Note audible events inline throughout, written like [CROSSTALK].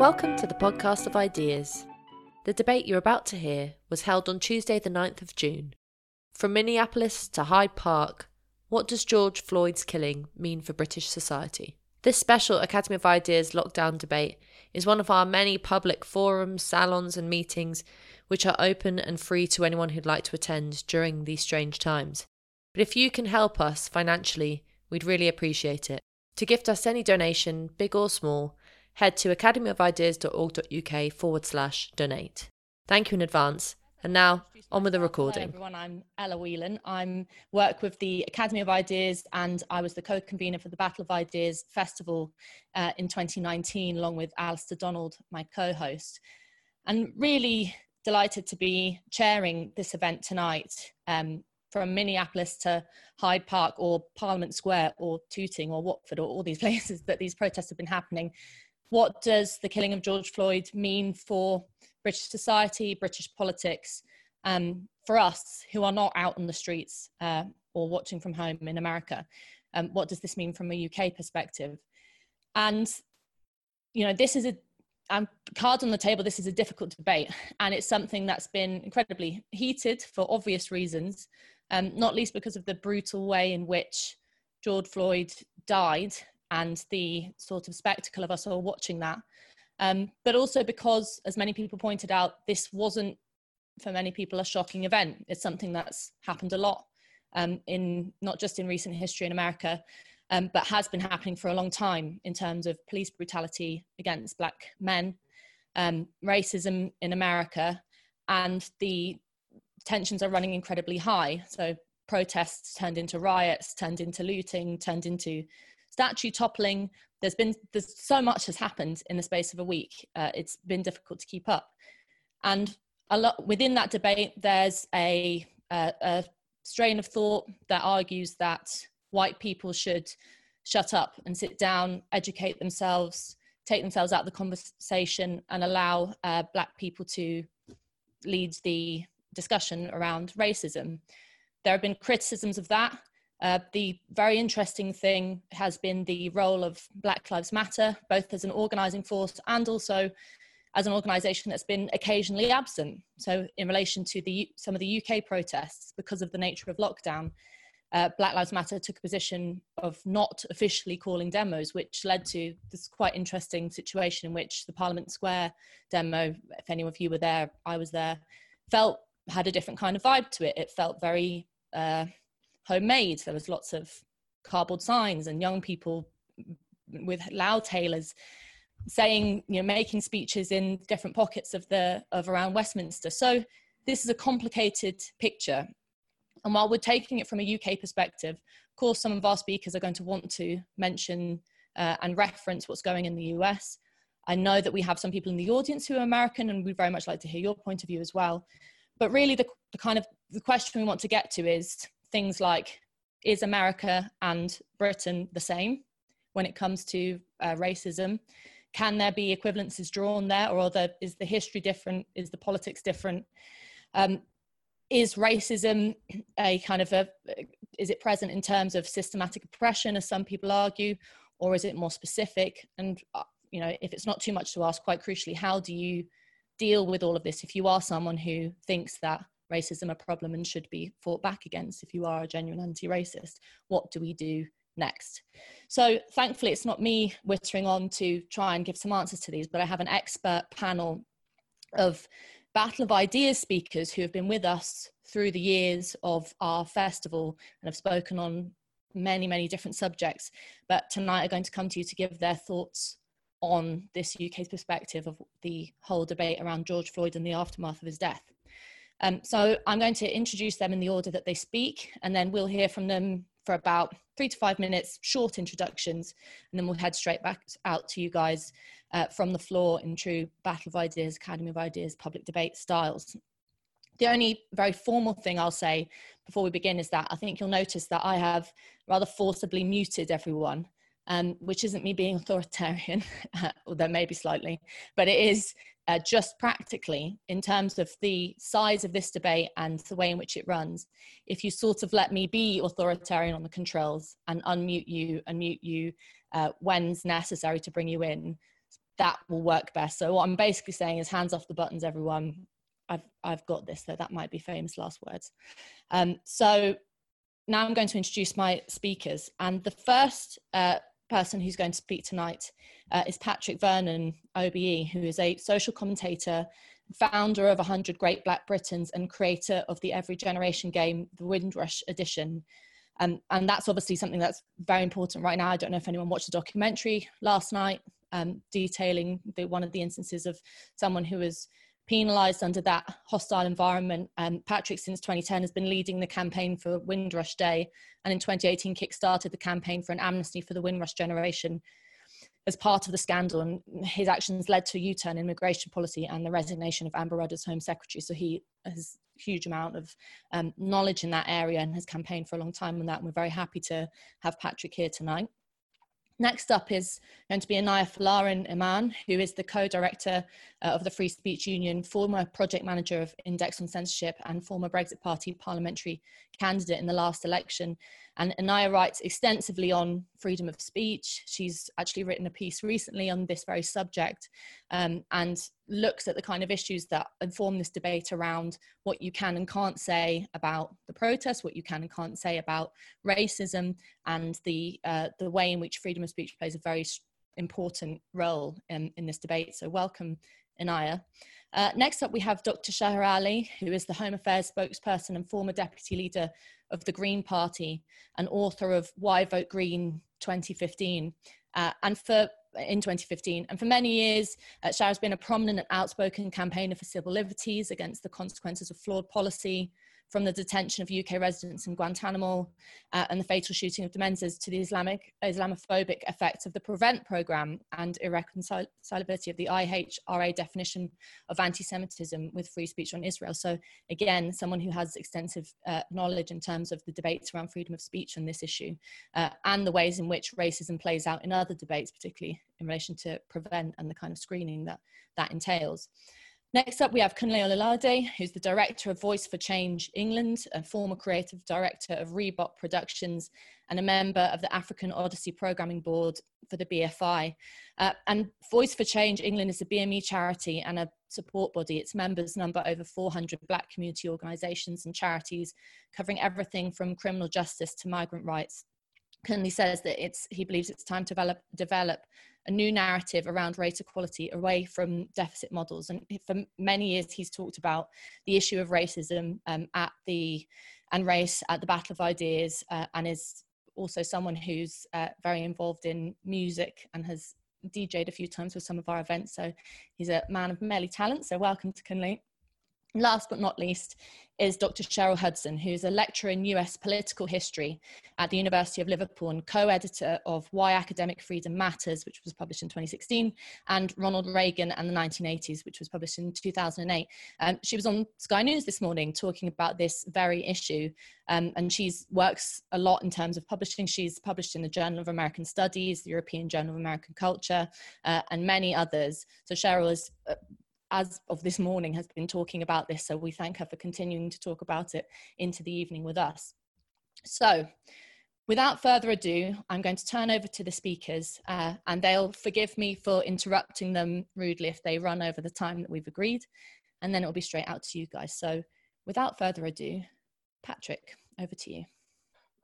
Welcome to the podcast of ideas. The debate you're about to hear was held on Tuesday, the 9th of June. From Minneapolis to Hyde Park, what does George Floyd's killing mean for British society? This special Academy of Ideas lockdown debate is one of our many public forums, salons, and meetings which are open and free to anyone who'd like to attend during these strange times. But if you can help us financially, we'd really appreciate it. To gift us any donation, big or small, head to academyofideas.org.uk forward slash donate. Thank you in advance. And now, on with the recording. Hello everyone, I'm Ella Whelan. I work with the Academy of Ideas and I was the co-convener for the Battle of Ideas Festival uh, in 2019 along with Alistair Donald, my co-host. And really delighted to be chairing this event tonight um, from Minneapolis to Hyde Park or Parliament Square or Tooting or Watford or all these [LAUGHS] places that these protests have been happening what does the killing of George Floyd mean for British society, British politics, um, for us who are not out on the streets uh, or watching from home in America? Um, what does this mean from a UK perspective? And, you know, this is a um, cards on the table, this is a difficult debate, and it's something that's been incredibly heated for obvious reasons, um, not least because of the brutal way in which George Floyd died and the sort of spectacle of us all watching that. Um, but also because, as many people pointed out, this wasn't for many people a shocking event. It's something that's happened a lot um, in not just in recent history in America, um, but has been happening for a long time in terms of police brutality against black men, um, racism in America, and the tensions are running incredibly high. So protests turned into riots, turned into looting, turned into statue toppling. There's been there's so much has happened in the space of a week. Uh, it's been difficult to keep up, and a lot within that debate, there's a, a, a strain of thought that argues that white people should shut up and sit down, educate themselves, take themselves out of the conversation, and allow uh, black people to lead the discussion around racism. There have been criticisms of that. Uh, the very interesting thing has been the role of Black Lives Matter, both as an organizing force and also as an organization that's been occasionally absent. So, in relation to the, some of the UK protests, because of the nature of lockdown, uh, Black Lives Matter took a position of not officially calling demos, which led to this quite interesting situation in which the Parliament Square demo, if any of you were there, I was there, felt had a different kind of vibe to it. It felt very uh, homemade. There was lots of cardboard signs and young people with loud tailors saying, you know, making speeches in different pockets of the of around Westminster. So this is a complicated picture. And while we're taking it from a UK perspective, of course, some of our speakers are going to want to mention uh, and reference what's going in the US. I know that we have some people in the audience who are American, and we'd very much like to hear your point of view as well. But really, the, the kind of the question we want to get to is things like is America and Britain the same when it comes to uh, racism? Can there be equivalences drawn there, or is the history different? Is the politics different? Um, is racism a kind of a is it present in terms of systematic oppression, as some people argue, or is it more specific? And uh, you know, if it's not too much to ask, quite crucially, how do you deal with all of this if you are someone who thinks that racism a problem and should be fought back against if you are a genuine anti-racist? What do we do next? So thankfully it's not me whittering on to try and give some answers to these but i have an expert panel of battle of ideas speakers who have been with us through the years of our festival and have spoken on many many different subjects. But tonight are going to come to you to give their thoughts on this UK's perspective of the whole debate around George Floyd and the aftermath of his death. Um, so I'm going to introduce them in the order that they speak, and then we'll hear from them for about three to five minutes, short introductions, and then we'll head straight back out to you guys uh, from the floor in true Battle of Ideas, Academy of Ideas, public debate styles. The only very formal thing I'll say before we begin is that I think you'll notice that I have rather forcibly muted everyone, um, which isn't me being authoritarian, [LAUGHS] although maybe slightly, but it is uh, just practically in terms of the size of this debate and the way in which it runs, if you sort of let me be authoritarian on the controls and unmute you and mute you uh, when's necessary to bring you in, that will work best. So what I'm basically saying is hands off the buttons, everyone. I've I've got this. So that might be famous last words. Um, so now I'm going to introduce my speakers, and the first uh, person who's going to speak tonight uh, is Patrick Vernon, OBE, who is a social commentator, founder of 100 Great Black Britons, and creator of the Every Generation game, the Windrush edition. Um, and that's obviously something that's very important right now. I don't know if anyone watched the documentary last night um, detailing the, one of the instances of someone who was penalised under that hostile environment. Um, Patrick, since 2010, has been leading the campaign for Windrush Day, and in 2018 kick-started the campaign for an amnesty for the Windrush generation as part of the scandal. And his actions led to a U-turn in immigration policy and the resignation of Amber Rudd as Home Secretary. So he has a huge amount of um, knowledge in that area and has campaigned for a long time on that. And we're very happy to have Patrick here tonight. Next up is going to be Inaya Folarin Iman, who is the co-director uh, of the Free Speech Union, former project manager of Index on Censorship and former Brexit Party parliamentary candidate in the last election. And Inaya writes extensively on freedom of speech. She's actually written a piece recently on this very subject um, and looks at the kind of issues that inform this debate around what you can and can't say about the protests, what you can and can't say about racism, and the, uh, the way in which freedom of speech plays a very important role in, in this debate. So, welcome, Inaya. Uh, next up, we have Dr. Shahrar Ali, who is the Home Affairs spokesperson and former deputy leader of the Green Party and author of Why Vote Green 2015. Uh, and for in 2015. And for many years, uh, has been a prominent and outspoken campaigner for civil liberties against the consequences of flawed policy, from the detention of UK residents in Guantanamo uh, and the fatal shooting of the to the Islamic, Islamophobic effects of the PREVENT programme and irreconcilability of the IHRA definition of anti-Semitism with free speech on Israel. So again, someone who has extensive uh, knowledge in terms of the debates around freedom of speech on this issue uh, and the ways in which racism plays out in other debates, particularly in relation to PREVENT and the kind of screening that that entails. Next up, we have Kunle Olulode, who's the director of Voice for Change England, a former creative director of Rebop Productions, and a member of the African Odyssey Programming Board for the BFI. Uh, and Voice for Change England is a BME charity and a support body. Its members number over 400 Black community organisations and charities, covering everything from criminal justice to migrant rights. Kunle says that it's, he believes it's time to develop, develop a new narrative around race equality away from deficit models. And for many years, he's talked about the issue of racism um, at the and race at the Battle of Ideas, uh, and is also someone who's uh, very involved in music and has DJed a few times with some of our events. So he's a man of many talents. So welcome to Kunle. Last but not least is Dr. Cheryl Hudson, who's a lecturer in US political history at the University of Liverpool and co editor of Why Academic Freedom Matters, which was published in 2016, and Ronald Reagan and the 1980s, which was published in 2008. Um, she was on Sky News this morning talking about this very issue, um, and she works a lot in terms of publishing. She's published in the Journal of American Studies, the European Journal of American Culture, uh, and many others. So Cheryl is uh, as of this morning, has been talking about this. So we thank her for continuing to talk about it into the evening with us. So, without further ado, I'm going to turn over to the speakers uh, and they'll forgive me for interrupting them rudely if they run over the time that we've agreed. And then it'll be straight out to you guys. So, without further ado, Patrick, over to you.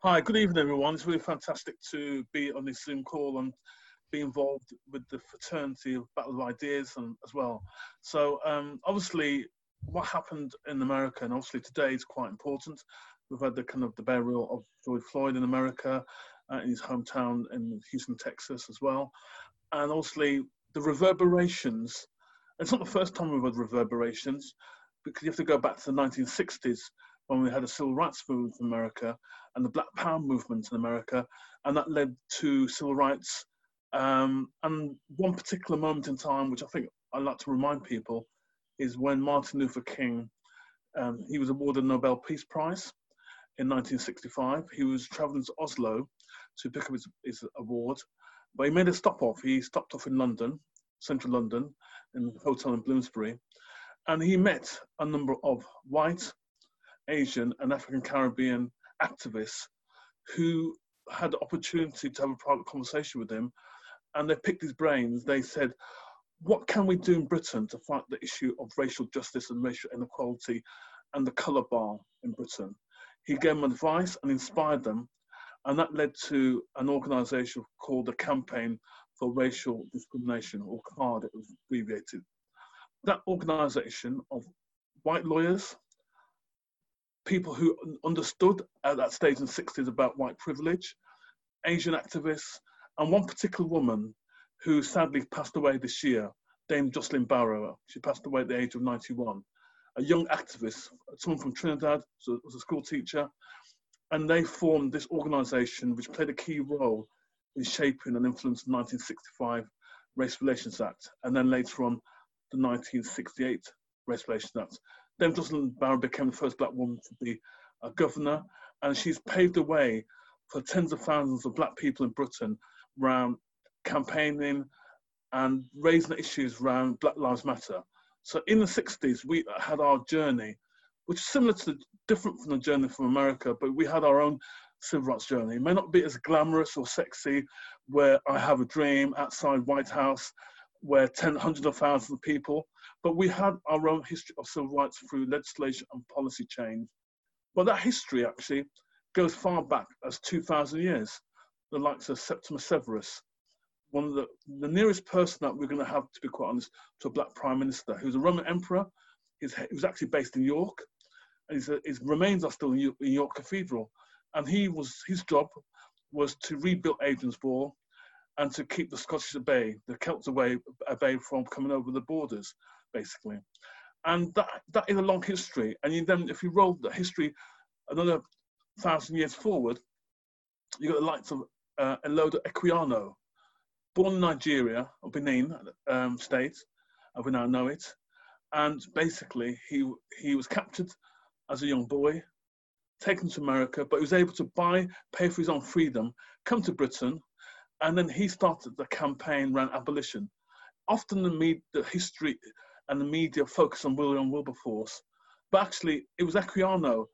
Hi, good evening, everyone. It's really fantastic to be on this Zoom call and be involved with the fraternity of Battle of Ideas and, as well. So um, obviously, what happened in America, and obviously today is quite important. We've had the kind of the burial of George Floyd in America, uh, in his hometown in Houston, Texas, as well, and obviously the reverberations. It's not the first time we've had reverberations, because you have to go back to the 1960s when we had a civil rights movement in America and the Black Power movement in America, and that led to civil rights um, and one particular moment in time, which I think I like to remind people, is when Martin Luther King, um, he was awarded a Nobel Peace Prize in 1965. He was traveling to Oslo to pick up his, his award, but he made a stop off. He stopped off in London, central London, in a hotel in Bloomsbury, and he met a number of white, Asian, and African Caribbean activists who had the opportunity to have a private conversation with him and they picked his brains. They said, what can we do in Britain to fight the issue of racial justice and racial inequality and the colour bar in Britain? He gave them advice and inspired them, and that led to an organisation called the Campaign for Racial Discrimination, or CARD, it was abbreviated. That organisation of white lawyers, people who understood at that stage in the 60s about white privilege, Asian activists, and one particular woman who sadly passed away this year, Dame Jocelyn Barrow. She passed away at the age of 91. A young activist, someone from Trinidad, was a school teacher, and they formed this organisation which played a key role in shaping and influencing the 1965 Race Relations Act, and then later on the 1968 Race Relations Act. Dame Jocelyn Barrow became the first black woman to be a governor, and she's paved the way for tens of thousands of black people in Britain around campaigning and raising issues around Black Lives Matter. So in the 60s, we had our journey, which is similar to different from the journey from America, but we had our own civil rights journey. It may not be as glamorous or sexy, where I have a dream outside White House, where 10, hundreds of thousands of people, but we had our own history of civil rights through legislation and policy change. But that history actually goes far back as 2,000 years. The likes of Septimus Severus, one of the, the nearest person that we're going to have, to be quite honest, to a black prime minister who's a Roman emperor. He's, he was actually based in York, and his, his remains are still in York, in York Cathedral. And he was his job was to rebuild Hadrian's Wall and to keep the Scottish at bay, the Celts away, at bay from coming over the borders, basically. And that that is a long history. And you then, if you roll the history another thousand years forward, you got the likes of uh, Olaudah Equiano, born in Nigeria, or Benin um, state, as we now know it. And basically, he, he was captured as a young boy, taken to America, but he was able to buy, pay for his own freedom, come to Britain, and then he started the campaign around abolition. Often the, med- the history and the media focus on William Wilberforce, but actually it was Equiano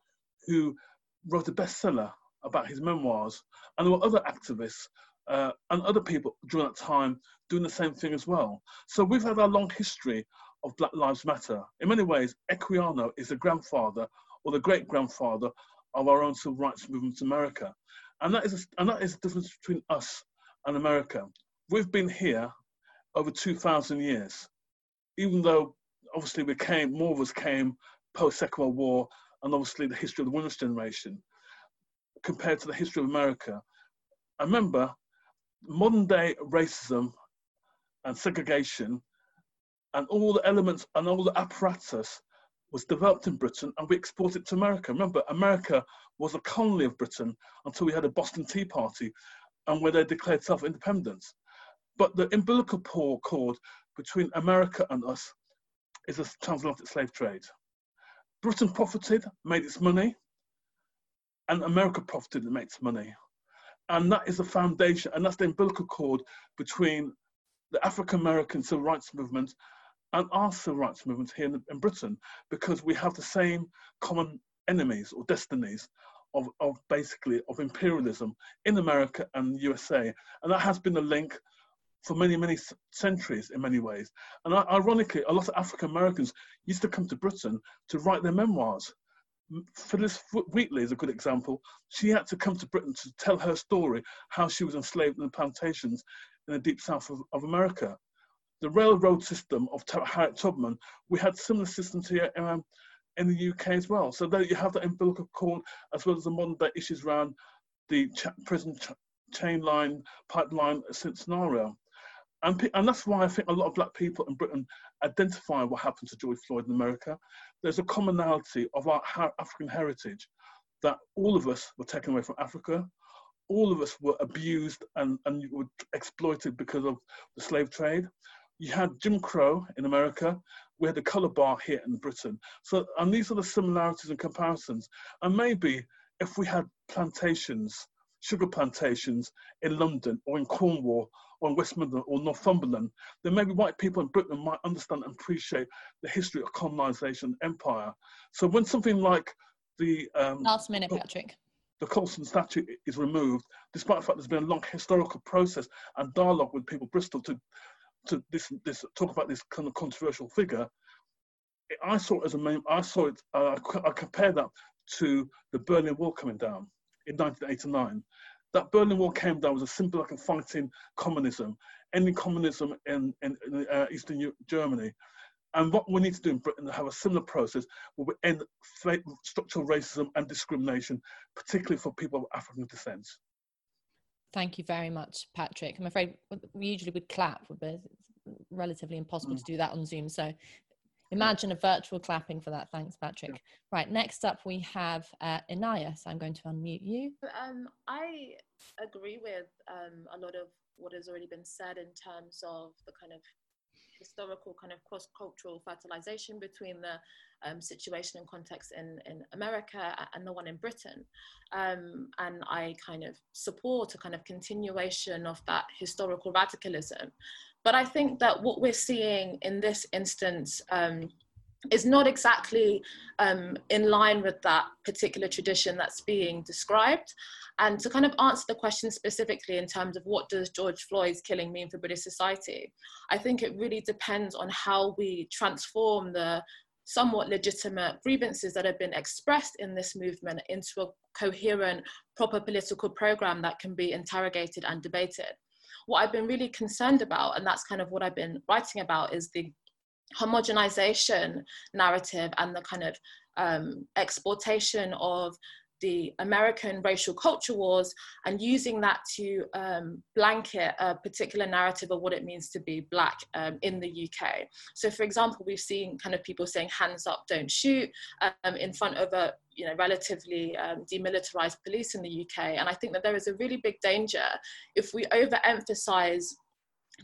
who wrote a bestseller about his memoirs, and there were other activists uh, and other people during that time doing the same thing as well. So we've had a long history of Black Lives Matter. In many ways, Equiano is the grandfather or the great grandfather of our own civil rights movement in America. And that is, a, and that is the difference between us and America. We've been here over 2,000 years, even though obviously we came, more of us came post Second World War, and obviously the history of the women's generation, compared to the history of America. I remember modern day racism and segregation and all the elements and all the apparatus was developed in Britain and we exported it to America. Remember, America was a colony of Britain until we had a Boston Tea Party and where they declared self-independence. But the umbilical cord between America and us is the transatlantic slave trade. Britain profited, made its money, and America profited and makes money. And that is the foundation, and that's the umbilical cord between the African American civil rights movement and our civil rights movement here in, in, Britain, because we have the same common enemies or destinies of, of basically of imperialism in America and USA. And that has been the link for many, many centuries in many ways. And ironically, a lot of African Americans used to come to Britain to write their memoirs Phillis Wheatley is a good example. She had to come to Britain to tell her story, how she was enslaved in the plantations in the deep south of, of America. The railroad system of Harriet Tubman, we had similar systems here um, in the UK as well. So there you have that umbilical cord as well as the modern day issues around the ch prison ch chain line, pipeline scenario. And, and that's why I think a lot of black people in Britain identify what happened to George Floyd in America. There's a commonality of our African heritage that all of us were taken away from Africa. All of us were abused and, and were exploited because of the slave trade. You had Jim Crow in America. We had the color bar here in Britain. So, and these are the similarities and comparisons. And maybe if we had plantations sugar plantations in London or in Cornwall or in West Midlands or Northumberland, then maybe white people in Britain might understand and appreciate the history of colonization empire. So when something like the um, last minute, Patrick. The Colston statue is removed, despite the fact there's been a long historical process and dialogue with people Bristol to to this this talk about this kind of controversial figure, I saw it as a main. I saw it. Uh, I compared that to the Berlin Wall coming down in 1989. That Berlin Wall came down was a symbol like fighting communism, ending communism in, in, in uh, Eastern Germany. And what we need to do in Britain to have a similar process where we end structural racism and discrimination, particularly for people of African descent. Thank you very much, Patrick. I'm afraid we usually would clap, but it's relatively impossible mm. to do that on Zoom. So imagine a virtual clapping for that. Thanks, Patrick. Yeah. Right, next up we have uh, Inaya. So I'm going to unmute you. Um, I agree with um, a lot of what has already been said in terms of the kind of historical kind of cross-cultural fertilization between the um, situation and context in, in America and the one in Britain. Um, and I kind of support a kind of continuation of that historical radicalism. But I think that what we're seeing in this instance um, is not exactly um, in line with that particular tradition that's being described. And to kind of answer the question specifically in terms of what does George Floyd's killing mean for British society, I think it really depends on how we transform the somewhat legitimate grievances that have been expressed in this movement into a coherent, proper political program that can be interrogated and debated. What I've been really concerned about, and that's kind of what I've been writing about, is the homogenization narrative and the kind of um, exportation of the American racial culture wars and using that to um, blanket a particular narrative of what it means to be black um, in the UK. So, for example, we've seen kind of people saying "hands up, don't shoot" um, in front of a you know relatively um, demilitarized police in the UK, and I think that there is a really big danger if we overemphasize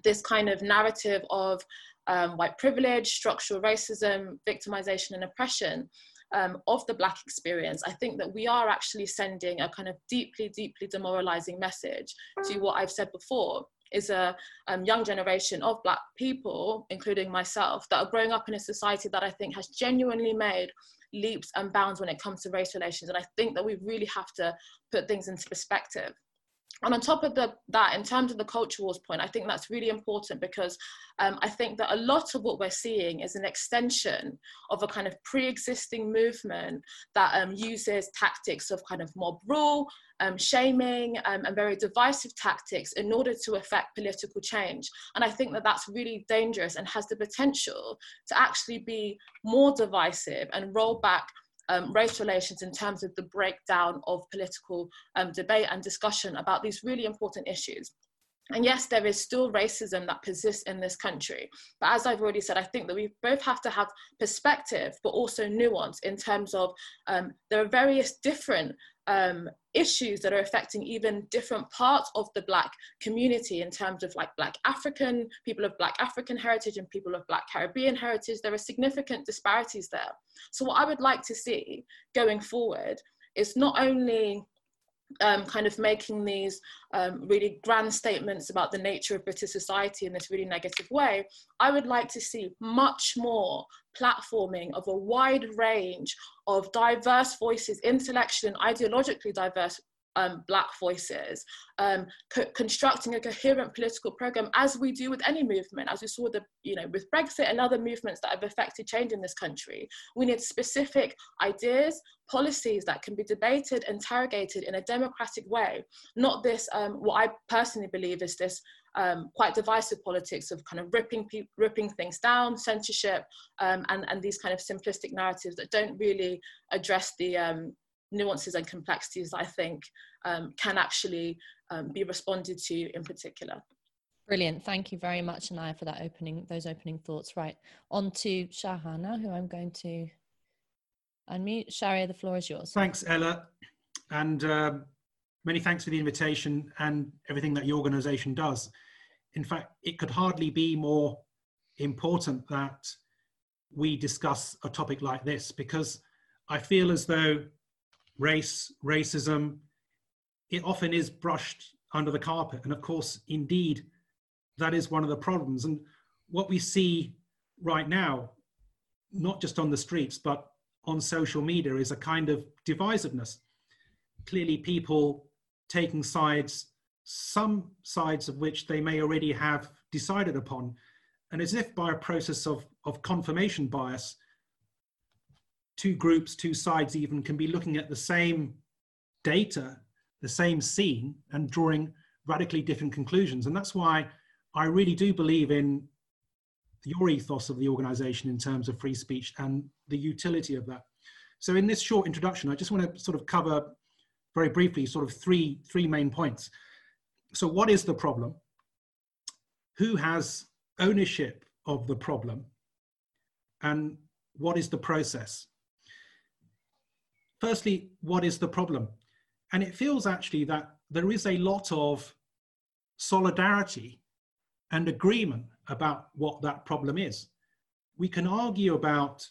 this kind of narrative of um, white privilege, structural racism, victimization, and oppression um, of the Black experience, I think that we are actually sending a kind of deeply, deeply demoralizing message to what I've said before is a um, young generation of Black people, including myself, that are growing up in a society that I think has genuinely made leaps and bounds when it comes to race relations. And I think that we really have to put things into perspective and on top of the, that, in terms of the culture wars point, I think that's really important because um, I think that a lot of what we're seeing is an extension of a kind of pre-existing movement that um, uses tactics of kind of mob rule, um, shaming, um, and very divisive tactics in order to affect political change. And I think that that's really dangerous and has the potential to actually be more divisive and roll back um, race relations in terms of the breakdown of political um, debate and discussion about these really important issues. And yes, there is still racism that persists in this country. But as I've already said, I think that we both have to have perspective, but also nuance in terms of um, there are various different um, issues that are affecting even different parts of the Black community in terms of like Black African, people of Black African heritage and people of Black Caribbean heritage. There are significant disparities there. So, what I would like to see going forward is not only um, kind of making these um, really grand statements about the nature of British society in this really negative way, I would like to see much more platforming of a wide range of diverse voices, intellectually and ideologically diverse um, black voices, um, co- constructing a coherent political program as we do with any movement, as we saw the, you know, with Brexit and other movements that have affected change in this country. We need specific ideas, policies that can be debated, interrogated in a democratic way, not this, um, what I personally believe is this um, quite divisive politics of kind of ripping pe- ripping things down, censorship, um, and and these kind of simplistic narratives that don't really address the um, nuances and complexities that I think um, can actually um, be responded to in particular. Brilliant. Thank you very much, Inaya, for that opening, those opening thoughts. Right. On to Shahrar, who I'm going to unmute. Shahrar, the floor is yours. Thanks, Ella. And um, many thanks for the invitation and everything that your organization does. In fact, it could hardly be more important that we discuss a topic like this because I feel as though race, racism, it often is brushed under the carpet. And of course, indeed, that is one of the problems. And what we see right now, not just on the streets, but on social media, is a kind of divisiveness. Clearly, people taking sides, some sides of which they may already have decided upon. And as if by a process of, of confirmation bias, two groups, two sides even can be looking at the same data, the same scene, and drawing radically different conclusions. And that's why I really do believe in your ethos of the organization in terms of free speech and the utility of that. So in this short introduction, I just want to sort of cover very briefly sort of three, three main points. So what is the problem? Who has ownership of the problem? And what is the process? Firstly, what is the problem? And it feels actually that there is a lot of solidarity and agreement about what that problem is. We can argue about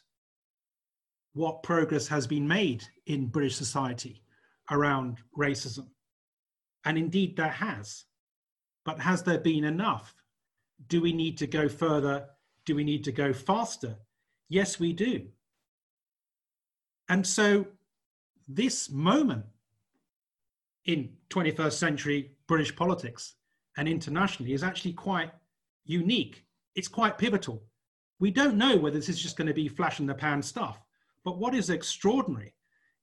what progress has been made in British society around racism. And indeed, there has. But has there been enough? Do we need to go further? Do we need to go faster? Yes, we do. And so, this moment in 21st century British politics and internationally is actually quite unique. It's quite pivotal. We don't know whether this is just going to be flash in the pan stuff. But what is extraordinary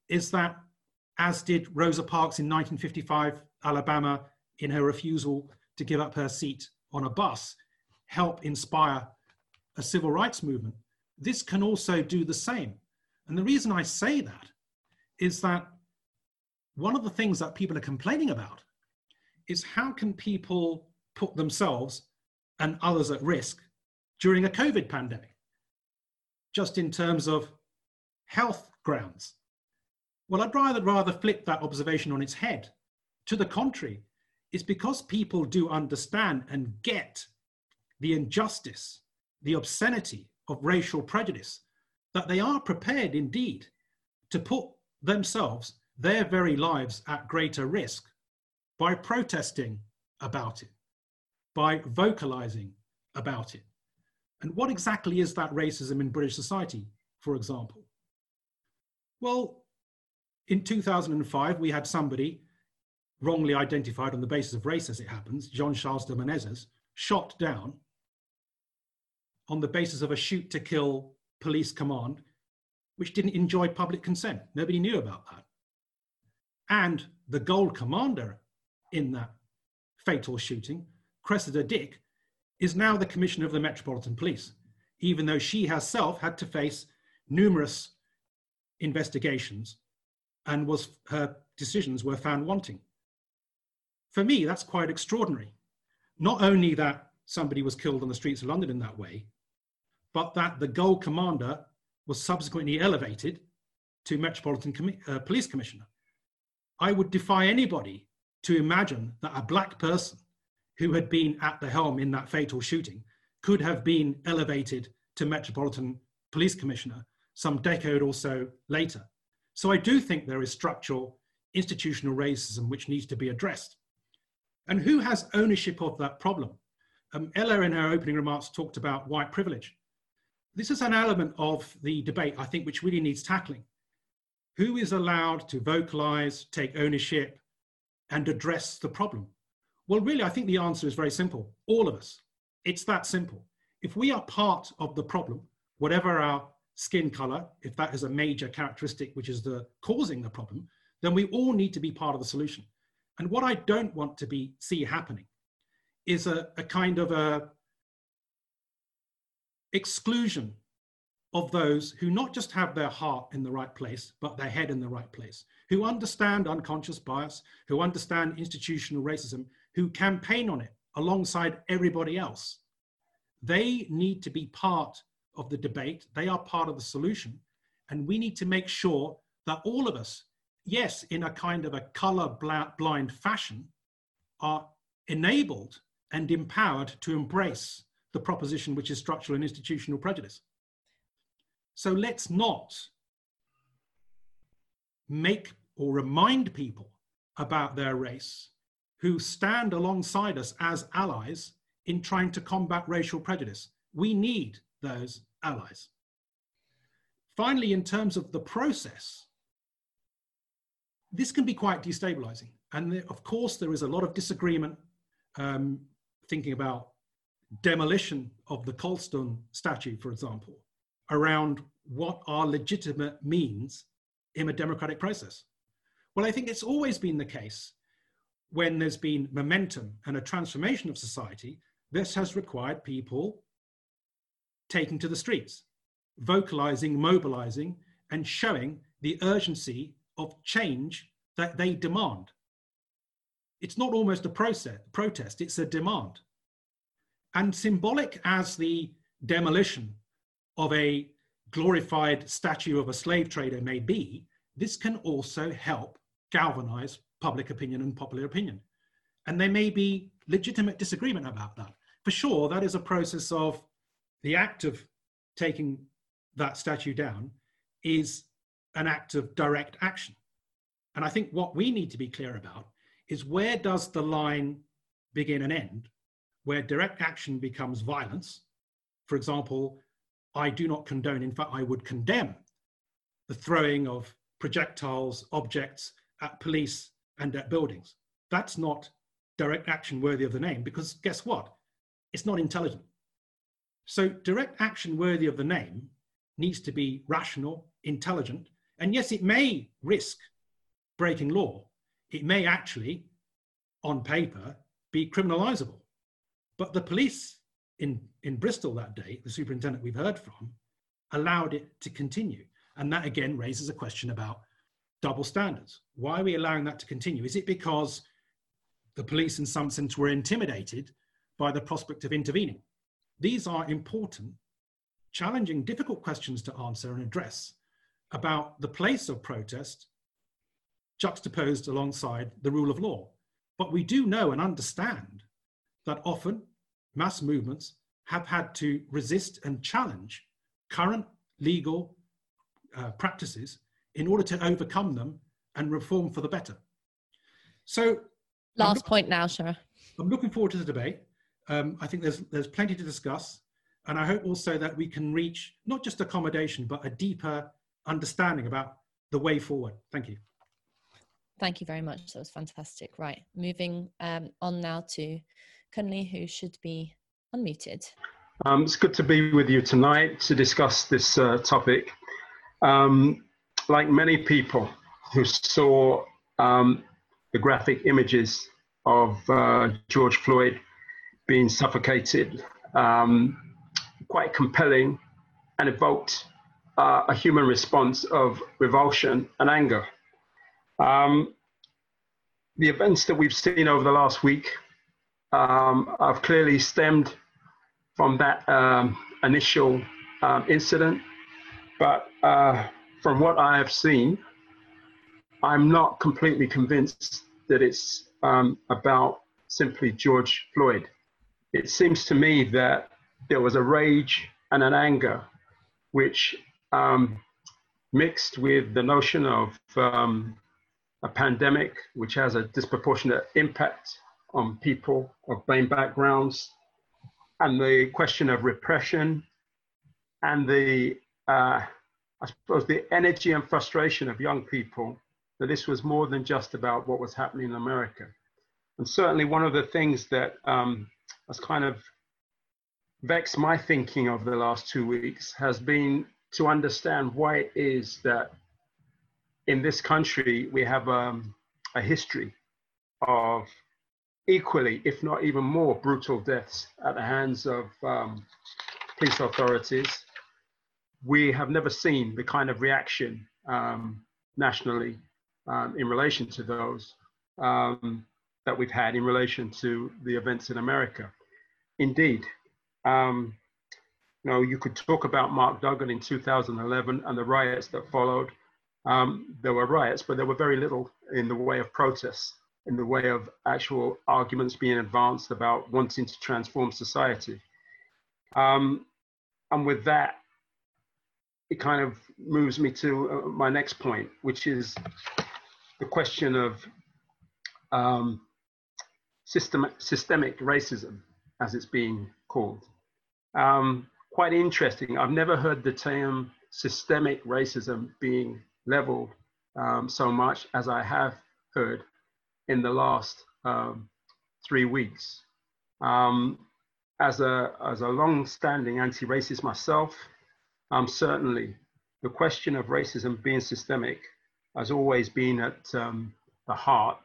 is that, as did Rosa Parks in 1955, Alabama, in her refusal to give up her seat on a bus, help inspire a civil rights movement, this can also do the same. And the reason I say that is that one of the things that people are complaining about is how can people put themselves and others at risk during a COVID pandemic, just in terms of health grounds. Well, I'd rather, rather flip that observation on its head. To the contrary, it's because people do understand and get the injustice, the obscenity of racial prejudice, that they are prepared indeed to put themselves, their very lives at greater risk by protesting about it by vocalizing about it. And what exactly is that racism in British society, for example? Well, in 2005, we had somebody wrongly identified on the basis of race, as it happens, Jean Charles de Menezes, shot down on the basis of a shoot to kill police command, which didn't enjoy public consent. Nobody knew about that. And the gold commander in that fatal shooting Cressida Dick, is now the Commissioner of the Metropolitan Police, even though she herself had to face numerous investigations and was her decisions were found wanting. For me, that's quite extraordinary. Not only that somebody was killed on the streets of London in that way, but that the gold commander was subsequently elevated to Metropolitan Com- uh, Police Commissioner. I would defy anybody to imagine that a black person who had been at the helm in that fatal shooting, could have been elevated to Metropolitan Police Commissioner some decade or so later. So I do think there is structural institutional racism which needs to be addressed. And who has ownership of that problem? Um, Ella, in her opening remarks, talked about white privilege. This is an element of the debate, I think, which really needs tackling. Who is allowed to vocalize, take ownership, and address the problem? Well, really, I think the answer is very simple. All of us. It's that simple. If we are part of the problem, whatever our skin color, if that is a major characteristic which is the causing the problem, then we all need to be part of the solution. And what I don't want to be see happening is a, a kind of a exclusion of those who not just have their heart in the right place, but their head in the right place, who understand unconscious bias, who understand institutional racism, who campaign on it alongside everybody else. They need to be part of the debate, they are part of the solution. And we need to make sure that all of us, yes, in a kind of a color blind fashion, are enabled and empowered to embrace the proposition which is structural and institutional prejudice. So let's not make or remind people about their race who stand alongside us as allies in trying to combat racial prejudice. We need those allies. Finally, in terms of the process, this can be quite destabilizing. And of course, there is a lot of disagreement um, thinking about demolition of the Colston statue, for example, around what are legitimate means in a democratic process? Well, I think it's always been the case when there's been momentum and a transformation of society, this has required people taking to the streets, vocalizing, mobilizing, and showing the urgency of change that they demand. It's not almost a process, protest, it's a demand. And symbolic as the demolition of a glorified statue of a slave trader may be, this can also help galvanize public opinion and popular opinion. And there may be legitimate disagreement about that. For sure, that is a process of the act of taking that statue down is an act of direct action. And I think what we need to be clear about is where does the line begin and end, where direct action becomes violence. For example, I do not condone, in fact, I would condemn the throwing of projectiles, objects at police and at buildings. That's not direct action worthy of the name because guess what? It's not intelligent. So, direct action worthy of the name needs to be rational, intelligent, and yes, it may risk breaking law. It may actually, on paper, be criminalizable. But the police in, in Bristol that day, the superintendent we've heard from, allowed it to continue. And that again raises a question about double standards. Why are we allowing that to continue? Is it because the police, in some sense, were intimidated by the prospect of intervening? These are important, challenging, difficult questions to answer and address about the place of protest juxtaposed alongside the rule of law. But we do know and understand that often mass movements have had to resist and challenge current legal uh, practices in order to overcome them and reform for the better. So, last point now, Shahrar. I'm looking forward to the debate. Um, I think there's there's plenty to discuss, and I hope also that we can reach not just accommodation but a deeper understanding about the way forward. Thank you. Thank you very much. That was fantastic. Right, moving um, on now to Kunle, who should be unmuted. Um, it's good to be with you tonight to discuss this uh, topic. Um, like many people who saw um, the graphic images of uh, George Floyd being suffocated, um, quite compelling and evoked uh, a human response of revulsion and anger. Um, the events that we've seen over the last week um, have clearly stemmed from that um, initial um, incident, but uh, from what I have seen, I'm not completely convinced that it's um, about simply George Floyd. It seems to me that there was a rage and an anger which um, mixed with the notion of um, a pandemic, which has a disproportionate impact on people of BAME backgrounds, and the question of repression, and the, uh, I suppose, the energy and frustration of young people that this was more than just about what was happening in America. And certainly, one of the things that um, has kind of vexed my thinking over the last two weeks has been to understand why it is that in this country we have um, a history of equally, if not even more, brutal deaths at the hands of um, police authorities. We have never seen the kind of reaction um, nationally um, in relation to those um, that we've had in relation to the events in America. Indeed, um, you know, you could talk about Mark Duggan in 2011 and the riots that followed. Um, there were riots, but there were very little in the way of protests, in the way of actual arguments being advanced about wanting to transform society. Um, and with that, it kind of moves me to uh, my next point, which is the question of um, system, systemic racism, as it's being called. Um, quite interesting. I've never heard the term systemic racism being leveled um, so much as I have heard in the last um, three weeks. Um, as a, as a long-standing anti-racist myself, um, certainly the question of racism being systemic has always been at um, the heart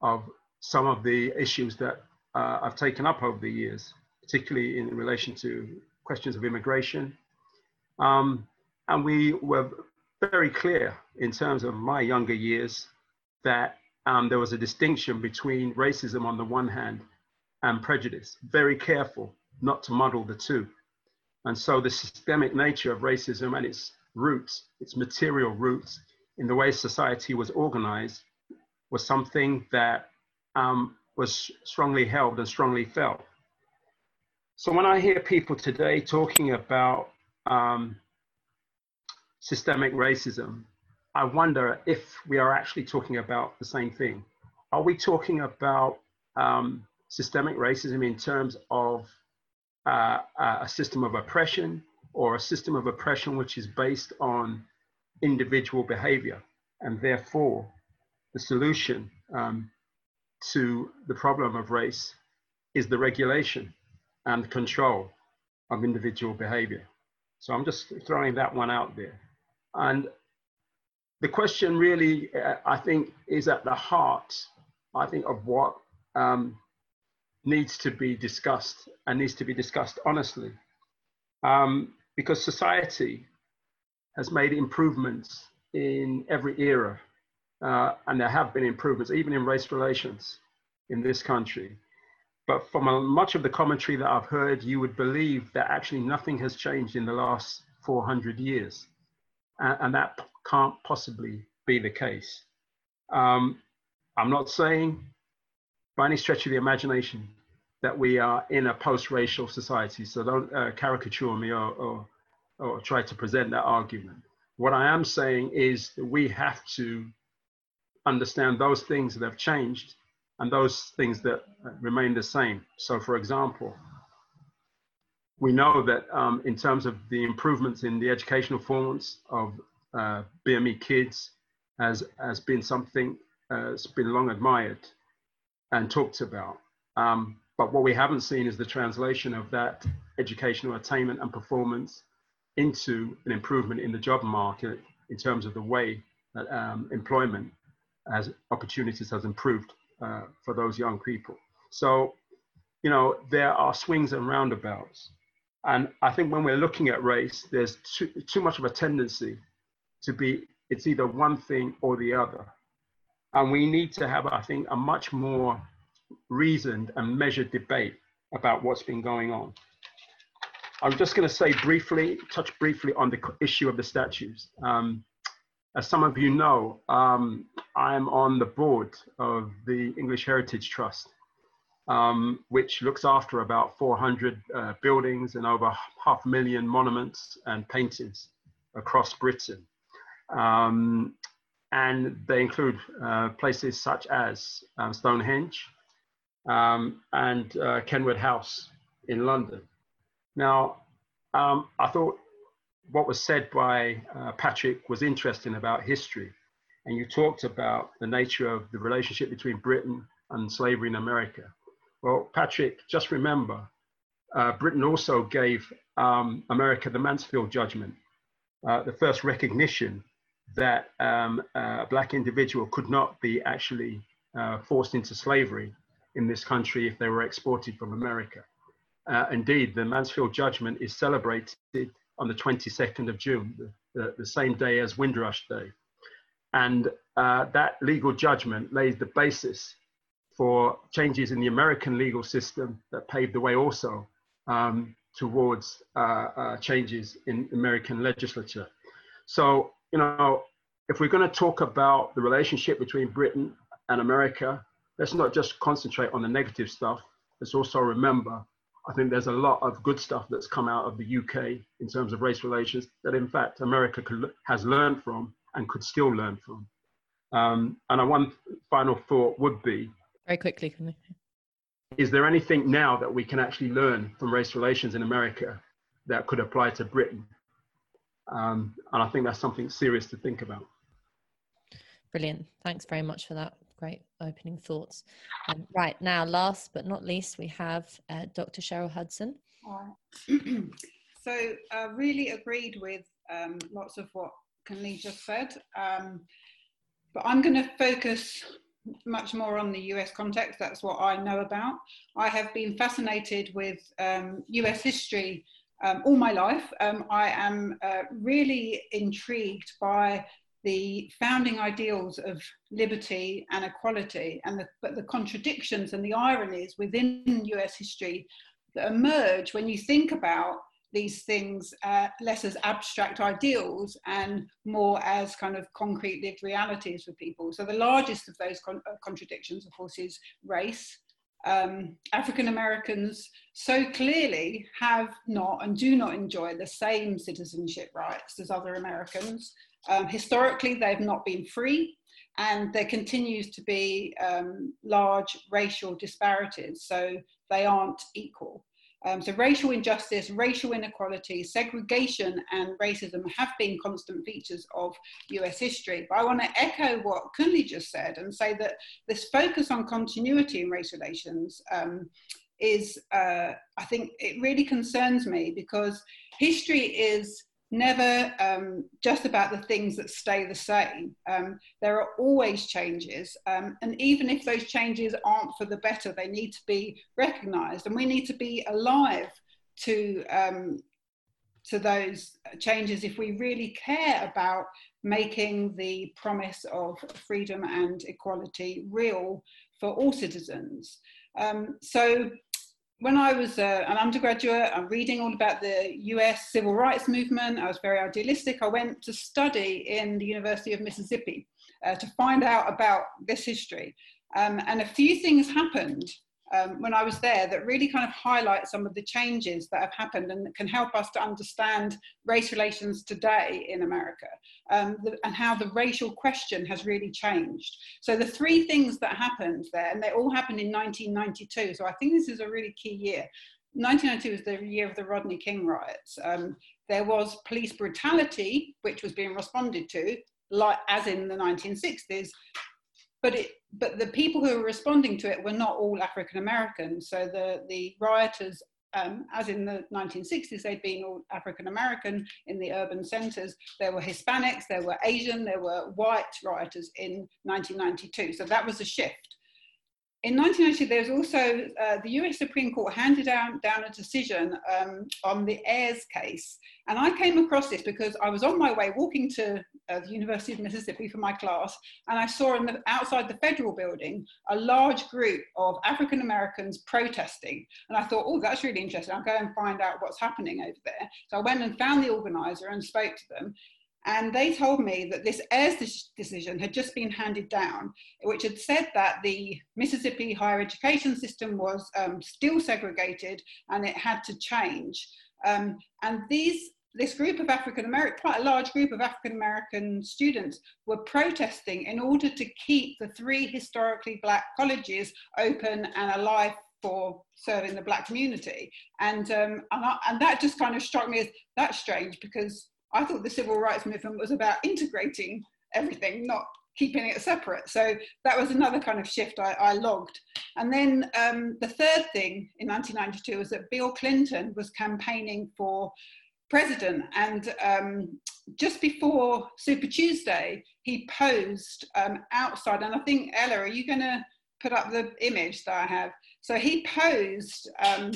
of some of the issues that uh, I've taken up over the years, particularly in relation to questions of immigration. Um, and we were very clear in terms of my younger years that um, there was a distinction between racism on the one hand and prejudice. Very careful not to muddle the two. And so the systemic nature of racism and its roots, its material roots in the way society was organized, was something that um, was strongly held and strongly felt. So when I hear people today talking about um, systemic racism, I wonder if we are actually talking about the same thing. Are we talking about um, systemic racism in terms of uh, a system of oppression or a system of oppression which is based on individual behavior? And therefore, the solution um, to the problem of race is the regulation and control of individual behavior. So I'm just throwing that one out there. And the question really, uh, I think, is at the heart, I think, of what um, needs to be discussed and needs to be discussed honestly. Um, because society has made improvements in every era, uh, and there have been improvements, even in race relations in this country. But from a, much of the commentary that I've heard, you would believe that actually nothing has changed in the last 400 years. And, and that can't possibly be the case. Um, I'm not saying by any stretch of the imagination that we are in a post-racial society. So don't uh, caricature me or, or, or try to present that argument. What I am saying is that we have to understand those things that have changed and those things that remain the same. So, for example, we know that um, in terms of the improvements in the educational performance of uh, BME kids has, has been something uh, that's been long admired and talked about. Um, but what we haven't seen is the translation of that educational attainment and performance into an improvement in the job market in terms of the way that um, employment as opportunities has improved uh, for those young people. So, you know, there are swings and roundabouts. And I think when we're looking at race, there's too, too much of a tendency to be, it's either one thing or the other. And we need to have, I think, a much more reasoned and measured debate about what's been going on. I'm just going to say briefly, touch briefly on the issue of the statues. Um, as some of you know, um, I'm on the board of the English Heritage Trust, um, which looks after about 400 uh, buildings and over half a million monuments and paintings across Britain. Um, and they include uh, places such as um, Stonehenge um, and uh, Kenwood House in London. Now, um, I thought what was said by uh, Patrick was interesting about history. And you talked about the nature of the relationship between Britain and slavery in America. Well, Patrick, just remember, uh, Britain also gave um, America the Mansfield Judgment, uh, the first recognition that um, a black individual could not be actually uh, forced into slavery in this country if they were exported from America. Uh, indeed, the Mansfield Judgment is celebrated on the 22nd of June, the, the, the same day as Windrush Day. And uh, that legal judgment lays the basis for changes in the American legal system that paved the way also um, towards uh, uh, changes in American legislature. So, you know, if we're going to talk about the relationship between Britain and America, let's not just concentrate on the negative stuff. Let's also remember I think there's a lot of good stuff that's come out of the UK in terms of race relations that, in fact, America could, has learned from and could still learn from. Um, and one final thought would be very quickly, can we? Is there anything now that we can actually learn from race relations in America that could apply to Britain? Um, and I think that's something serious to think about. Brilliant. Thanks very much for that. great opening thoughts. Um, right now, last but not least, we have uh, Dr. Cheryl Hudson. [CLEARS THROAT] so, uh, really agreed with um, lots of what Kunle just said, um, but I'm going to focus much more on the US context. That's what I know about. I have been fascinated with US um, history um, all my life. Um, I am uh, really intrigued by the founding ideals of liberty and equality, and the, but the contradictions and the ironies within US history that emerge when you think about these things uh, less as abstract ideals and more as kind of concrete lived realities for people. So the largest of those con- uh, contradictions, of course, is race um, African Americans so clearly have not and do not enjoy the same citizenship rights as other Americans. Um, historically, they've not been free, and there continues to be um, large racial disparities, so they aren't equal. Um, so racial injustice, racial inequality, segregation and racism have been constant features of US history. But I want to echo what Kunle just said and say that this focus on continuity in race relations um, is, uh, I think it really concerns me because history is never um, just about the things that stay the same. Um, there are always changes, um, and even if those changes aren't for the better, they need to be recognised, and we need to be alive to um, to those changes if we really care about making the promise of freedom and equality real for all citizens. Um, so when I was uh, an undergraduate, I'm reading all about the US civil rights movement. I was very idealistic. I went to study in the University of Mississippi uh, to find out about this history. Um, and a few things happened um, when I was there that really kind of highlight some of the changes that have happened and can help us to understand race relations today in America um, the, and how the racial question has really changed. So the three things that happened there, and they all happened in 1992. So I think this is a really key year. 1992 was the year of the Rodney King riots. Um, there was police brutality, which was being responded to, like as in the 1960s, but it but the people who were responding to it were not all African Americans. So the the rioters, um, as in the 1960s, they'd been all African American in the urban centres. There were Hispanics, there were Asian, there were white rioters in 1992. So that was a shift in 1990, there's also uh, the US Supreme Court handed down, down a decision um, on the Ayers case. And I came across this because I was on my way walking to uh, the University of Mississippi for my class, and I saw in the, outside the federal building a large group of African Americans protesting. And I thought, oh, that's really interesting. I'll go and find out what's happening over there. So I went and found the organizer and spoke to them. And they told me that this Ayers decision had just been handed down, which had said that the Mississippi higher education system was um, still segregated and it had to change. Um, and these, this group of African American, quite a large group of African American students, were protesting in order to keep the three historically black colleges open and alive for serving the black community. And, um, and, I, and that just kind of struck me as that's strange because I thought the civil rights movement was about integrating everything, not keeping it separate. So that was another kind of shift I, I logged. And then um, the third thing in 1992 was that Bill Clinton was campaigning for president. And um, just before Super Tuesday, he posed um, outside. And I think, Ella, are you going to put up the image that I have? So he posed um,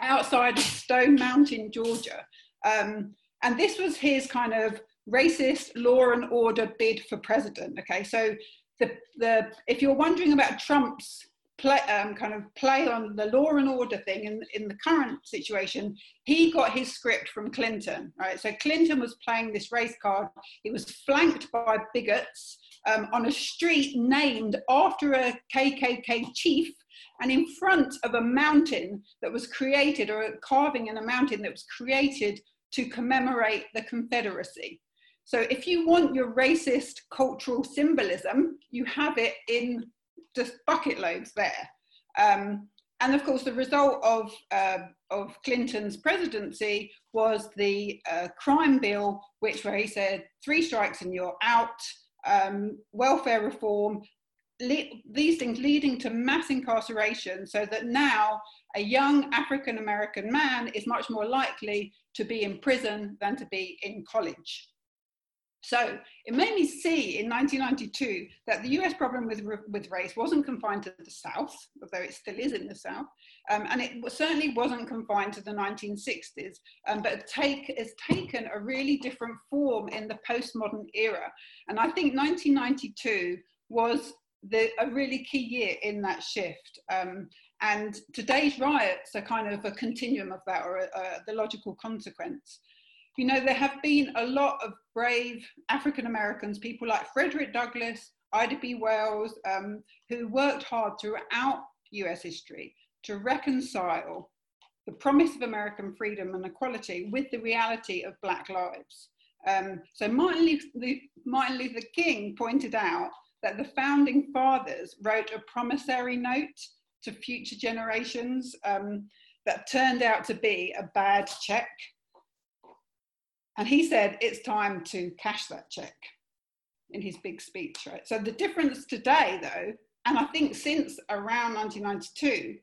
outside Stone Mountain, Georgia. Um, and this was his kind of racist law and order bid for president. Okay, so the, the if you're wondering about Trump's play, um, kind of play on the law and order thing in, in the current situation, he got his script from Clinton, right? So Clinton was playing this race card. It was flanked by bigots um, on a street named after a KKK chief and in front of a mountain that was created, or a carving in a mountain that was created to commemorate the Confederacy. So if you want your racist cultural symbolism, you have it in just bucket loads there. Um, and of course, the result of, uh, of Clinton's presidency was the uh, crime bill, which where he said three strikes and you're out, um, welfare reform, le- these things leading to mass incarceration, so that now a young African American man is much more likely to be in prison than to be in college. So it made me see in 1992 that the US problem with, with race wasn't confined to the South, although it still is in the South, um, and it certainly wasn't confined to the 1960s, um, but take, has taken a really different form in the postmodern era. And I think 1992 was the, a really key year in that shift. Um, and today's riots are kind of a continuum of that, or a, a, the logical consequence you know, there have been a lot of brave African Americans, people like Frederick Douglass, Ida B. Wells, um, who worked hard throughout US history to reconcile the promise of American freedom and equality with the reality of Black lives. Um, so Martin Luther, Martin Luther King pointed out that the founding fathers wrote a promissory note to future generations um, that turned out to be a bad check and he said, it's time to cash that check in his big speech, right? So the difference today, though, and I think since around 1992,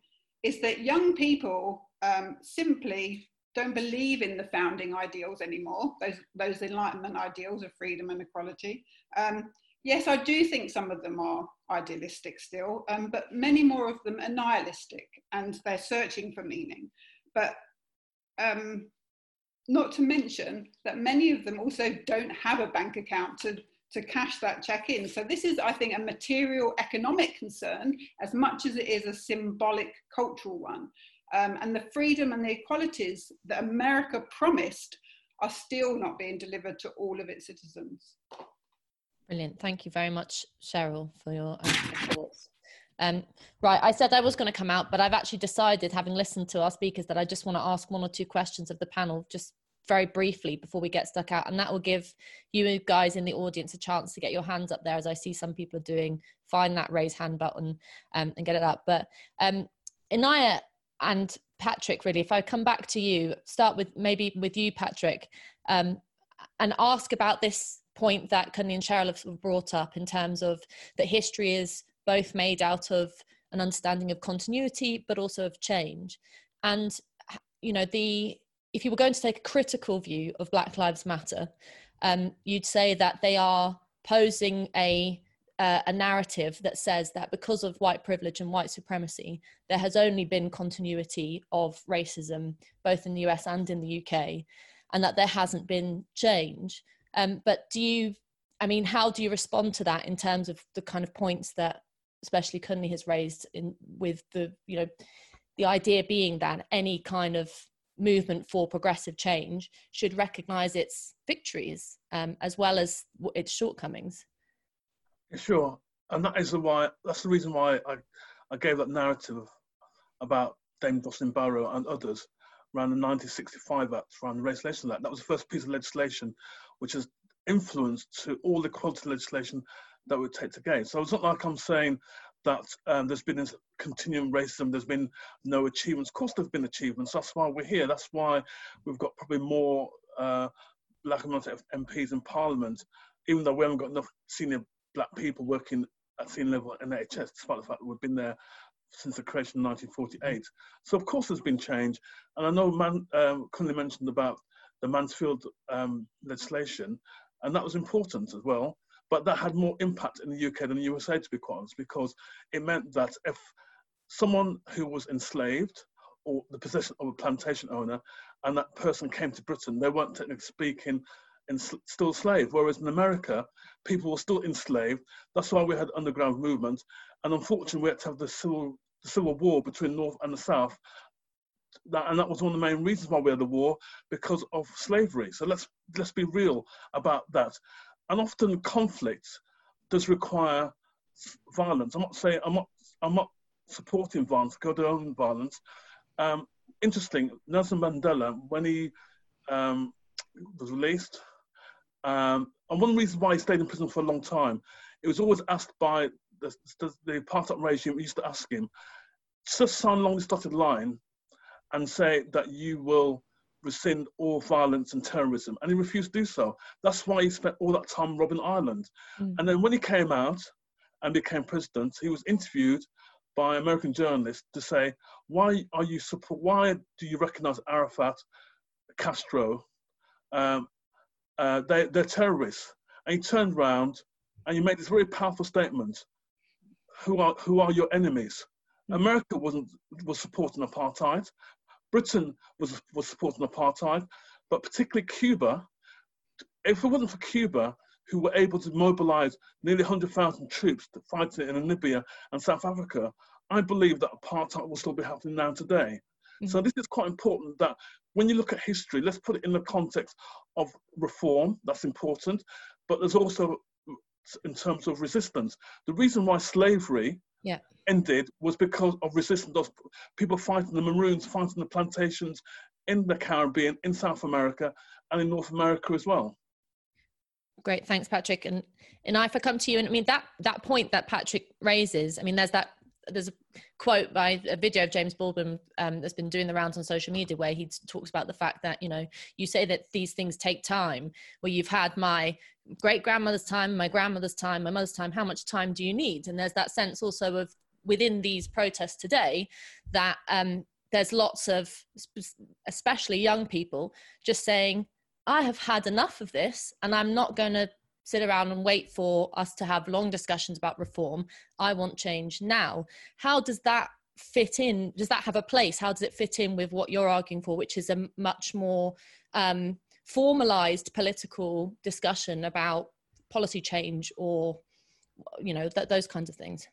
is that young people um, simply don't believe in the founding ideals anymore, those, those Enlightenment ideals of freedom and equality. Um, yes, I do think some of them are idealistic still, um, but many more of them are nihilistic and they're searching for meaning. But um, not to mention that many of them also don't have a bank account to, to cash that check in. So this is, I think, a material economic concern as much as it is a symbolic cultural one. Um, and the freedom and the equalities that America promised are still not being delivered to all of its citizens. Brilliant. Thank you very much, Cheryl, for your thoughts. Um, right, I said I was going to come out, but I've actually decided, having listened to our speakers, that I just want to ask one or two questions of the panel, just very briefly before we get stuck out. And that will give you guys in the audience a chance to get your hands up there, as I see some people are doing. Find that raise hand button um, and get it up. But um, Inaya and Patrick, really, if I come back to you, start with maybe with you, Patrick, um, and ask about this point that Kunle and Cheryl have brought up in terms of that history is both made out of an understanding of continuity but also of change and you know the if you were going to take a critical view of black lives matter um, you'd say that they are posing a uh, a narrative that says that because of white privilege and white supremacy, there has only been continuity of racism, both in the US and in the UK, and that there hasn't been change. Um, but do you, I mean, how do you respond to that in terms of the kind of points that especially Kunle has raised in with the you know the idea being that any kind of movement for progressive change should recognize its victories um, as well as its shortcomings. Sure. And that is the why that's the reason why i, I gave that narrative about dame Jocelyn Barrow and others around the 1965 act around the race legislation act. That was the first piece of legislation which has influenced to all the equality legislation that would take to gain. So it's not like I'm saying that um, there's been this continuing racism, there's been no achievements. Of course, there's been achievements. That's why we're here. That's why we've got probably more uh, black and minority MPs in Parliament, even though we haven't got enough senior black people working at senior level in NHS, despite the fact that we've been there since the creation in 1948. So of course there's been change. And I know Man, um, Kunle mentioned about the Mansfield um, legislation, and that was important as well. But that had more impact in the UK than the USA, to be quite honest, because it meant that if someone who was enslaved or the possession of a plantation owner and that person came to Britain, they weren't technically speaking and still slave. Whereas in America, people were still enslaved. That's why we had underground movement. And unfortunately, we had to have the civil, the civil war between North and the South. That, and that was one of the main reasons why we had the war because of slavery. So let's let's be real about that and often conflict does require violence. I'm not saying I'm not I'm not supporting violence, go to own violence. Um, interesting, Nelson Mandela, when he um, was released, um, and one reason why he stayed in prison for a long time, it was always asked by the, the, the apartheid regime, used to ask him, just sign along this dotted line and say that you will rescind all violence and terrorism, and he refused to do so. That's why he spent all that time Robben Island. Mm. And then when he came out, and became president, he was interviewed by American journalists to say, why are you support, why do you recognize Arafat, Castro? Um, uh, they, they're terrorists. And he turned around and he made this very powerful statement. Who are, who are your enemies? Hmm. America wasn't, was supporting apartheid. Britain was, was supporting apartheid, but particularly Cuba. If it wasn't for Cuba, who were able to mobilize nearly 100,000 troops to fight in Namibia and South Africa, I believe that apartheid will still be happening now today. Mm-hmm. So this is quite important that when you look at history, let's put it in the context of reform, that's important, but there's also in terms of resistance. The reason why slavery yeah. ended was because of resistance of people fighting the Maroons, fighting the plantations in the Caribbean, in South America, and in North America as well. Great, thanks, Patrick. And and if I come to you, and I mean that that point that Patrick raises, I mean, there's that there's a quote by a video of James Baldwin um, that's been doing the rounds on social media where he talks about the fact that you know you say that these things take time. Well, you've had my great grandmother's time, my grandmother's time, my mother's time. How much time do you need? And there's that sense also of within these protests today that um, there's lots of, especially young people, just saying, I have had enough of this and I'm not going to sit around and wait for us to have long discussions about reform. I want change now. How does that fit in? Does that have a place? How does it fit in with what you're arguing for, which is a much more um, formalized political discussion about policy change or, you know, th- those kinds of things?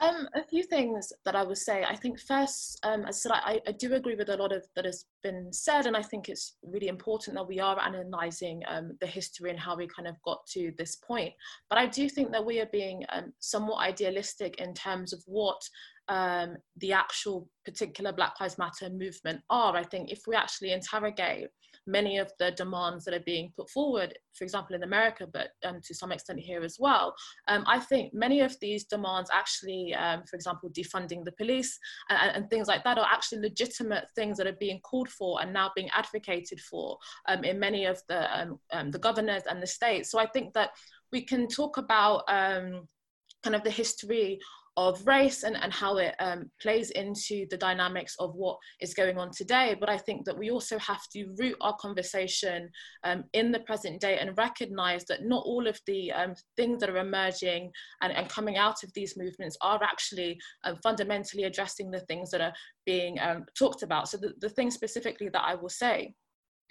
Um, a few things that I would say. I think first, um, as I said, I, I, do agree with a lot of that has been said, and I think it's really important that we are analysing um, the history and how we kind of got to this point. But I do think that we are being um, somewhat idealistic in terms of what um, the actual particular Black Lives Matter movement are. I think if we actually interrogate many of the demands that are being put forward, for example, in America, but um, to some extent here as well. Um, I think many of these demands actually, um, for example, defunding the police and, and, things like that are actually legitimate things that are being called for and now being advocated for um, in many of the, um, um, the governors and the states. So I think that we can talk about kind of the history of race and, and how it um, plays into the dynamics of what is going on today. But I think that we also have to root our conversation um, in the present day and recognize that not all of the um, things that are emerging and, and coming out of these movements are actually um, fundamentally addressing the things that are being um, talked about. So the, the thing specifically that I will say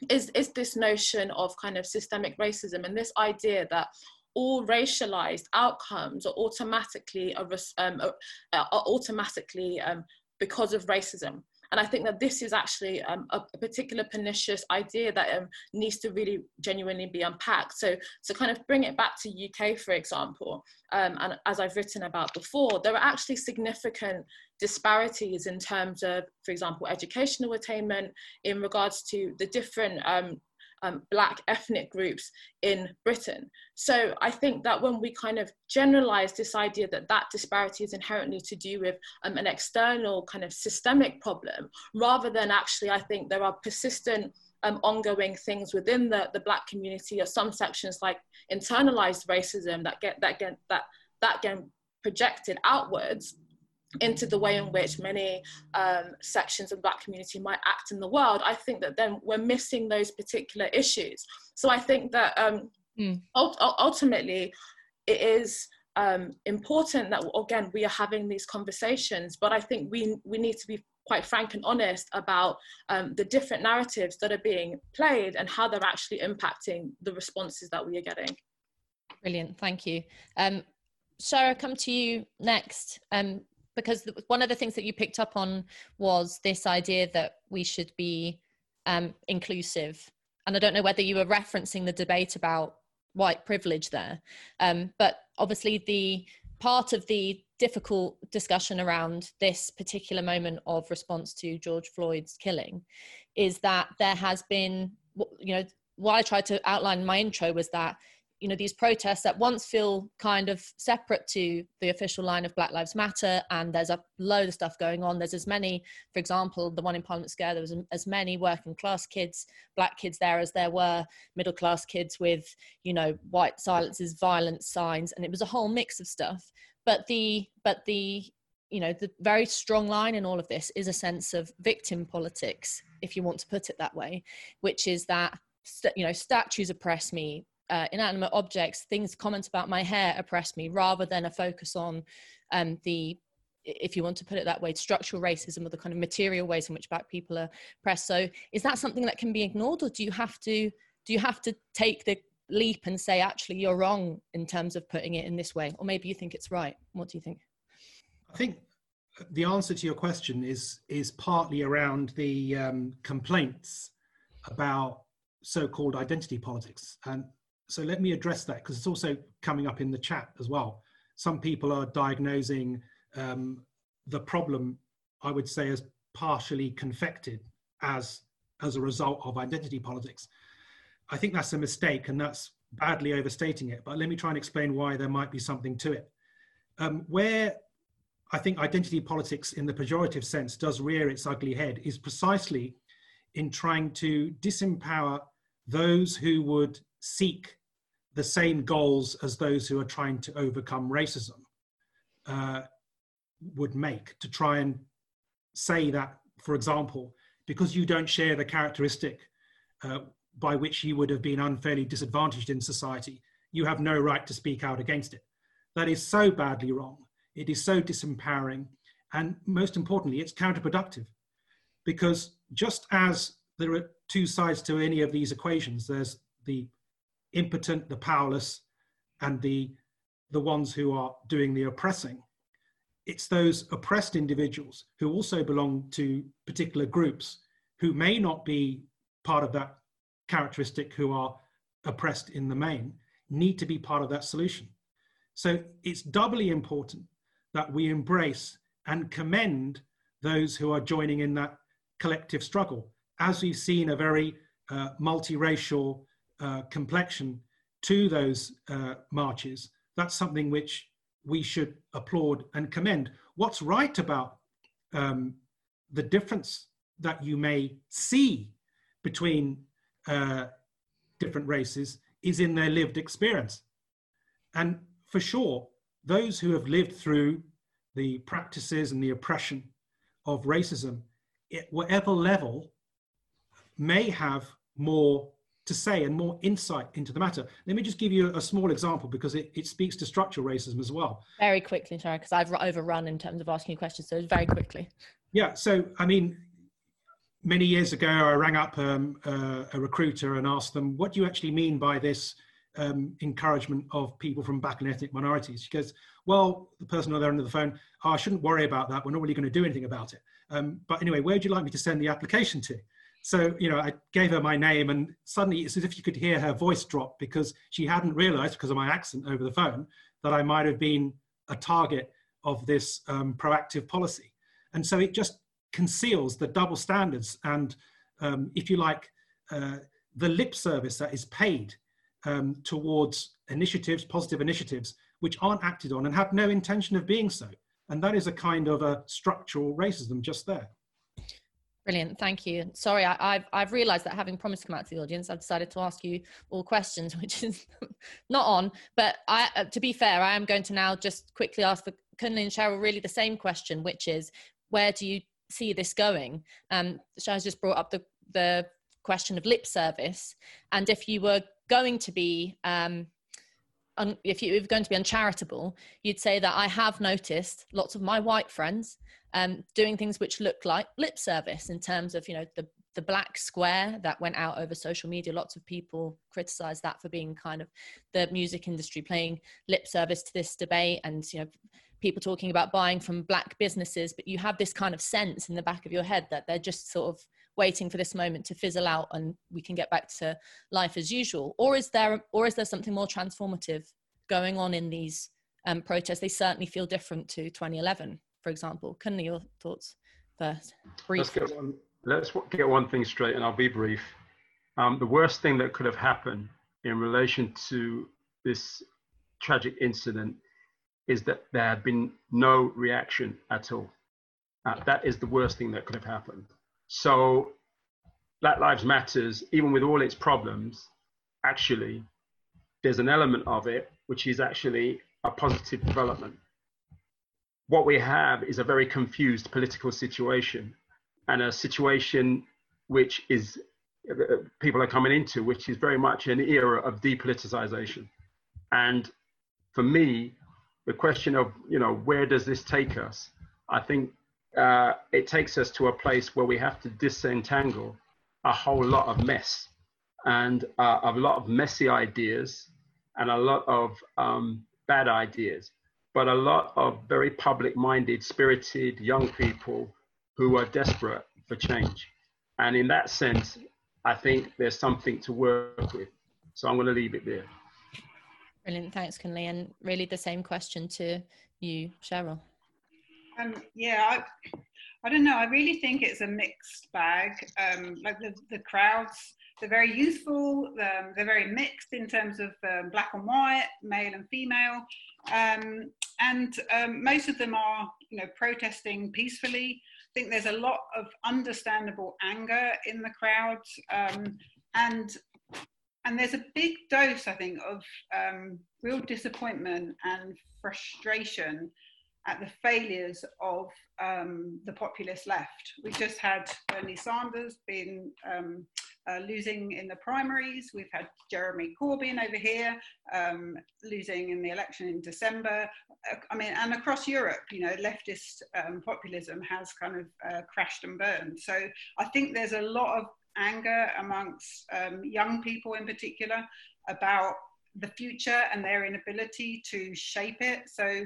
is, is this notion of kind of systemic racism and this idea that all racialized outcomes are automatically um, are automatically um, because of racism. And I think that this is actually um, a, a, particular pernicious idea that um, needs to really genuinely be unpacked. So, to kind of bring it back to UK, for example, um, and as I've written about before, there are actually significant disparities in terms of, for example, educational attainment in regards to the different um, black [LAUGHS] ethnic groups in Britain. So I think that when we kind of generalize this idea that that disparity is inherently to do with um, an external kind of systemic problem, rather than actually, I think there are persistent um, ongoing things within the, the black community or some sections like internalized racism that get that get that that get projected outwards into the way in which many um, sections of the black community might act in the world, I think that then we're missing those particular issues. So I think that um, mm. ult- ultimately it is um, important that again we are having these conversations, but I think we we need to be quite frank and honest about um, the different narratives that are being played and how they're actually impacting the responses that we are getting. Brilliant, thank you. Um, Shahrar, come to you next. Um, because one of the things that you picked up on was this idea that we should be um, inclusive. And I don't know whether you were referencing the debate about white privilege there, um, but obviously the part of the difficult discussion around this particular moment of response to George Floyd's killing is that there has been, you know, what I tried to outline in my intro was that you know these protests that once feel kind of separate to the official line of black lives matter and there's a load of stuff going on. There's as many for example the one in parliament square there was as many working class kids black kids there as there were middle class kids with you know white silences violence signs and it was a whole mix of stuff. But the but the you know the very strong line in all of this is a sense of victim politics if you want to put it that way which is that you know statues oppress me uh, inanimate objects, things, comments about my hair oppress me rather than a focus on um, the, if you want to put it that way, structural racism or the kind of material ways in which black people are oppressed. So is that something that can be ignored or do you have to, do you have to take the leap and say, actually, you're wrong in terms of putting it in this way? Or maybe you think it's right. What do you think? I think the answer to your question is is partly around the um, complaints about so-called identity politics and so let me address that because it's also coming up in the chat as well. Some people are diagnosing um, the problem, I would say, as partially confected as as a result of identity politics. I think that's a mistake and that's badly overstating it. But let me try and explain why there might be something to it. Um, where I think identity politics, in the pejorative sense, does rear its ugly head is precisely in trying to disempower those who would seek the same goals as those who are trying to overcome racism uh, would make to try and say that, for example, because you don't share the characteristic uh, by which you would have been unfairly disadvantaged in society, you have no right to speak out against it. That is so badly wrong. It is so disempowering. And most importantly, it's counterproductive because just as there are two sides to any of these equations, there's the impotent, the powerless, and the, the ones who are doing the oppressing. It's those oppressed individuals who also belong to particular groups who may not be part of that characteristic who are oppressed in the main, need to be part of that solution. So it's doubly important that we embrace and commend those who are joining in that collective struggle. As we've seen a very uh, multiracial uh, complexion to those uh, marches, that's something which we should applaud and commend. What's right about um, the difference that you may see between uh, different races is in their lived experience. And for sure, those who have lived through the practices and the oppression of racism at whatever level may have more to say and more insight into the matter. Let me just give you a small example because it, it speaks to structural racism as well. Very quickly, sorry, because I've overrun in terms of asking you questions. So very quickly. Yeah. So, I mean, many years ago, I rang up um, uh, a recruiter and asked them, what do you actually mean by this um, encouragement of people from back and ethnic minorities? She goes, well, the person on the other end of the phone, oh, I shouldn't worry about that. We're not really going to do anything about it. Um, but anyway, where would you like me to send the application to? So, you know, I gave her my name, and suddenly it's as if you could hear her voice drop because she hadn't realized, because of my accent over the phone, that I might have been a target of this um, proactive policy. And so it just conceals the double standards and, um, if you like, uh, the lip service that is paid um, towards initiatives, positive initiatives, which aren't acted on and have no intention of being so. And that is a kind of a structural racism just there. Brilliant, thank you. Sorry, I, have I've realised that having promised to come out to the audience, I've decided to ask you all questions, [LAUGHS] which is not on. But I, uh, to be fair, I am going to now just quickly ask for Kunle and Cheryl really the same question, which is, where do you see this going? Um, Cheryl's just brought up the the question of lip service, and if you were going to be um, un, if you were going to be uncharitable, you'd say that I have noticed lots of my white friends um, doing things which look like lip service in terms of you know the the black square that went out over social media. Lots of people criticized that for being kind of the music industry playing lip service to this debate and you know people talking about buying from black businesses but you have this kind of sense in the back of your head that they're just sort of waiting for this moment to fizzle out and we can get back to life as usual or is there or is there something more transformative going on in these um, protests they certainly feel different to 2011 for example. Kunle, your thoughts first? Brief. Let's get one, let's get one thing straight, and I'll be brief. Um, the worst thing that could have happened in relation to this tragic incident is that there had been no reaction at all. Uh, that is the worst thing that could have happened. So, Black Lives Matters, even with all its problems, actually, there's an element of it which is actually a positive development. What we have is a very confused political situation and a situation which is uh, people are coming into, which is very much an era of depoliticization. And for me, the question of you know where does this take us? I think uh, it takes us to a place where we have to disentangle a whole lot of mess and uh, a lot of messy ideas and a lot of um, bad ideas, but a lot of very public-minded, spirited young people who are desperate for change. And in that sense, I think there's something to work with. So I'm going to leave it there. Brilliant. Thanks, Kunle. And really the same question to you, Cheryl. Um, yeah, I, I don't know. I really think it's a mixed bag. Um, like the, the crowds, they're very youthful. Um, they're very mixed in terms of um, black and white, male and female. Um, and um, most of them are, you know, protesting peacefully. I think there's a lot of understandable anger in the crowds. Um, and and there's a big dose, I think, of real disappointment and frustration at the failures of um, the populist left. We just had Bernie Sanders being um, uh, losing in the primaries. We've had Jeremy Corbyn over here um, losing in the election in December. Uh, I mean, and across Europe, you know, leftist um, populism has kind of uh, crashed and burned. So I think there's a lot of anger amongst um, young people in particular about the future and their inability to shape it. So,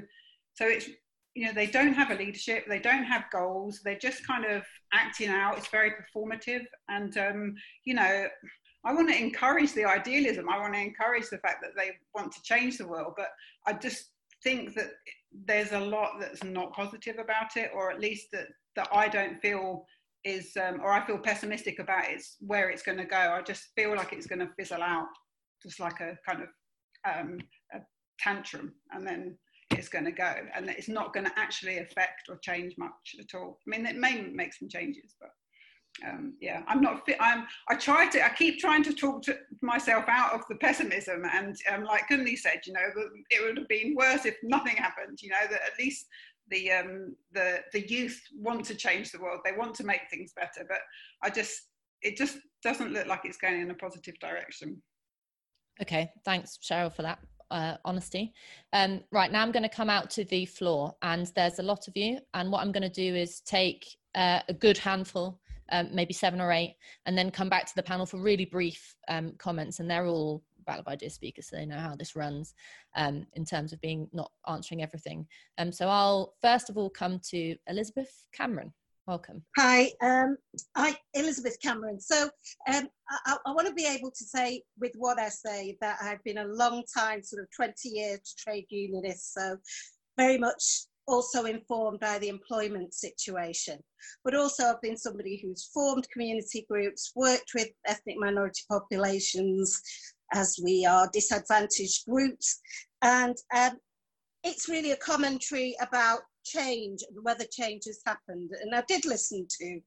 so it's you know they don't have a leadership, they don't have goals, they're just kind of acting out. It's very performative, and um, you know. I want to encourage the idealism. I want to encourage the fact that they want to change the world, but I just think that there's a lot that's not positive about it, or at least that that I don't feel is, um, or I feel pessimistic about it's where it's going to go. I just feel like it's going to fizzle out, just like a kind of um, a tantrum, and then it's going to go, and it's not going to actually affect or change much at all. I mean, it may make some changes, but um, yeah, I'm not fit. I'm. I try to. I keep trying to talk to myself out of the pessimism, and um, like Kunle said, you know, it would have been worse if nothing happened. You know, that at least the um, the the youth want to change the world. They want to make things better, but I just it just doesn't look like it's going in a positive direction. Okay, thanks, Cheryl, for that uh, honesty. Um, right now, I'm going to come out to the floor, and there's a lot of you. And what I'm going to do is take uh, a good handful, um, maybe seven or eight, and then come back to the panel for really brief um, comments. And they're all Battle of Ideas speakers, so they know how this runs um, in terms of being not answering everything. Um, so I'll first of all come to Elizabeth Cameron. Welcome. Hi, um, I Elizabeth Cameron. So um, I, I want to be able to say with what I say that I've been a long time, sort of 20 years trade unionist, so very much also informed by the employment situation. But also I've been somebody who's formed community groups, worked with ethnic minority populations, as we are disadvantaged groups. And um, it's really a commentary about change whether change has happened. And I did listen to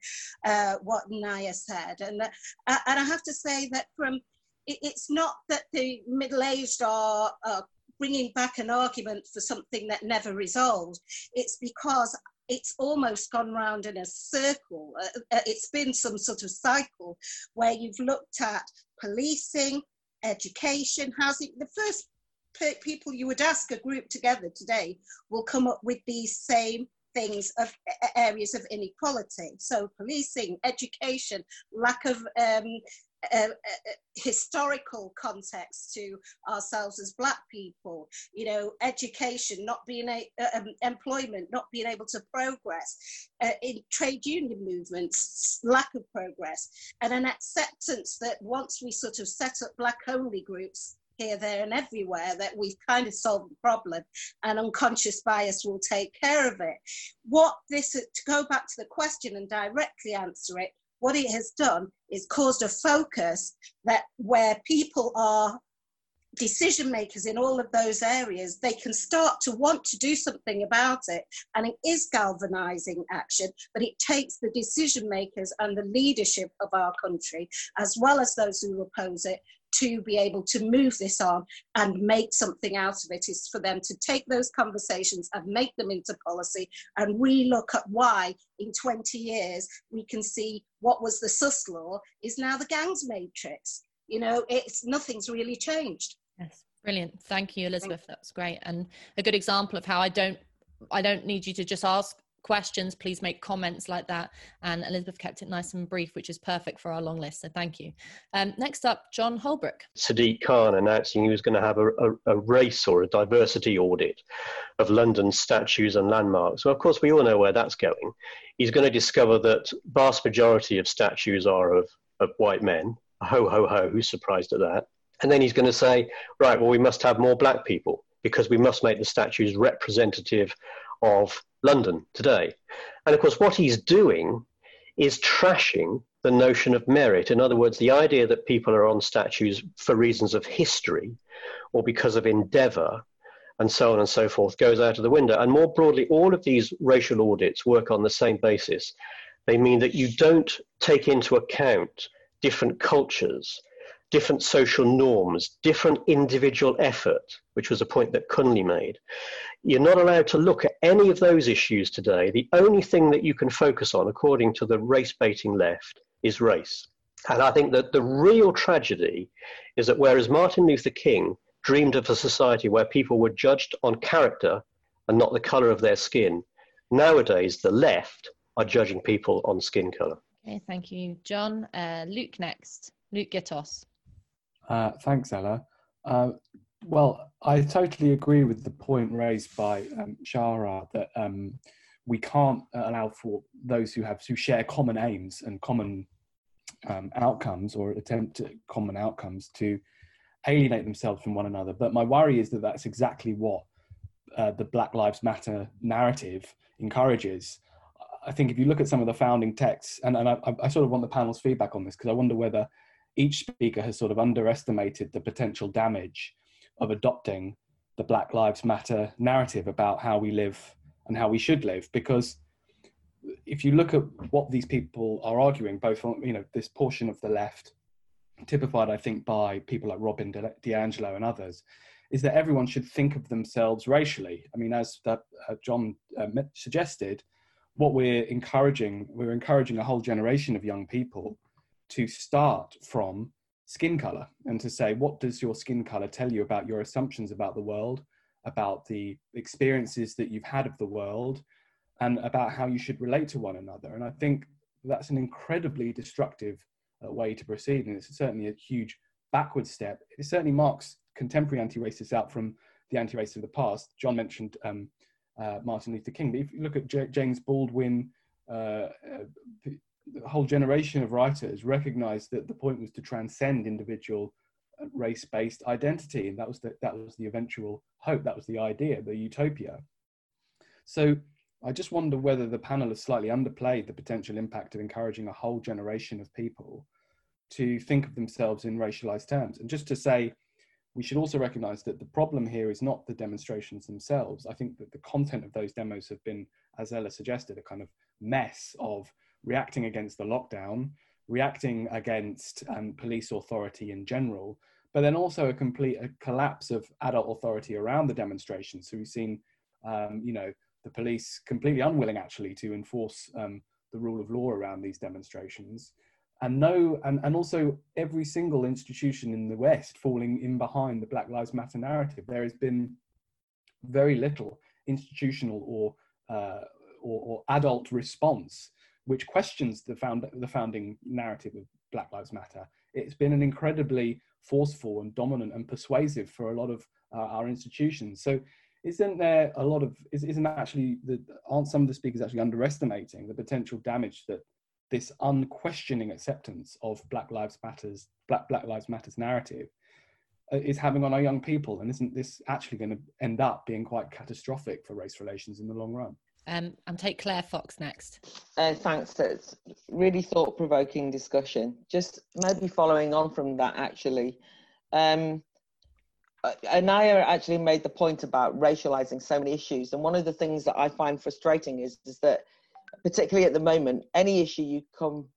uh, what Inaya said. And, uh, and I have to say that from it, it's not that the middle-aged are uh, bringing back an argument for something that never resolved. It's because it's almost gone round in a circle. Uh, uh it's been some sort of cycle where you've looked at policing, education, housing. The first people you would ask a group together today will come up with these same things of areas of inequality. So policing, education, lack of um, uh, uh, historical context to ourselves as black people you know education not being a um, employment not being able to progress uh, in trade union movements lack of progress and an acceptance that once we sort of set up black only groups here there and everywhere that we've kind of solved the problem and unconscious bias will take care of it what this to go back to the question and directly answer it what it has done is caused a focus that where people are decision makers in all of those areas, they can start to want to do something about it. And it is galvanizing action, but it takes the decision makers and the leadership of our country, as well as those who oppose it, to be able to move this on and make something out of it is for them to take those conversations and make them into policy. And relook at why in 20 years we can see what was the sus law is now the gangs matrix. You know it's nothing's really changed. Yes. Brilliant. Thank you elizabeth. That's great. And a good example of how i don't i don't need you to just ask questions, please make comments like that. And Elizabeth kept it nice and brief, which is perfect for our long list. So thank you. Um, next up, John Holbrook. Sadiq Khan announcing he was going to have a, a, a, race or a diversity audit of London's statues and landmarks. Well, of course, we all know where that's going. He's going to discover that vast majority of statues are of, of white men. Ho, ho, ho, who's surprised at that? And then he's going to say, right, well, we must have more black people because we must make the statues representative of London today. And of course, what he's doing is trashing the notion of merit. In other words, the idea that people are on statues for reasons of history or because of endeavor and so on and so forth goes out of the window. And more broadly, all of these racial audits work on the same basis. They mean that you don't take into account different cultures, different social norms, different individual effort, which was a point that Kunle made. You're not allowed to look at any of those issues today. The only thing that you can focus on, according to the race baiting left, is race. And I think that the real tragedy is that whereas Martin Luther King dreamed of a society where people were judged on character and not the color of their skin, nowadays the left are judging people on skin color. Okay, thank you, John. Uh, Luke next. Luke Gittos. Uh, thanks, Ella. Uh, well, I totally agree with the point raised by um, Shahrar that um, we can't allow for those who have who share common aims and common um, outcomes or attempt at common outcomes to alienate themselves from one another. But my worry is that that's exactly what uh, the Black Lives Matter narrative encourages. I think if you look at some of the founding texts, and, and I, I sort of want the panel's feedback on this because I wonder whether each speaker has sort of underestimated the potential damage of adopting the Black Lives Matter narrative about how we live and how we should live. Because if you look at what these people are arguing, both on you know this portion of the left, typified I think by people like Robin DiAngelo and others, is that everyone should think of themselves racially. I mean, as that, uh, John uh, suggested, what we're encouraging, we're encouraging a whole generation of young people to start from skin color and to say, what does your skin color tell you about your assumptions about the world, about the experiences that you've had of the world, and about how you should relate to one another? And I think that's an incredibly destructive uh, way to proceed. And it's certainly a huge backward step. It certainly marks contemporary anti racists out from the anti racists of the past. John mentioned um, uh, Martin Luther King, but if you look at J- James Baldwin, uh, a whole generation of writers recognized that the point was to transcend individual uh, race-based identity, and that was the, that was the eventual hope. That was the idea, the utopia. So I just wonder whether the panel has slightly underplayed the potential impact of encouraging a whole generation of people to think of themselves in racialized terms. And just to say, we should also recognize that the problem here is not the demonstrations themselves. I think that the content of those demos have been, as Ella suggested, a kind of mess of reacting against the lockdown, reacting against um, police authority in general, but then also a complete a collapse of adult authority around the demonstrations. So we've seen, um, you know, the police completely unwilling actually to enforce um, the rule of law around these demonstrations. And no, and, and also every single institution in the West falling in behind the Black Lives Matter narrative. There has been very little institutional or uh, or, or, adult response which questions the, found, the founding narrative of Black Lives Matter. It's been an incredibly forceful and dominant and persuasive for a lot of uh, our institutions. So isn't there a lot of, is, isn't actually, the, aren't some of the speakers actually underestimating the potential damage that this unquestioning acceptance of Black Lives Matters, Black, Black Lives Matters narrative uh, is having on our young people? And isn't this actually going to end up being quite catastrophic for race relations in the long run? Um, and take Claire Fox next. Uh, thanks. It's really thought provoking discussion. Just maybe following on from that, actually. Um, uh, Inaya actually made the point about racializing so many issues, and one of the things that I find frustrating is is that, particularly at the moment, any issue you come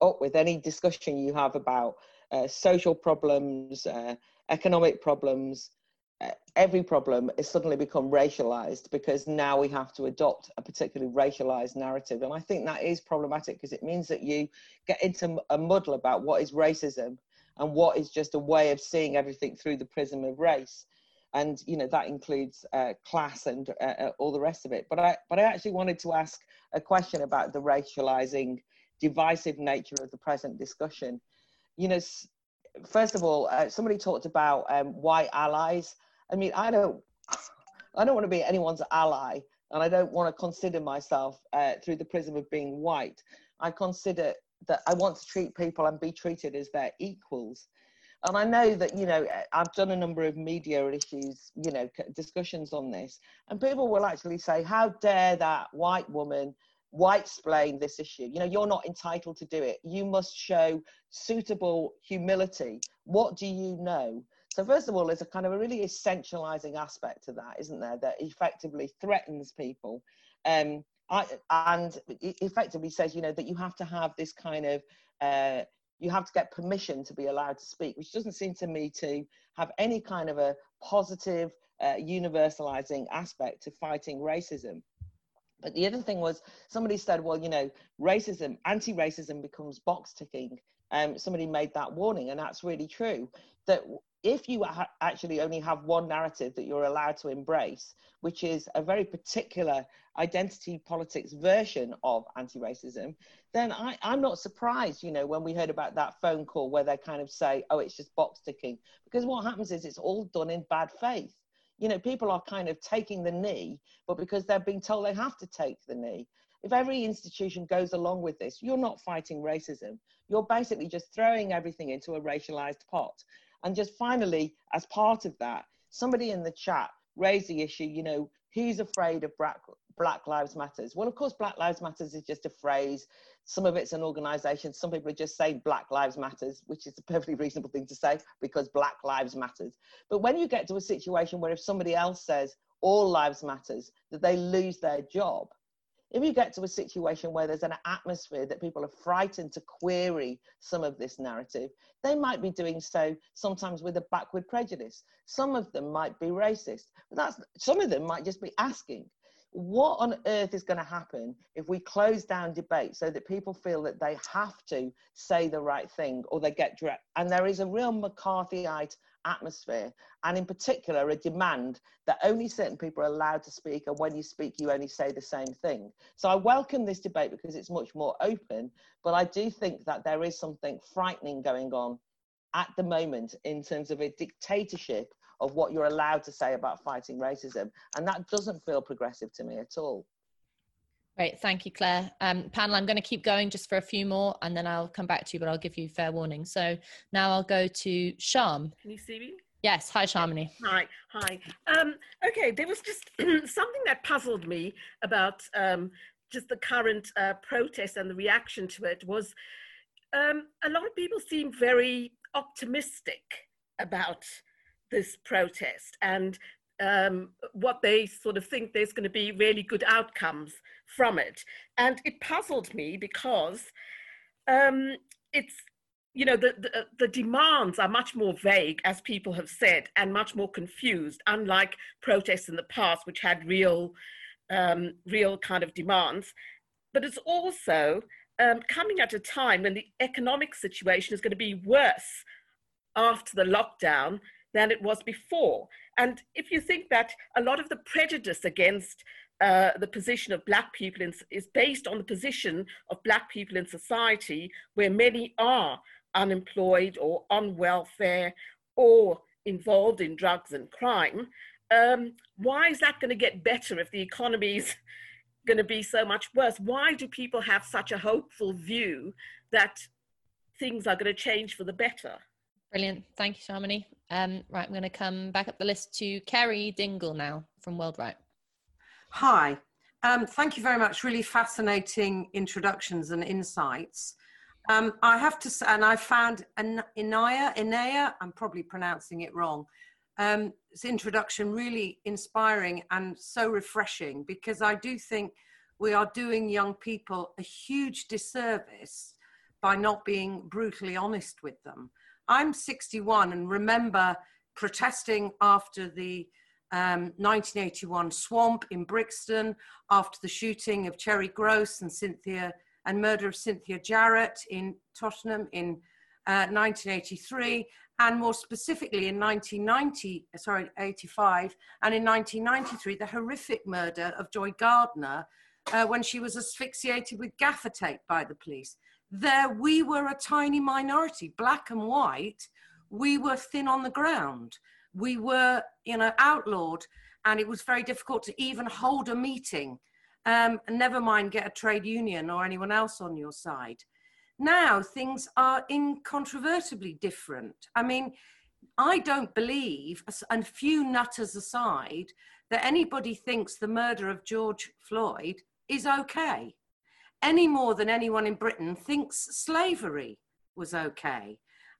up with, any discussion you have about uh, social problems, uh, economic problems, every problem has suddenly become racialized because now we have to adopt a particularly racialized narrative, and I think that is problematic because it means that you get into a muddle about what is racism and what is just a way of seeing everything through the prism of race. And you know that includes uh, class and uh, uh, all the rest of it. But i but i actually wanted to ask a question about the racializing divisive nature of the present discussion. You know first of all uh, somebody talked about um, white allies i mean i don't [LAUGHS] i don't want to be anyone's ally and i don't want to consider myself uh, through the prism of being white i consider that I want to treat people and be treated as their equals. And I know that, you know, I've done a number of media issues, you know, discussions on this, and people will actually say, How dare that white woman white explain this issue? You know, you're not entitled to do it. You must show suitable humility. What do you know? So, first of all, there's a kind of a really essentializing aspect to that, isn't there, that effectively threatens people. Um, I, and effectively says, you know, that you have to have this kind of, uh, you have to get permission to be allowed to speak, which doesn't seem to me to have any kind of a positive, uh, universalizing aspect to fighting racism. But the other thing was somebody said, well, you know, racism, anti racism becomes box ticking. Um, somebody made that warning, and that's really true. That if you ha- actually only have one narrative that you're allowed to embrace, which is a very particular identity politics version of anti-racism, then I, I'm not surprised, you know, when we heard about that phone call where they kind of say, oh, it's just box ticking. Because what happens is it's all done in bad faith. You know, people are kind of taking the knee, but because they're being told they have to take the knee. If every institution goes along with this, you're not fighting racism. You're basically just throwing everything into a racialized pot. And just finally, as part of that, somebody in the chat raised the issue, you know, who's afraid of Black, Black Lives Matters? Well, of course, Black Lives Matters is just a phrase. Some of it's an organization. Some people are just saying Black Lives Matters, which is a perfectly reasonable thing to say because Black Lives Matters. But when you get to a situation where if somebody else says all lives matters, that they lose their job, if you get to a situation where there's an atmosphere that people are frightened to query some of this narrative, they might be doing so sometimes with a backward prejudice. Some of them might be racist, but that's some of them might just be asking, what on earth is going to happen if we close down debate so that people feel that they have to say the right thing or they get direct? And there is a real McCarthyite atmosphere, and in particular, a demand that only certain people are allowed to speak, and when you speak, you only say the same thing. So I welcome this debate because it's much more open, but I do think that there is something frightening going on at the moment in terms of a dictatorship of what you're allowed to say about fighting racism. And that doesn't feel progressive to me at all. Great, thank you, Claire. Um, panel, I'm going to keep going just for a few more and then I'll come back to you, but I'll give you fair warning. So now I'll go to Sham. Can you see me? Yes, hi Shamini. Hi, hi. Um, okay, there was just [CLEARS THROAT] something that puzzled me about um, just the current uh, protest and the reaction to it was um, a lot of people seem very optimistic about this protest and um, what they sort of think there's going to be really good outcomes from it. And it puzzled me because um, it's, you know, the, the, the, demands are much more vague, as people have said, and much more confused, unlike protests in the past, which had real, um, real kind of demands. But it's also um, coming at a time when the economic situation is going to be worse after the lockdown than it was before. And if you think that a lot of the prejudice against uh, the position of black people in, is based on the position of black people in society, where many are unemployed or on welfare or involved in drugs and crime, um, why is that going to get better if the economy is [LAUGHS] going to be so much worse? Why do people have such a hopeful view that things are going to change for the better? Brilliant. Thank you, Shamini. Um, right, I'm going to come back up the list to Kerry Dingle now from World Right. Hi. Um, thank you very much. Really fascinating introductions and insights. Um, I have to say, and I found Inaya, Inaya, I'm probably pronouncing it wrong, um, this introduction really inspiring and so refreshing because I do think we are doing young people a huge disservice by not being brutally honest with them. I'm 61 and remember protesting after the um, 1981 swamp in Brixton, after the shooting of Cherry Groce and Cynthia and murder of Cynthia Jarrett in Tottenham in uh, 1983, and more specifically in 1990, sorry, 85, and in 1993, the horrific murder of Joy Gardner uh, when she was asphyxiated with gaffer tape by the police. There, we were a tiny minority, black and white. We were thin on the ground. We were, you know, outlawed, and it was very difficult to even hold a meeting. Um, never mind get a trade union or anyone else on your side. Now things are incontrovertibly different. I mean, I don't believe, and few nutters aside, that anybody thinks the murder of George Floyd is okay, any more than anyone in Britain thinks slavery was okay.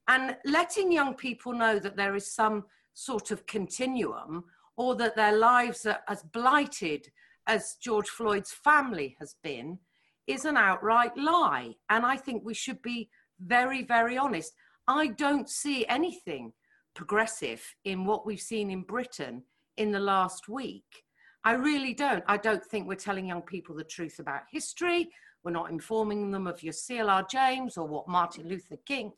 And letting young people know that there is some sort of continuum or that their lives are as blighted as George Floyd's family has been is an outright lie. And I think we should be very, very honest. I don't see anything progressive in what we've seen in Britain in the last week. I really don't. I don't think we're telling young people the truth about history. We're not informing them of your CLR James or what Martin Luther King,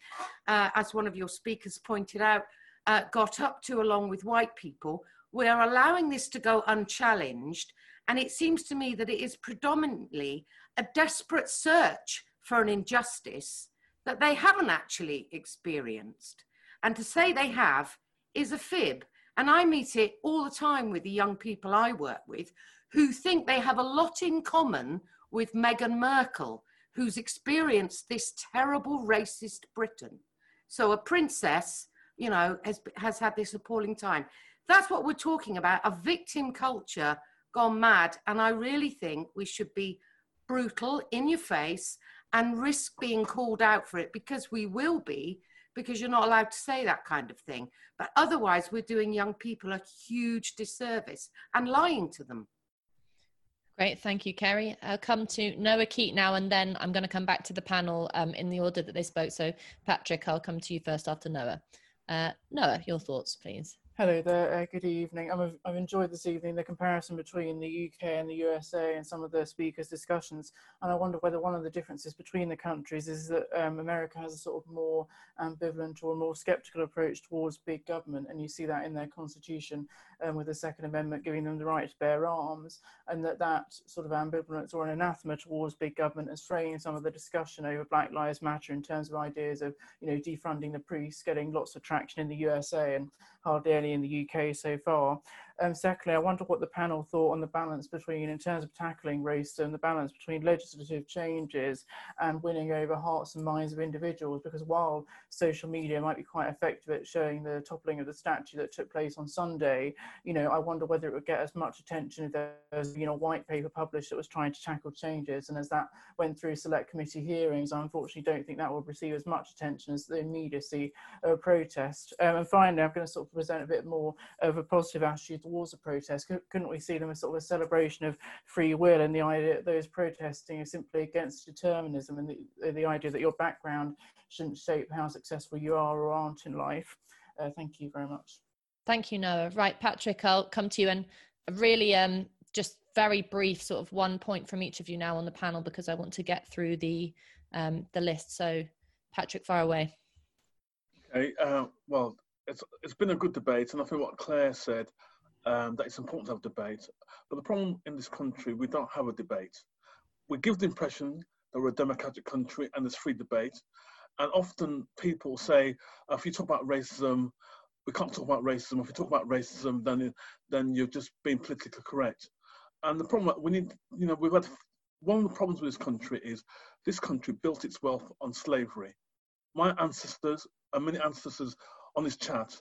uh, as one of your speakers pointed out, uh, got up to along with white people. We are allowing this to go unchallenged. And it seems to me that it is predominantly a desperate search for an injustice that they haven't actually experienced. And to say they have is a fib. And I meet it all the time with the young people I work with who think they have a lot in common with Meghan Markle, who's experienced this terrible racist Britain. So a princess, you know, has, has had this appalling time. That's what we're talking about a victim culture gone mad. And I really think we should be brutal in your face and risk being called out for it because we will be because you're not allowed to say that kind of thing but otherwise we're doing young people a huge disservice and lying to them Great, thank you, Kerry. I'll come to Noah Keat now, and then I'm going to come back to the panel um, in the order that they spoke. So, Patrick, I'll come to you first after Noah. Uh, Noah, your thoughts, please. Hello there, uh, good evening. i have enjoyed this evening the comparison between the UK and the USA and some of the speakers' discussions. And I wonder whether one of the differences between the countries is that um, America has a sort of more ambivalent or more skeptical approach towards big government. And you see that in their constitution um, with the Second Amendment giving them the right to bear arms. And that that sort of ambivalence or an anathema towards big government is fraying some of the discussion over Black Lives Matter in terms of ideas of, you know, defunding the priests, getting lots of traction in the USA and hardly in the UK so far. Um, secondly, I wonder what the panel thought on the balance between, in terms of tackling racism, the balance between legislative changes and winning over hearts and minds of individuals. Because while social media might be quite effective at showing the toppling of the statue that took place on Sunday, you know, I wonder whether it would get as much attention if there was, you know, a white paper published that was trying to tackle changes. And as that went through select committee hearings, I unfortunately don't think that will receive as much attention as the immediacy of a protest. Um, and finally, I'm going to sort of present a bit more of a positive attitude towards a protest? Couldn't we see them as sort of a celebration of free will and the idea that those protesting are simply against determinism and the, the idea that your background shouldn't shape how successful you are or aren't in life? Uh, thank you very much. Thank you, Noah. Right, Patrick, I'll come to you and really um, just very brief, sort of one point from each of you now on the panel because I want to get through the um, the list. So, Patrick, far away. Okay. Uh, well, it's it's been a good debate, and I think what Claire said um, that it's important to have debate. But the problem in this country, we don't have a debate. We give the impression that we're a democratic country and there's free debate. And often people say, uh, if you talk about racism, we can't talk about racism. If you talk about racism, then then you're just being politically correct. And the problem we need, you know, we've had one of the problems with this country is this country built its wealth on slavery. My ancestors and many ancestors on this chat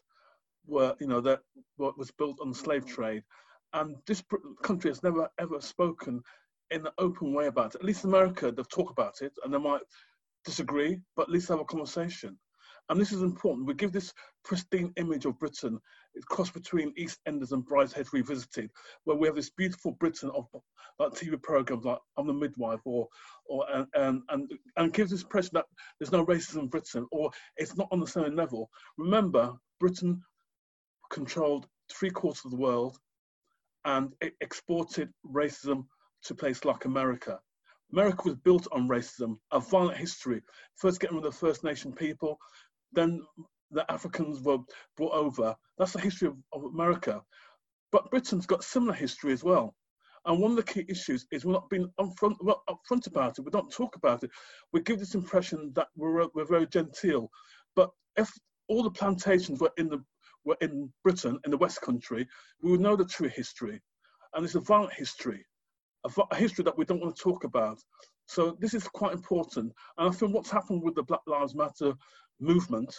were, you know, that what was built on the slave trade. And this country has never ever spoken in an open way about it. At least in America, they've talked about it and they might disagree, but at least have a conversation. And this is important. We give this pristine image of Britain, it's cross between EastEnders and Brideshead Revisited, where we have this beautiful Britain of like TV programs like I'm the Midwife or or and and, and gives this impression that there's no racism in Britain or it's not on the same level. Remember, Britain controlled three quarters of the world and exported racism to places like America. America was built on racism, a violent history. First getting rid of the First Nation people, then the Africans were brought over. That's the history of, of America. But Britain's got similar history as well. And one of the key issues is we're not being upfront, we're not upfront about it. We don't talk about it. We give this impression that we're, we're very genteel. But if all the plantations were in the were in Britain, in the West Country, we would know the true history. And it's a violent history, a, a history that we don't want to talk about. So this is quite important. And I think what's happened with the Black Lives Matter movement,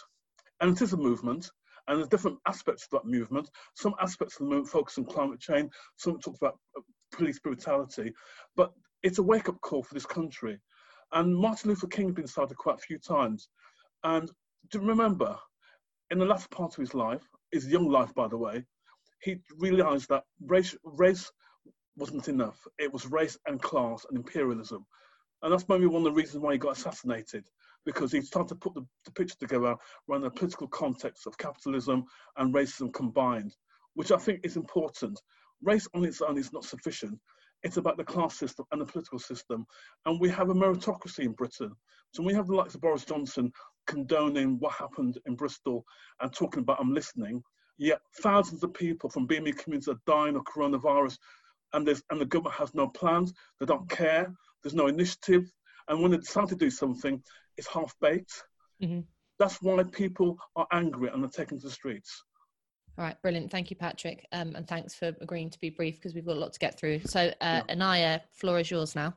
and it is a movement, and there's different aspects of that movement. Some aspects of the movement focus on climate change, some talk about uh, police brutality, but it's a wake-up call for this country. And Martin Luther King has been cited quite a few times. And remember, in the last part of his life, his young life, by the way, he realized that race, race wasn't enough. It was race and class and imperialism. And that's maybe one of the reasons why he got assassinated, because he started to put the, the picture together around the political context of capitalism and racism combined, which I think is important. Race on its own is not sufficient. It's about the class system and the political system. And we have a meritocracy in Britain. So we have the likes of Boris Johnson condoning what happened in Bristol and talking about I'm listening, yet thousands of people from BME communities are dying of coronavirus and, there's, and the government has no plans, they don't care, there's no initiative, and when they decide to do something, it's half-baked. Mm-hmm. That's why people are angry and are taking to the streets. All right, brilliant. Thank you, Patrick. Um, and thanks for agreeing to be brief because we've got a lot to get through. So, uh, yeah. Inaya, floor is yours now.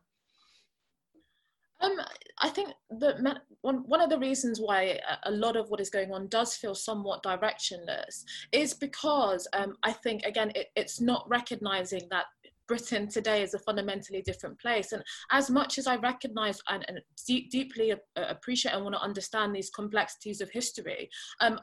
I think that one, one of the reasons why a lot of what is going on does feel somewhat directionless is because um, I think, again, it, it's not recognizing that Britain today is a fundamentally different place. And as much as I recognize and, and deep, deeply appreciate and want to understand these complexities of history, um,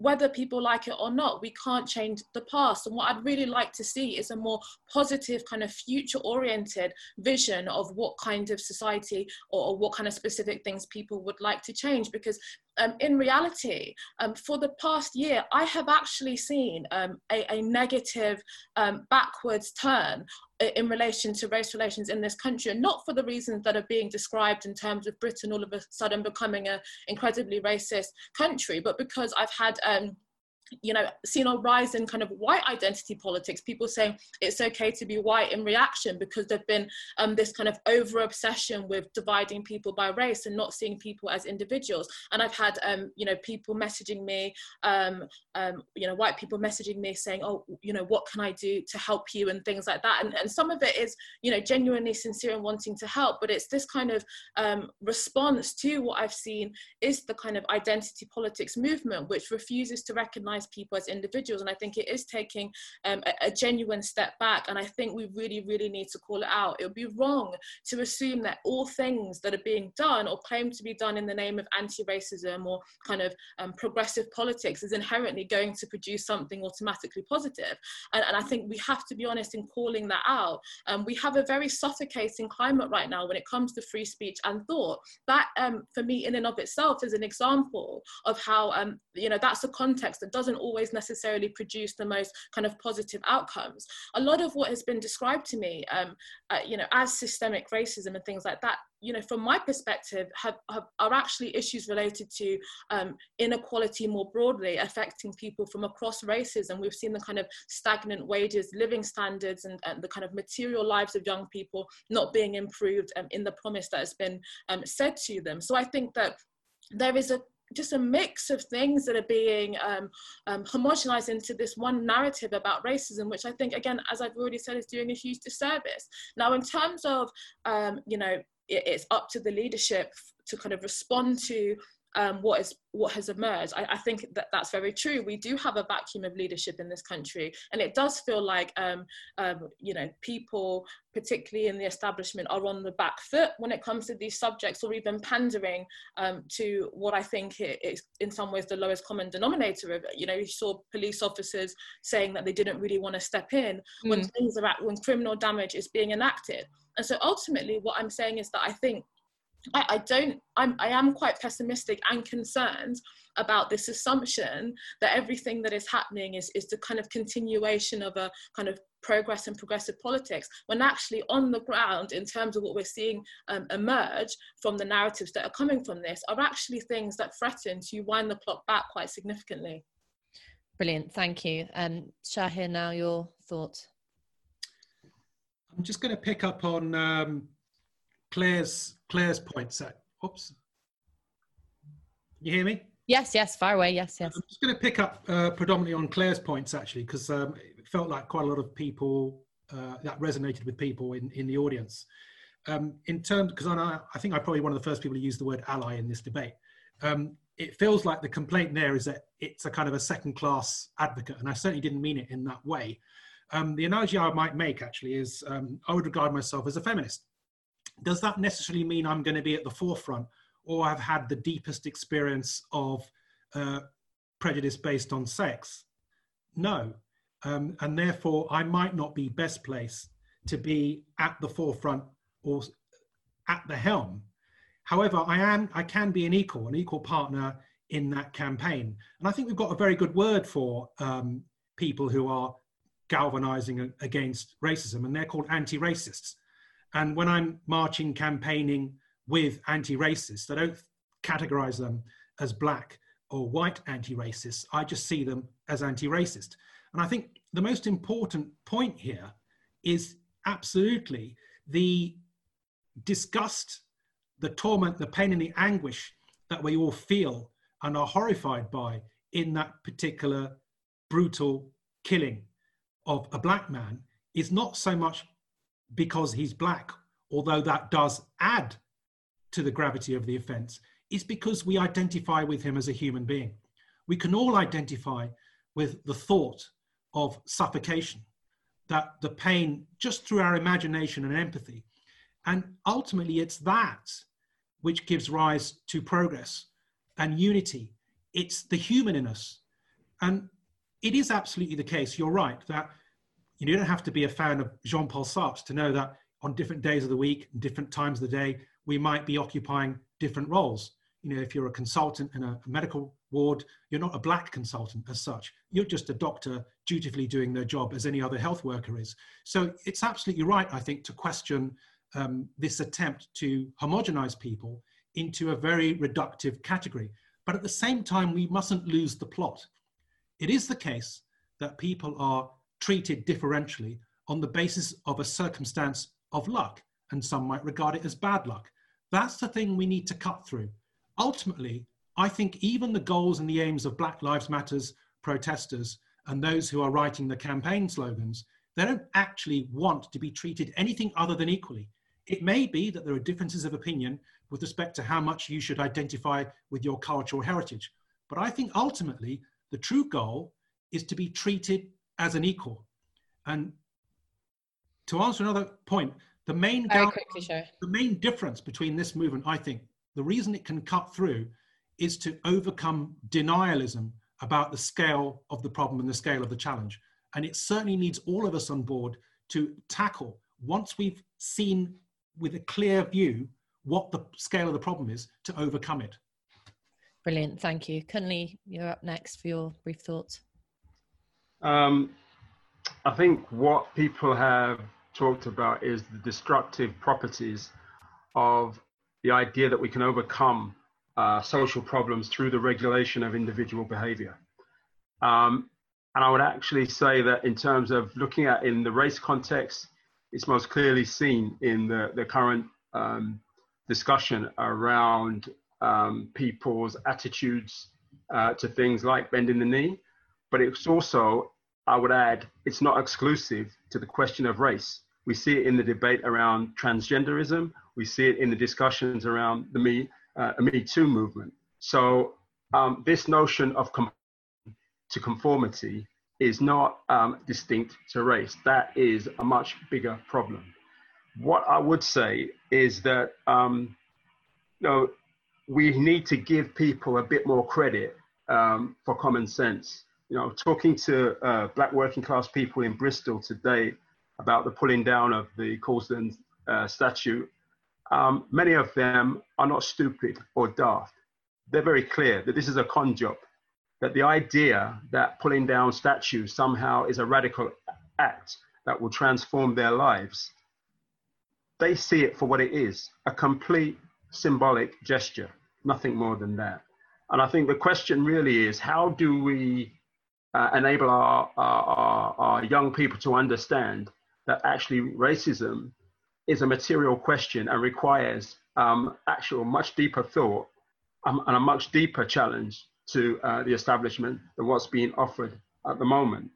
whether people like it or not, we can't change the past. And what I'd really like to see is a more positive, kind of future oriented vision of what kind of society or, or, what kind of specific things people would like to change. Because um, in reality, um, for the past year, I have actually seen um, a, a, negative um, backwards turn in relation to race relations in this country, and not for the reasons that are being described in terms of Britain all of a sudden becoming an incredibly racist country, but because I've had um, you know, seen a rise in kind of white identity politics, people saying it's okay to be white in reaction because there've been um, this kind of over obsession with dividing people by race and not seeing people as individuals. And I've had, um, you know, people messaging me, um, um, you know, white people messaging me saying, oh, you know, what can I do to help you and things like that. And, and some of it is, you know, genuinely sincere and wanting to help, but it's this kind of um, response to what I've seen is the kind of identity politics movement, which refuses to recognize recognize people as individuals. And I think it is taking um, a, a, genuine step back. And I think we really, really need to call it out. It would be wrong to assume that all things that are being done or claimed to be done in the name of anti racism or kind of um, progressive politics is inherently going to produce something automatically positive. And, and I think we have to be honest in calling that out. Um, we have a very suffocating climate right now when it comes to free speech and thought. That, um, for me, in and of itself, is an example of how, um, you know, that's a context that doesn't doesn't always necessarily produce the most kind of positive outcomes. A lot of what has been described to me, um, uh, you know, as systemic racism and things like that, you know, from my perspective, have, have are actually issues related to um, inequality more broadly, affecting people from across races. And we've seen the kind of stagnant wages, living standards, and, and the kind of material lives of young people not being improved um, in the promise that has been um, said to them. So I think that there is a just a mix of things that are being um, um, homogenized into this one narrative about racism, which I think, again, as I've already said, is doing a huge disservice. Now, in terms of, um, you know, it, it's up to the leadership to kind of respond to um, what is what has emerged. I, I, think that that's very true. We do have a vacuum of leadership in this country, and it does feel like um, um, you know people, particularly in the establishment, are on the back foot when it comes to these subjects, or even pandering um, to what I think is in some ways the lowest common denominator of it. You know, you saw police officers saying that they didn't really want to step in mm. when things are at, when criminal damage is being enacted. And so ultimately, what I'm saying is that I think I, I don't I'm, I am quite pessimistic and concerned about this assumption that everything that is happening is, is the kind of continuation of a kind of progress and progressive politics when actually on the ground in terms of what we're seeing um, emerge from the narratives that are coming from this are actually things that threaten to wind the clock back quite significantly. Brilliant thank you. And um, Shahrar now your thoughts. I'm just going to pick up on um, Claire's Claire's points. At, oops. Can you hear me? Yes, yes, far away. Yes, yes. I'm just going to pick up uh, predominantly on Claire's points actually, because um, it felt like quite a lot of people uh, that resonated with people in, in the audience. Um, in terms, because I, I think I'm probably one of the first people to use the word ally in this debate. Um, it feels like the complaint there is that it's a kind of a second class advocate, and I certainly didn't mean it in that way. Um, the analogy I might make actually is um, I would regard myself as a feminist does that necessarily mean I'm going to be at the forefront or I've had the deepest experience of uh, prejudice based on sex? No. Um, and therefore, I might not be best placed to be at the forefront or at the helm. However, I am, I can be an equal, an equal partner in that campaign. And I think we've got a very good word for um, people who are galvanizing against racism, and they're called anti-racists. And when I'm marching, campaigning with anti racists, I don't categorize them as black or white anti racists. I just see them as anti racist. And I think the most important point here is absolutely the disgust, the torment, the pain, and the anguish that we all feel and are horrified by in that particular brutal killing of a black man is not so much because he's black, although that does add to the gravity of the offense, is because we identify with him as a human being. We can all identify with the thought of suffocation, that the pain just through our imagination and empathy. And ultimately, it's that which gives rise to progress and unity. It's the human in us. And it is absolutely the case, you're right, that you don't have to be a fan of Jean Paul Sartre to know that on different days of the week, different times of the day, we might be occupying different roles. You know, if you're a consultant in a medical ward, you're not a black consultant as such. You're just a doctor dutifully doing their job as any other health worker is. So it's absolutely right, I think, to question um, this attempt to homogenize people into a very reductive category. But at the same time, we mustn't lose the plot. It is the case that people are treated differentially on the basis of a circumstance of luck, and some might regard it as bad luck. That's the thing we need to cut through. Ultimately, I think even the goals and the aims of Black Lives Matters protesters and those who are writing the campaign slogans, they don't actually want to be treated anything other than equally. It may be that there are differences of opinion with respect to how much you should identify with your cultural heritage. But I think ultimately the true goal is to be treated as an equal. And to answer another point, the main quickly, the main difference between this movement, I think, the reason it can cut through is to overcome denialism about the scale of the problem and the scale of the challenge. And it certainly needs all of us on board to tackle once we've seen with a clear view what the scale of the problem is to overcome it. Brilliant, thank you. Kunle, you're up next for your brief thoughts. Um, I think what people have talked about is the destructive properties of the idea that we can overcome uh, social problems through the regulation of individual behavior. Um, and I would actually say that in terms of looking at in the race context, it's most clearly seen in the, the current um, discussion around um, people's attitudes uh, to things like bending the knee, but it's also I would add, it's not exclusive to the question of race. We see it in the debate around transgenderism. We see it in the discussions around the Me, uh, Me Too movement. So um, this notion of com- to conformity is not um, distinct to race. That is a much bigger problem. What I would say is that um, you know, we need to give people a bit more credit um, for common sense. You know, talking to uh, black working class people in Bristol today about the pulling down of the Colston uh, statue, um, many of them are not stupid or daft. They're very clear that this is a con job, that the idea that pulling down statues somehow is a radical act that will transform their lives, they see it for what it is a complete symbolic gesture, nothing more than that. And I think the question really is how do we uh, enable our, our, our, young people to understand that actually racism is a material question and requires um, actual much deeper thought um, and a much deeper challenge to uh, the establishment than what's being offered at the moment.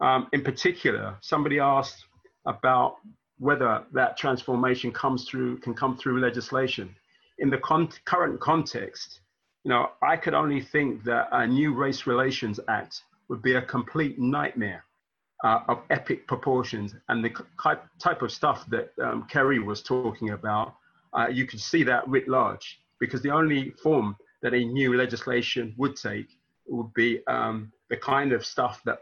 Um, in particular, somebody asked about whether that transformation comes through can come through legislation. In the con- current context, you know, I could only think that a new Race Relations Act would be a complete nightmare uh, of epic proportions and the type of stuff that um, Kerry was talking about. Uh, you could see that writ large because the only form that a new legislation would take would be um, the kind of stuff that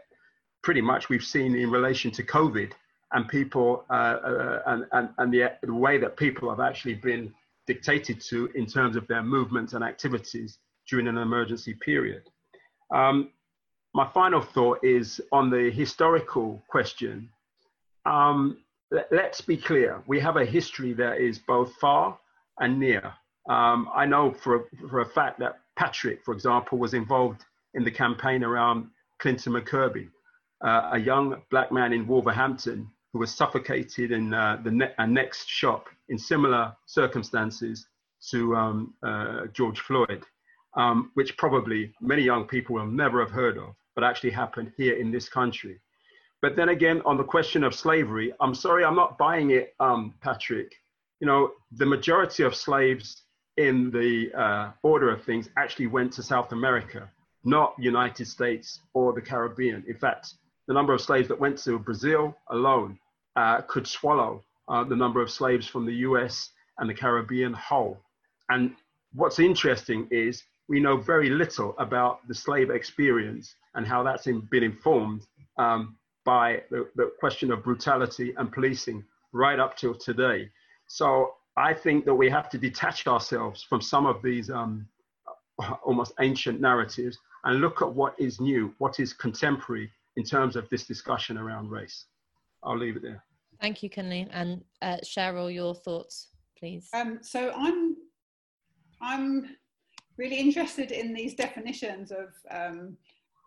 pretty much we've seen in relation to COVID and people uh, uh and, and, and the, the way that people have actually been dictated to in terms of their movements and activities during an emergency period. Um, my final thought is on the historical question. Um, let's be clear, we have a history that is both far and near. Um, I know for, for a fact that Patrick, for example, was involved in the campaign around Clinton McCurbin, uh, a young black man in Wolverhampton who was suffocated in uh, the ne- next shop in similar circumstances to um, uh, George Floyd, um, which probably many young people will never have heard of, but actually happened here in this country. But then again, on the question of slavery, I'm sorry, I'm not buying it, um, Patrick. You know, the majority of slaves in the uh, order of things actually went to South America, not United States or the Caribbean. In fact, the number of slaves that went to Brazil alone uh, could swallow uh, the number of slaves from the US and the Caribbean whole. And what's interesting is we know very little about the slave experience and how that's in, been informed um, by the, the question of brutality and policing right up till today. So I think that we have to detach ourselves from some of these um, almost ancient narratives and look at what is new, what is contemporary in terms of this discussion around race. I'll leave it there. Thank you, Kunle. And uh, Cheryl, your thoughts, please. Um, so I'm, I'm really interested in these definitions of um,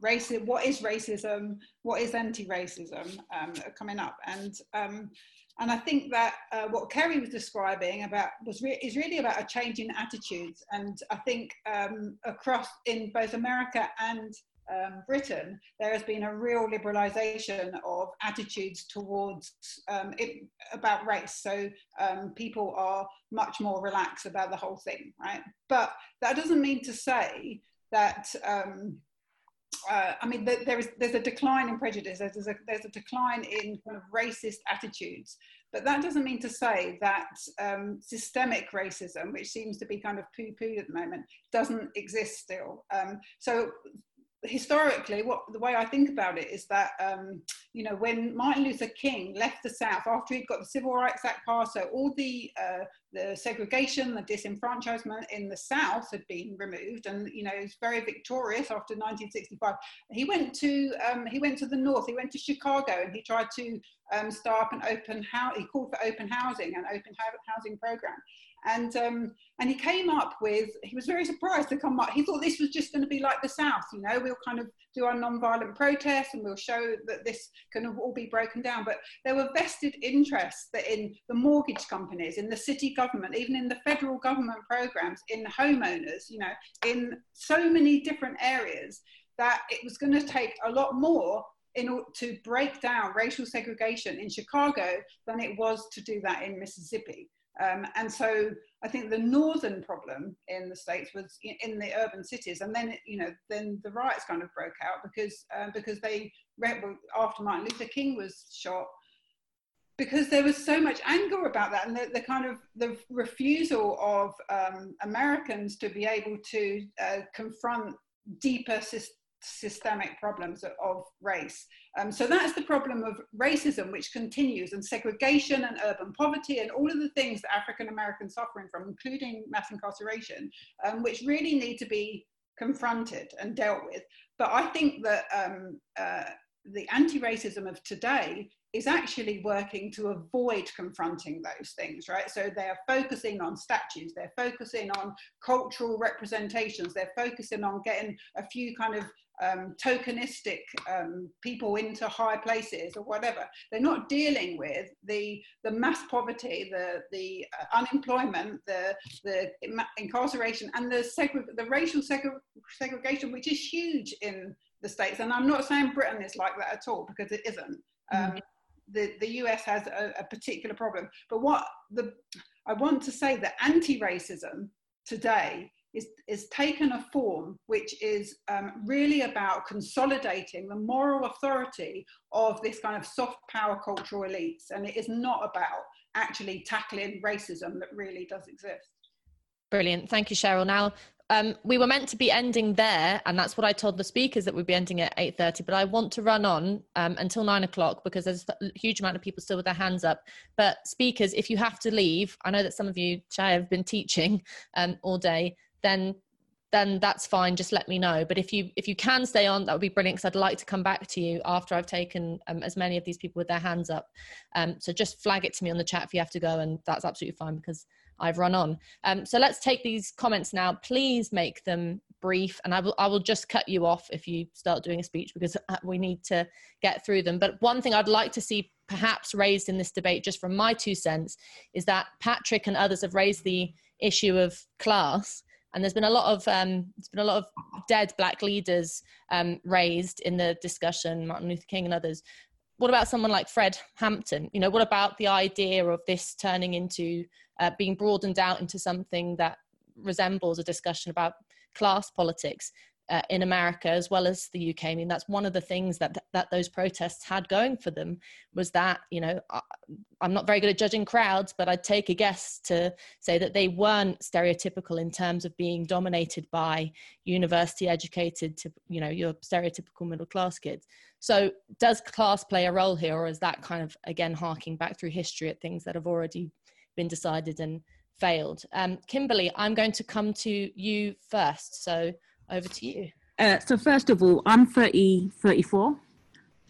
racism. What is racism? What is anti-racism? Um, coming up, and um, and I think that uh, what Kerry was describing about was re- is really about a change in attitudes. And I think um, across in both America and um, Britain, there has been a real liberalisation of attitudes towards um, it, about race. So um, people are much more relaxed about the whole thing, right? But that doesn't mean to say that. Um, uh, I mean, there is there's a decline in prejudice. There's a there's a decline in kind of racist attitudes, but that doesn't mean to say that um, systemic racism, which seems to be kind of poo-pooed at the moment, doesn't exist still. Um, so historically, what the way I think about it is that um, you know when Martin Luther King left the South after he'd got the Civil Rights Act passed, so all the uh, the segregation, the disenfranchisement in the South had been removed, and you know he was very victorious after 1965. He went to um, he went to the North, he went to Chicago, and he tried to um, start up an open house. He called for open housing, an open housing program, and um, and he came up with he was very surprised to come up he thought this was just going to be like the south you know we'll kind of do our non-violent protests and we'll show that this can all be broken down but there were vested interests that in the mortgage companies in the city government even in the federal government programs in homeowners you know in so many different areas that it was going to take a lot more in order to break down racial segregation in Chicago than it was to do that in Mississippi. Um, and so I think the northern problem in the states was in the urban cities, and then you know then the riots kind of broke out because uh, because they after Martin Luther King was shot because there was so much anger about that and the, the kind of the refusal of um, Americans to be able to uh, confront deeper systemic problems of race. Um, so that's the problem of racism, which continues, and segregation and urban poverty, and all of the things that African Americans are suffering from, including mass incarceration, um, which really need to be confronted and dealt with. But I think that um, uh, the anti-racism of today is actually working to avoid confronting those things, right? So they're focusing on statues, they're focusing on cultural representations, they're focusing on getting a few kind of um, tokenistic um, people into high places or whatever. They're not dealing with the, the mass poverty, the, the uh, unemployment, the, the incarceration, and the, the racial segregation, which is huge in the States. And I'm not saying Britain is like that at all, because it isn't. Um, mm-hmm. The, the US has a, a particular problem. But what the, I want to say that anti-racism today is, is taken a form which is um, really about consolidating the moral authority of this kind of soft power cultural elites. And it is not about actually tackling racism that really does exist. Brilliant. Thank you, Cheryl. Now, um, we were meant to be ending there, and that's what I told the speakers that we'd be ending at eight thirty. But I want to run on um, until nine o'clock because there's a huge amount of people still with their hands up. But speakers, if you have to leave, I know that some of you, Chai, have been teaching um, all day then then that's fine just let me know but if you if you can stay on that would be brilliant because i'd like to come back to you after i've taken um, as many of these people with their hands up um, so just flag it to me on the chat if you have to go and that's absolutely fine because i've run on um, so let's take these comments now please make them brief and I will, I will just cut you off if you start doing a speech because uh, we need to get through them but one thing i'd like to see perhaps raised in this debate just from my two cents is that patrick and others have raised the issue of class and there's been a lot of um, there's been a lot of dead black leaders um, raised in the discussion, Martin Luther King and others. What about someone like Fred Hampton? You know, what about the idea of this turning into uh, being broadened out into something that resembles a discussion about class politics? uh, in America as well as the UK. I mean, that's one of the things that that those protests had going for them was that you know I, I'm not very good at judging crowds, but I'd take a guess to say that they weren't stereotypical in terms of being dominated by university educated to you know your stereotypical middle class kids. So does class play a role here, or is that kind of again harking back through history at things that have already been decided and failed? Um, Kimberly, I'm going to come to you first. So over to you. Uh, so first of all, I'm 30, 34.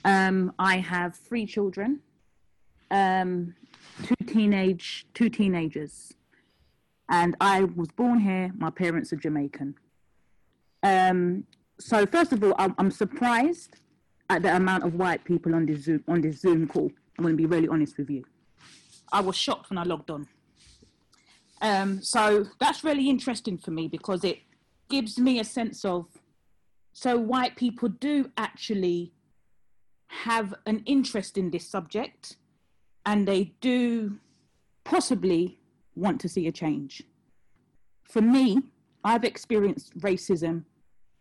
Um, I have three children, um, two teenage, two teenagers, and I was born here. My parents are Jamaican. Um, so first of all, I'm, I'm, surprised at the amount of white people on this Zoom on this Zoom call. I'm going to be really honest with you. I was shocked when I logged on. Um, so that's really interesting for me because it gives me a sense of so white people do actually have an interest in this subject and they do possibly want to see a change. For me, I've experienced racism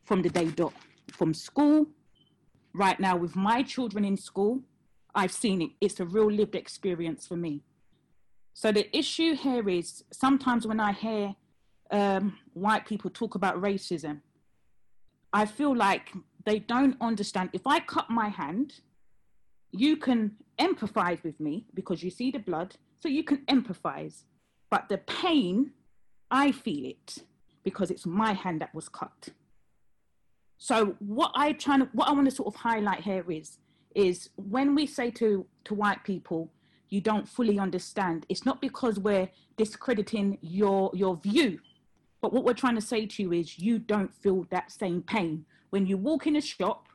from the day dot, from school, right now with my children in school, I've seen it. It's a real lived experience for me. So the issue here is sometimes when I hear um, white people talk about racism, I feel like they don't understand. If I cut my hand, you can empathize with me because you see the blood, so you can empathize. But the pain, I feel it because it's my hand that was cut. So what I trying to, what I want to sort of highlight here is, is when we say to to white people, you don't fully understand. It's not because we're discrediting your your view but what we're trying to say to you is you don't feel that same pain. When you walk in a shop,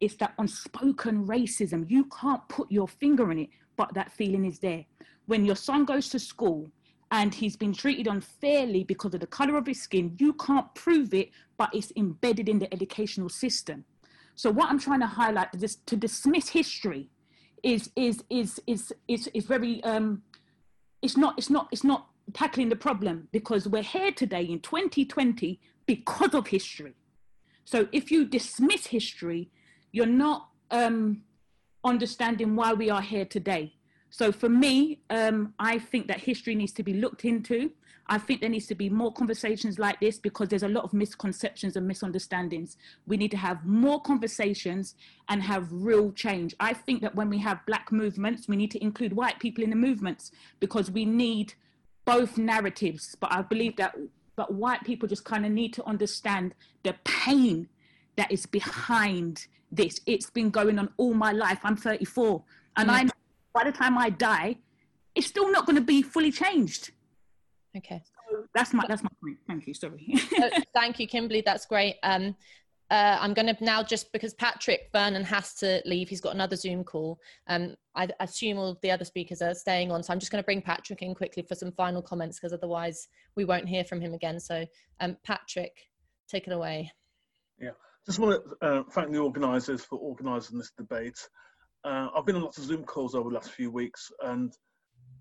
it's that unspoken racism. You can't put your finger on it, but that feeling is there. When your son goes to school and he's been treated unfairly because of the color of his skin, you can't prove it, but it's embedded in the educational system. So what I'm trying to highlight is to dismiss history is is is is is, is very um it's not it's not it's not tackling the problem because we're here today in 2020 because of history. So if you dismiss history, you're not um, understanding why we are here today. So for me, um, I think that history needs to be looked into. I think there needs to be more conversations like this because there's a lot of misconceptions and misunderstandings. We need to have more conversations and have real change. I think that when we have black movements, we need to include white people in the movements because we need both narratives. But I believe that but white people just kind of need to understand the pain that is behind this. It's been going on all my life. I'm 34 and Mm. I'm by the time I die, it's still not going to be fully changed. Okay. So that's my that's my point. Thank you. Sorry. [LAUGHS] Uh, thank you, Kimberly. That's great. Um, uh, I'm going to now just because Patrick Vernon has to leave. He's got another Zoom call. Um, I assume all the other speakers are staying on, so I'm just going to bring Patrick in quickly for some final comments because otherwise we won't hear from him again. So, um, Patrick, take it away. Yeah, just want to uh, thank the organisers for organising this debate. Uh, I've been on lots of Zoom calls over the last few weeks and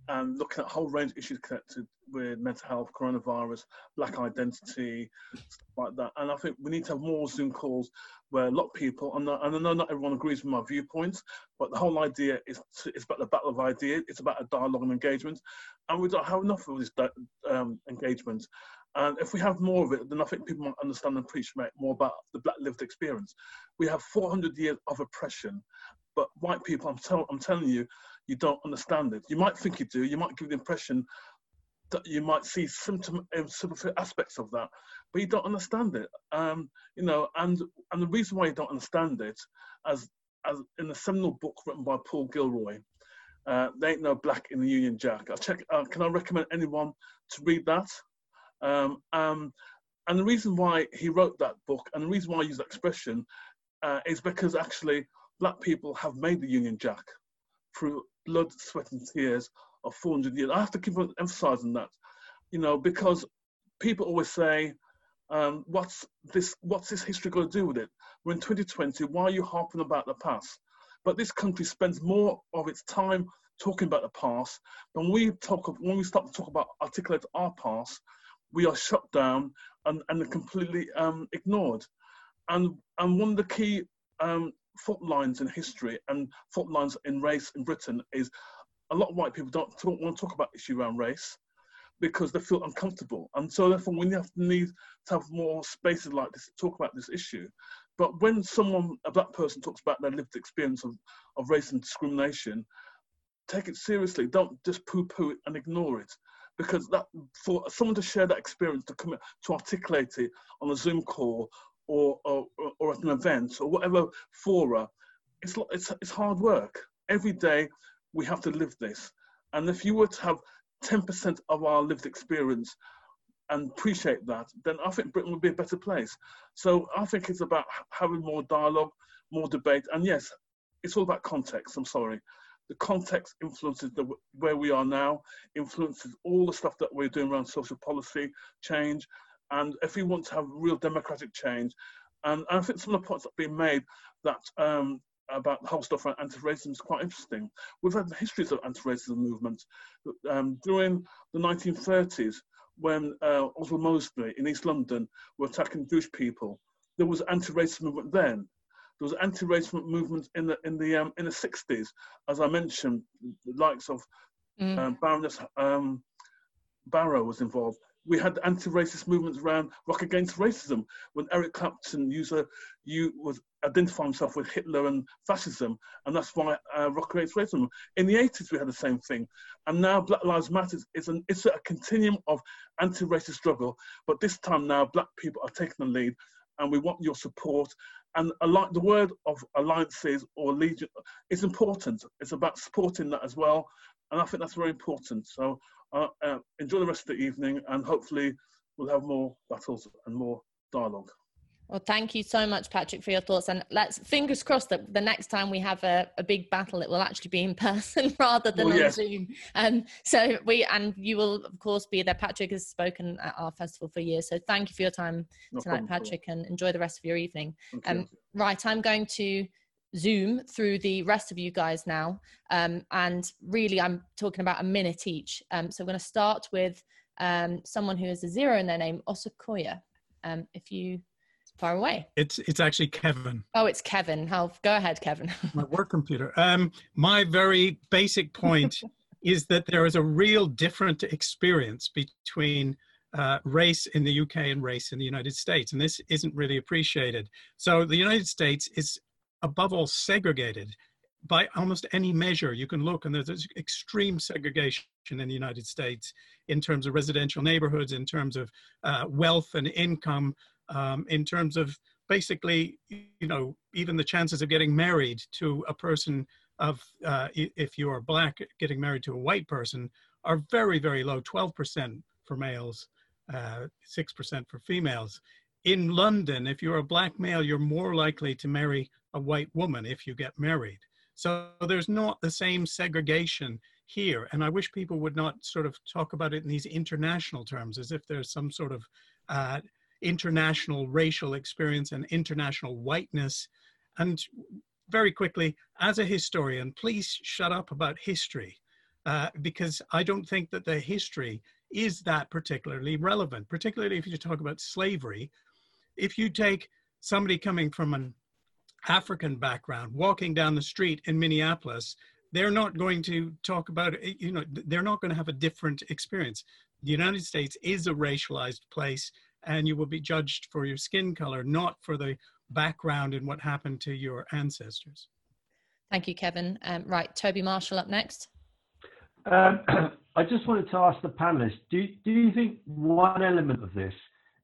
and looking at a whole range of issues connected with mental health, coronavirus, black identity, stuff like that. And I think we need to have more Zoom calls where a lot of people, and I know not everyone agrees with my viewpoints, but the whole idea is to, it's about the battle of ideas. It's about a dialogue and engagement, and we don't have enough of this um, engagement. And if we have more of it, then I think people might understand and appreciate more about the black lived experience. We have 400 years of oppression, but white people, I'm, tell, I'm telling you, you don't understand it. You might think you do. You might give the impression that you might see symptom, um, superficial aspects of that, but you don't understand it. Um, you know, and and the reason why you don't understand it, as as in the seminal book written by Paul Gilroy, uh, "There Ain't No Black in the Union Jack." I check. Uh, can I recommend anyone to read that? Um, um, and the reason why he wrote that book, and the reason why I use that expression, uh, is because actually black people have made the Union Jack through blood, sweat, and tears of 400 years. I have to keep on emphasizing that, you know, because people always say, um, "What's this? What's this history got to do with it?" We're in 2020. Why are you harping about the past? But this country spends more of its time talking about the past. When we talk, when we start to talk about articulate our past, we are shut down and, and completely um, ignored. And and one of the key um, fault lines in history and fault lines in race in Britain is a lot of white people don't talk, want to talk about issue around race because they feel uncomfortable. And so therefore we have to need to have more spaces like this to talk about this issue. But when someone, a black person talks about their lived experience of, of race and discrimination, take it seriously. Don't just poo-poo it and ignore it. Because that for someone to share that experience, to come to articulate it on a Zoom call or or, or at an event or whatever fora, it's it's it's hard work. Every day we have to live this. And if you were to have 10% of our lived experience and appreciate that, then I think Britain would be a better place. So I think it's about having more dialogue, more debate, and yes, it's all about context. I'm sorry. The context influences the, where we are now, influences all the stuff that we're doing around social policy change. And if we want to have real democratic change, and I think some of the points that have been made that um, about the whole stuff around anti-racism is quite interesting. We've had the histories of anti-racism movements um, during the 1930s when uh, Oswald Mosley in East London were attacking Jewish people. There was anti-racism movement then. There was anti-racism movement in the in the um, in the 60s, as I mentioned, the likes of Mm. um, Baroness um, Barrow was involved. We had anti-racist movements around Rock Against Racism when Eric Clapton used you was identifying himself with Hitler and fascism, and that's why uh, Rock Against Racism. In the 80s, we had the same thing, and now Black Lives Matter is an it's a continuum of anti-racist struggle, but this time now Black people are taking the lead, and we want your support. And the word of alliances or legion is important. It's about supporting that as well, and I think that's very important. So uh, uh, enjoy the rest of the evening, and hopefully we'll have more battles and more dialogue. Well, thank you so much, Patrick, for your thoughts. And let's fingers crossed that the next time we have a, a big battle, it will actually be in [LAUGHS] person rather than Well, on yeah. Zoom. Um, so we and you will of course be there. Patrick has spoken at our festival for years, so thank you for your time No tonight. Patrick, and enjoy the rest of your evening. Um, you. right, I'm going to Zoom through the rest of you guys now. Um, and really, I'm talking about a minute each. Um, so I'm going to start with um, someone who has a zero in their name, Osakoya. Um, if you far away. It's it's actually Kevin. Oh, it's Kevin. How go ahead, Kevin. [LAUGHS] my work computer. Um, my very basic point [LAUGHS] is that there is a real different experience between uh, race in the UK and race in the United States, and this isn't really appreciated. So the United States is above all segregated by almost any measure you can look, and there's extreme segregation in the United States in terms of residential neighborhoods, in terms of uh, wealth and income, um, in terms of basically, you know, even the chances of getting married to a person of, uh, if you are black, getting married to a white person are very, very low 12% for males, uh, 6% for females. In London, if you're a black male, you're more likely to marry a white woman if you get married. So there's not the same segregation here. And I wish people would not sort of talk about it in these international terms as if there's some sort of uh, international racial experience and international whiteness. And very quickly, as a historian, please shut up about history. Uh, because I don't think that the history is that particularly relevant, particularly if you talk about slavery. If you take somebody coming from an African background walking down the street in Minneapolis, they're not going to talk about, you know, they're not going to have a different experience. The United States is a racialized place and you will be judged for your skin color, not for the background and what happened to your ancestors. Thank you, Kevin. Um, right, Toby Marshall up next. Um, [CLEARS THROAT] I just wanted to ask the panelists: Do do you think one element of this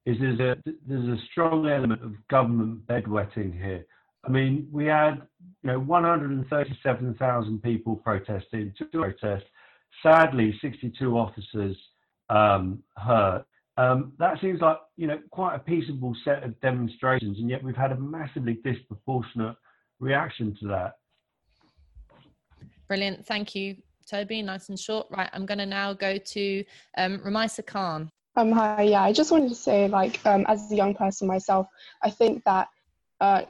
is there's a there's a strong element of government bedwetting here? I mean, we had you know 137,000 people protesting to protest. Sadly, 62 officers um, hurt. Um, that seems like you know quite a peaceable set of demonstrations, and yet we've had a massively disproportionate reaction to that. Brilliant, thank you, Toby. Nice and short. Right, I'm going to now go to um, Ramaisa Khan. Um, hi, yeah, I just wanted to say, like, um, as a young person myself, I think that uh,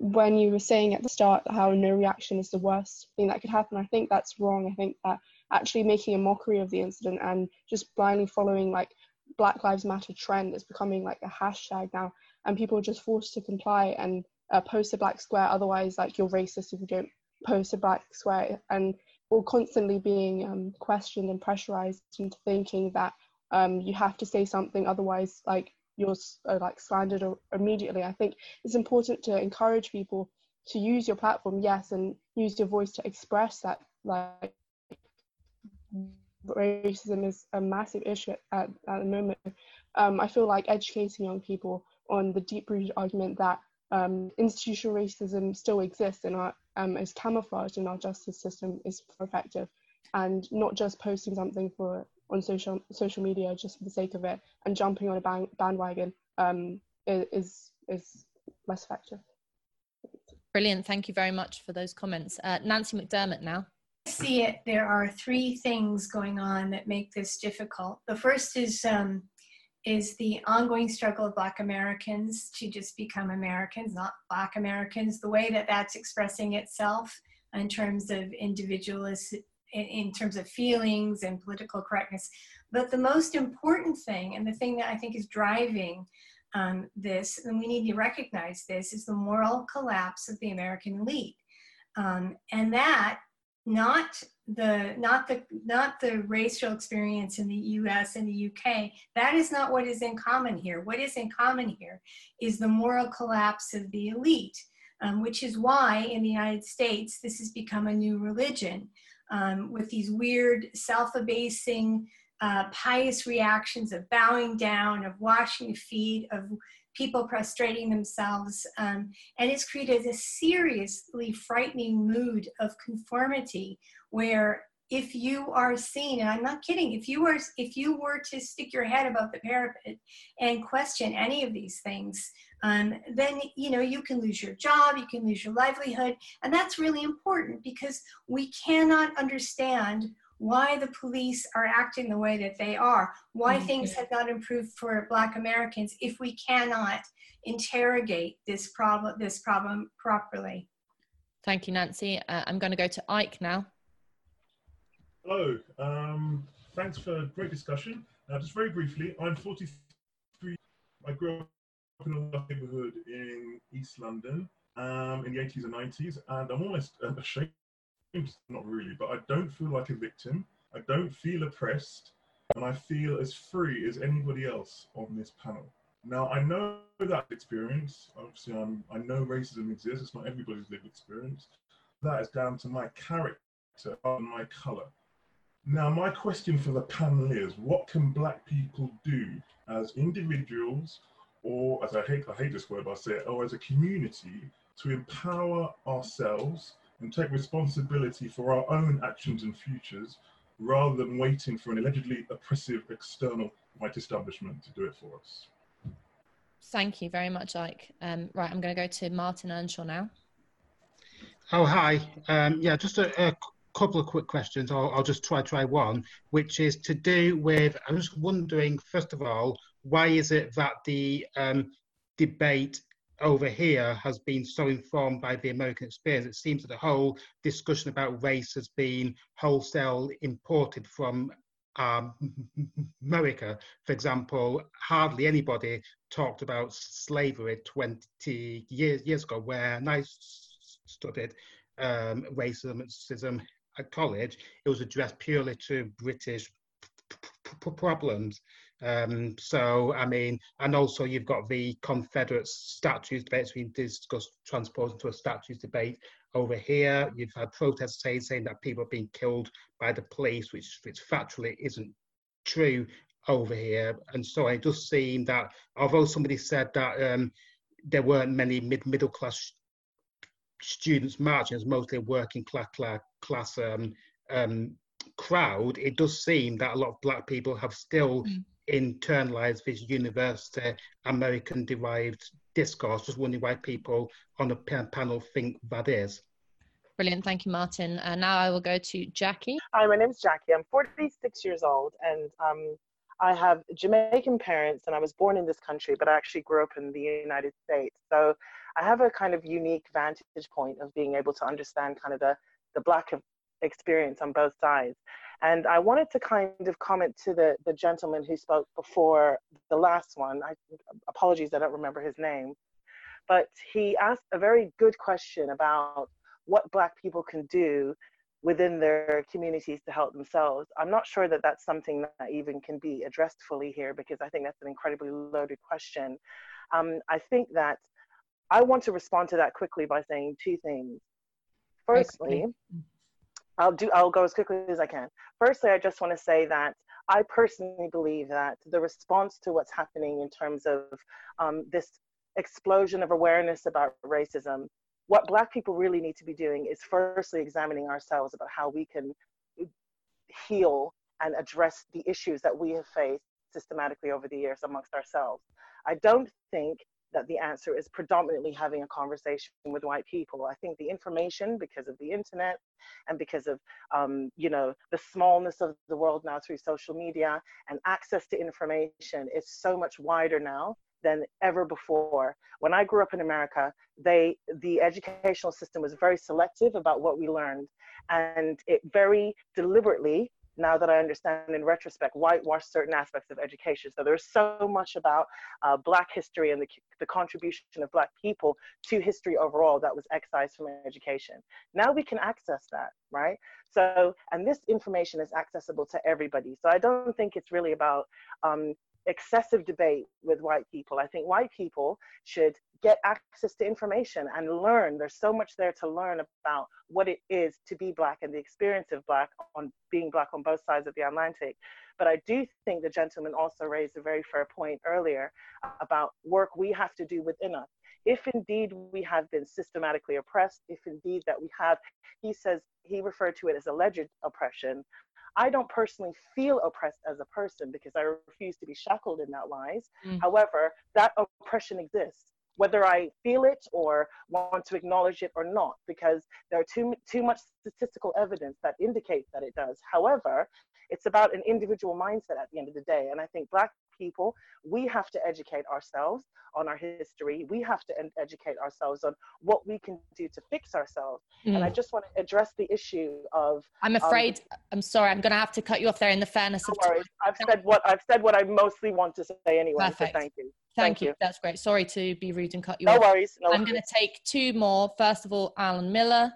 when you were saying at the start how no reaction is the worst thing that could happen, I think that's wrong. I think that actually making a mockery of the incident and just blindly following like Black Lives Matter trend is becoming like a hashtag now, and people are just forced to comply and uh, post a black square. Otherwise, like you're racist if you don't post a black square, and we're constantly being um, questioned and pressurized into thinking that um, you have to say something, otherwise, like you're uh, like slandered immediately. I think it's important to encourage people to use your platform, yes, and use your voice to express that like racism is a massive issue at, at the moment. Um, I feel like educating young people on the deep-rooted argument that um, institutional racism still exists and our, um, is camouflaged in our justice system is effective, and not just posting something for on social social media just for the sake of it and jumping on a band, bandwagon um, is is less effective. Brilliant. Thank you very much for those comments. Uh, Nancy McDermott now I see it, there are three things going on that make this difficult. The first is um, is the ongoing struggle of Black Americans to just become Americans, not Black Americans. The way that that's expressing itself in terms of individualist, in, in terms of feelings and political correctness. But the most important thing, and the thing that I think is driving um, this, and we need to recognize this, is the moral collapse of the American elite. Um, and that not the not the not the racial experience in the US and the UK that is not what is in common here what is in common here is the moral collapse of the elite um, which is why in the United States this has become a new religion um, with these weird self-abasing uh, pious reactions of bowing down of washing feet of people prostrating themselves. Um, and it's created a seriously frightening mood of conformity where if you are seen, and I'm not kidding, if you were if you were to stick your head above the parapet and question any of these things, um, then you know you can lose your job, you can lose your livelihood, and that's really important because we cannot understand why the police are acting the way that they are, why mm-hmm. things have not improved for Black Americans if we cannot interrogate this problem this problem properly. Thank you, Nancy. Uh, I'm going to go to Ike now. Hello. Um, thanks for a great discussion. Now, just very briefly, I'm 43. I grew up in a neighborhood in East London um, in the 80s and 90s, and I'm almost um, ashamed, not really, but I don't feel like a victim. I don't feel oppressed, and I feel as free as anybody else on this panel. Now, I know that experience. Obviously, I'm, I know racism exists. It's not everybody's lived experience. That is down to my character and my color. Now, my question for the panel is, what can black people do as individuals, or as I hate, I hate this word, but I say it, or as a community to empower ourselves and take responsibility for our own actions and futures rather than waiting for an allegedly oppressive external white establishment to do it for us. Thank you very much, Ike. Um, right, I'm going to go to Martin Earnshaw now. Oh, hi. Um, yeah, just a, a, couple of quick questions. I'll, I'll, just try try one, which is to do with. I'm just wondering, first of all, why is it that the um, debate over here has been so informed by the American experience? It seems that the whole discussion about race has been wholesale imported from um, [LAUGHS] America. For example, hardly anybody talked about slavery 20 years, years ago, where I studied um, racism at college, it was addressed purely to British problems. Um, so, I mean, and also you've got the Confederate statues debate being discussed, transposed into a statues debate over here. You've had protests saying, saying that people are being killed by the police, which, which factually isn't true over here. And so it does seem that although somebody said that um, there weren't many mid middle class students marching, it's mostly a working class class um, um, crowd. It does seem that a lot of black people have still mm. Internalized this university American derived discourse. Just wondering why people on the panel think that is. Brilliant. Thank you, Martin. Uh, now I will go to Jackie. Hi, my name is Jackie. I'm 46 years old and um, I have Jamaican parents and I was born in this country, but I actually grew up in the United States. So I have a kind of unique vantage point of being able to understand kind of the, the Black experience on both sides. And I wanted to kind of comment to the, the gentleman who spoke before the last one. I apologies, I don't remember his name. But he asked a very good question about what Black people can do within their communities to help themselves. I'm not sure that that's something that even can be addressed fully here because I think that's an incredibly loaded question. Um, I think that I want to respond to that quickly by saying two things. Firstly, I'll do I'll go as quickly as I can. Firstly, I just want to say that I personally believe that the response to what's happening in terms of um, this explosion of awareness about racism, what Black people really need to be doing is firstly examining ourselves about how we can heal and address the issues that we have faced systematically over the years amongst ourselves. I don't think that the answer is predominantly having a conversation with white people. I think the information, because of the internet and because of um, you know the smallness of the world now through social media and access to information is so much wider now than ever before. When I grew up in America, they the educational system was very selective about what we learned, and it very deliberately now that I understand in retrospect, whitewash certain aspects of education. So there's so much about uh, Black history and the, the contribution of Black people to history overall that was excised from education. Now we can access that, right? So, and this information is accessible to everybody. So I don't think it's really about um, excessive debate with white people. I think white people should get access to information and learn. There's so much there to learn about what it is to be Black and the experience of Black on being Black on both sides of the Atlantic. But I do think the gentleman also raised a very fair point earlier about work we have to do within us. If indeed we have been systematically oppressed, if indeed that we have, he says, he referred to it as alleged oppression. I don't personally feel oppressed as a person because I refuse to be shackled in that lies. Mm. However, that oppression exists whether I feel it or want to acknowledge it or not, because there are too, too much statistical evidence that indicates that it does. However, it's about an individual mindset at the end of the day. And I think Black people. We have to educate ourselves on our history. We have to educate ourselves on what we can do to fix ourselves. Mm. And I mm. just want to address the issue of. I'm um, afraid. Um, I'm sorry. I'm going to have to cut you off there. In the fairness no of worries. I've said what I've said what I mostly want to say anyway. Perfect. So thank you. Thank, thank you. you. That's great. Sorry to be rude and cut you no off. Worries, no I'm worries. going to take two more. First of all, Alan Miller,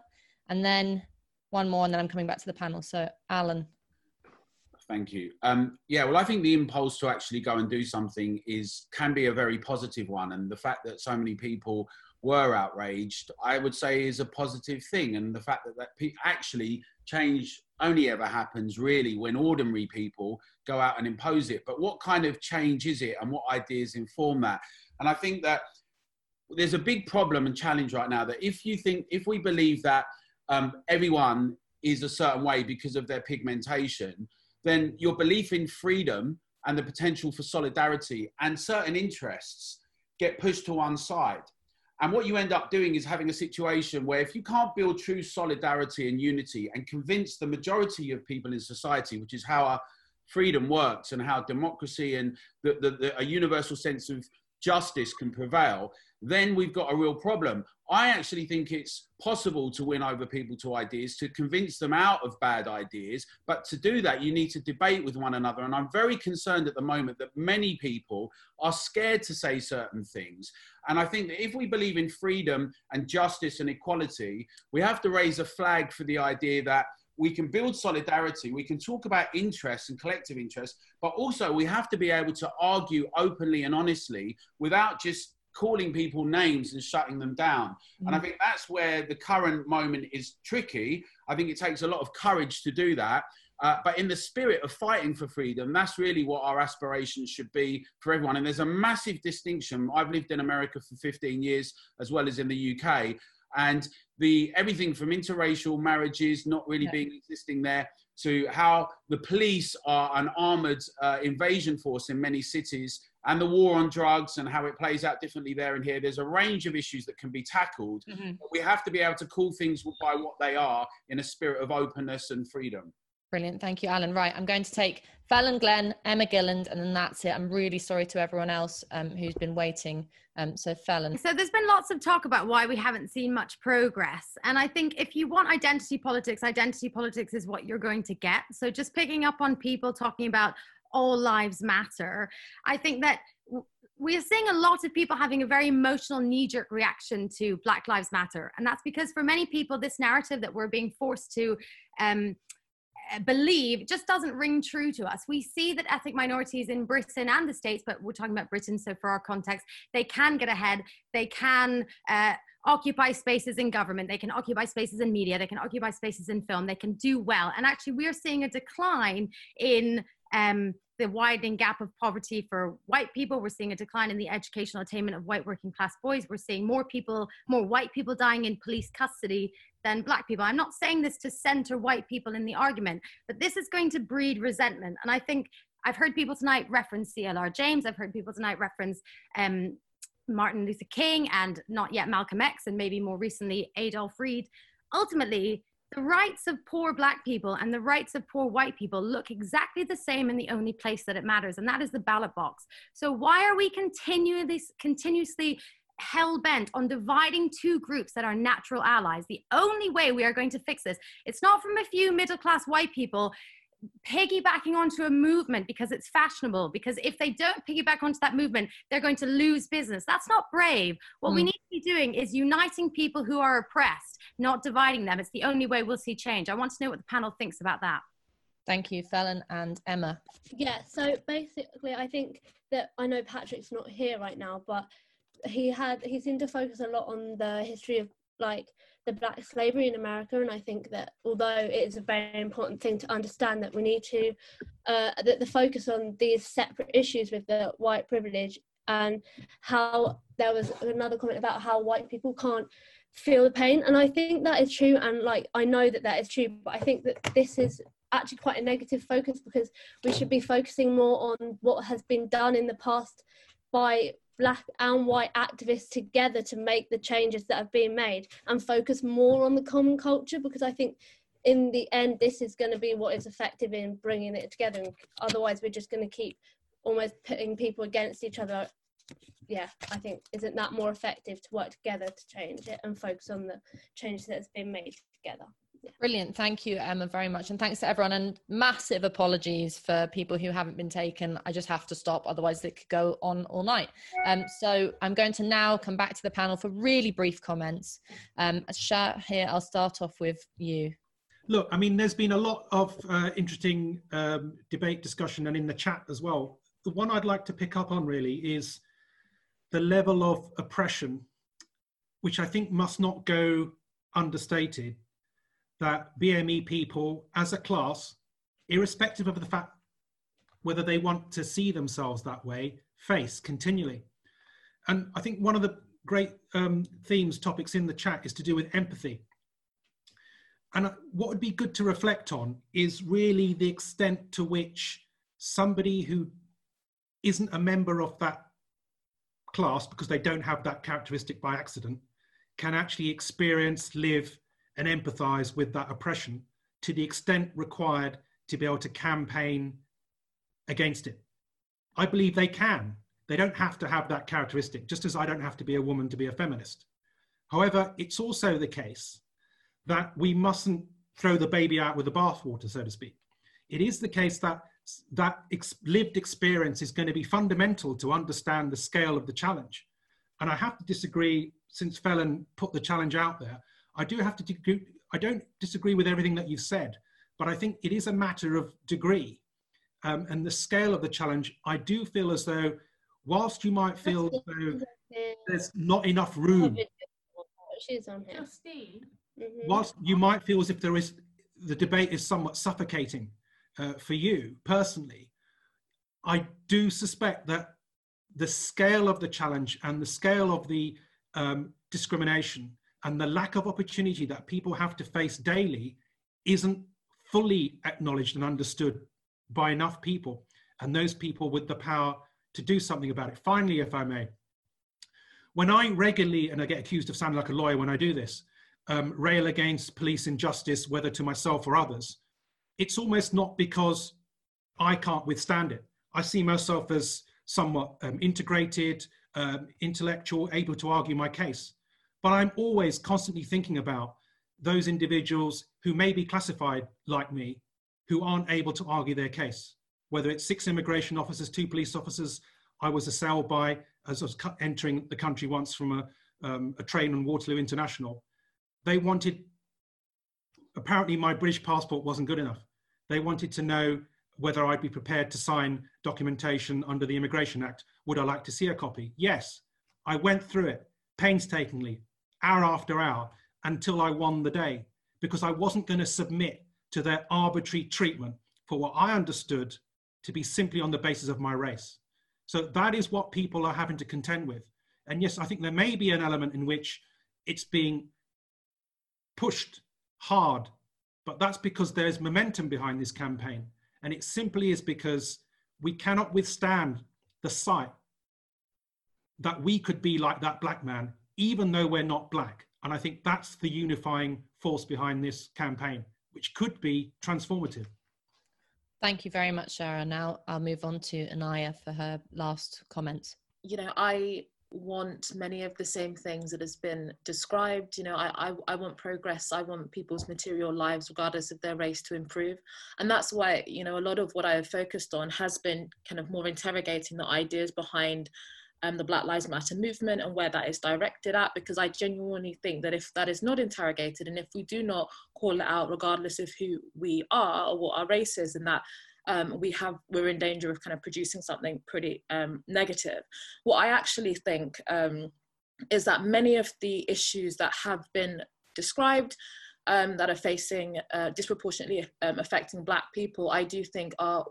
and then one more, and then I'm coming back to the panel. So, Alan. Thank you. Um, yeah, well, I think the impulse to actually go and do something is can be a very positive one, and the fact that so many people were outraged, I would say, is a positive thing. And the fact that that actually change only ever happens really when ordinary people go out and impose it. But what kind of change is it, and what ideas inform that? And I think that there's a big problem and challenge right now that if you think, if we believe that um, everyone is a certain way because of their pigmentation, then your belief in freedom and the potential for solidarity and certain interests get pushed to one side. And what you end up doing is having a situation where if you can't build true solidarity and unity and convince the majority of people in society, which is how our freedom works and how democracy and the, the, the, a universal sense of justice can prevail, then we've got a real problem. I actually think it's possible to win over people to ideas, to convince them out of bad ideas. But to do that, you need to debate with one another. And I'm very concerned at the moment that many people are scared to say certain things. And I think that if we believe in freedom and justice and equality, we have to raise a flag for the idea that we can build solidarity, we can talk about interests and collective interests, but also we have to be able to argue openly and honestly without just calling people names and shutting them down. Mm. And I mm. think that's where the current moment is tricky. I think it takes a lot of courage to do that. Uh, but in the spirit of fighting for freedom, that's really what our aspirations should be for everyone. And there's a massive distinction. I've lived in America for 15 years, as well as in the UK, and the everything from interracial marriages not really yeah. being existing there to how the police are an armored uh, invasion force in many cities and the war on drugs and how it plays out differently there and here. There's a range of issues that can be tackled, mm-hmm. but we have to be able to call things by what they are in a spirit of openness and freedom. Brilliant. Thank you, Alan. Right. I'm going to take Fallon Glenn, Emma Gilland, and then that's it. I'm really sorry to everyone else um, who's been waiting. Um, so, Fallon. So, there's been lots of talk about why we haven't seen much progress. And I think if you want identity politics, identity politics is what you're going to get. So, just picking up on people talking about all lives matter, I think that we are seeing a lot of people having a very emotional knee jerk reaction to Black Lives Matter. And that's because for many people, this narrative that we're being forced to um, believe just doesn't ring true to us. We see that ethnic minorities in Britain and the States, but we're talking about Britain, so for our context, they can get ahead, they can. Uh, occupy spaces in government, they can occupy spaces in media, they can occupy spaces in film, they can do well. And actually, we're seeing a decline in um, the widening gap of poverty for white people. We're seeing a decline in the educational attainment of white working class boys. We're seeing more people, more white people dying in police custody than black people. I'm not saying this to center white people in the argument, but this is going to breed resentment. And I think I've heard people tonight reference CLR James. I've heard people tonight reference um, Martin Luther King and not yet Malcolm X and maybe more recently Adolph Reed. Ultimately, the rights of poor black people and the rights of poor white people look exactly the same in the only place that it matters, and that is the ballot box. So why are we continually continuously hell bent on dividing two groups that are natural allies? The only way we are going to fix this, it's not from a few middle class white people piggybacking onto a movement because it's fashionable because if they don't piggyback onto that movement they're going to lose business. That's not brave. What mm. we need to be doing is uniting people who are oppressed not dividing them. It's the only way we'll see change. I want to know what the panel thinks about that. Thank you Fallon and emma. Yeah so basically i think that i know patrick's not here right now but he had he seemed to focus a lot on the history of like the black slavery in America, and I think that although it is a very important thing to understand that we need to uh, that the focus on these separate issues with the white privilege and how there was another comment about how white people can't feel the pain, and I think that is true, and like I know that that is true, but I think that this is actually quite a negative focus because we should be focusing more on what has been done in the past by black and white activists together to make the changes that have been made and focus more on the common culture because I think in the end this is going to be what is effective in bringing it together. Otherwise we're just going to keep almost putting people against each other. Yeah i think isn't that more effective to work together to change it and focus on the change that's been made together Brilliant. Thank you, Emma, very much. And thanks to everyone. And massive apologies for people who haven't been taken. I just have to stop, otherwise, it could go on all night. Um, so I'm going to now come back to the panel for really brief comments. Um, Shahrar, I'll start off with you. Look, I mean, there's been a lot of uh, interesting um, debate, discussion, and in the chat as well. The one I'd like to pick up on really is the level of oppression, which I think must not go understated that BME people as a class, irrespective of the fact whether they want to see themselves that way, face continually. And I think one of the great um, themes, topics in the chat is to do with empathy. And uh, what would be good to reflect on is really the extent to which somebody who isn't a member of that class because they don't have that characteristic by accident can actually experience, live, and empathize with that oppression to the extent required to be able to campaign against it. I believe they can. They don't have to have that characteristic, just as I don't have to be a woman to be a feminist. However, it's also the case that we mustn't throw the baby out with the bathwater, so to speak. It is the case that that ex lived experience is going to be fundamental to understand the scale of the challenge. And I have to disagree, since Fallon put the challenge out there, I do have to, I don't disagree with everything that you've said, but I think it is a matter of degree um, and the scale of the challenge. I do feel as though, whilst you might feel as though there's not enough room, she's on here. Mm-hmm. whilst you might feel as if there is, the debate is somewhat suffocating uh, for you personally, I do suspect that the scale of the challenge and the scale of the um, discrimination and the lack of opportunity that people have to face daily isn't fully acknowledged and understood by enough people and those people with the power to do something about it. Finally, if I may, when I regularly, and I get accused of sounding like a lawyer when I do this, um, rail against police injustice, whether to myself or others, it's almost not because I can't withstand it. I see myself as somewhat um, integrated, um, intellectual, able to argue my case. But I'm always constantly thinking about those individuals who may be classified like me, who aren't able to argue their case. Whether it's six immigration officers, two police officers, I was assailed by as I was entering the country once from a, um, a train on Waterloo International. They wanted, apparently my British passport wasn't good enough. They wanted to know whether I'd be prepared to sign documentation under the Immigration Act. Would I like to see a copy? Yes. I went through it painstakingly, hour after hour until I won the day because I wasn't going to submit to their arbitrary treatment for what I understood to be simply on the basis of my race. So that is what people are having to contend with. And yes, I think there may be an element in which it's being pushed hard, but that's because there's momentum behind this campaign. And it simply is because we cannot withstand the sight that we could be like that black man even though we're not black. And I think that's the unifying force behind this campaign, which could be transformative. Thank you very much, Shahrar. Now I'll move on to Inaya for her last comments. You know, I want many of the same things that has been described. You know, I, I, I, want progress. I want people's material lives, regardless of their race, to improve. And that's why, you know, a lot of what I have focused on has been kind of more interrogating the ideas behind um, the Black Lives Matter movement and where that is directed at, because I genuinely think that if that is not interrogated and if we do not call it out, regardless of who we are or what our race is, and that um, we have we're in danger of kind of producing something pretty um, negative. What I actually think um, is that many of the issues that have been described um, that are facing uh, disproportionately um, affecting Black people, I do think are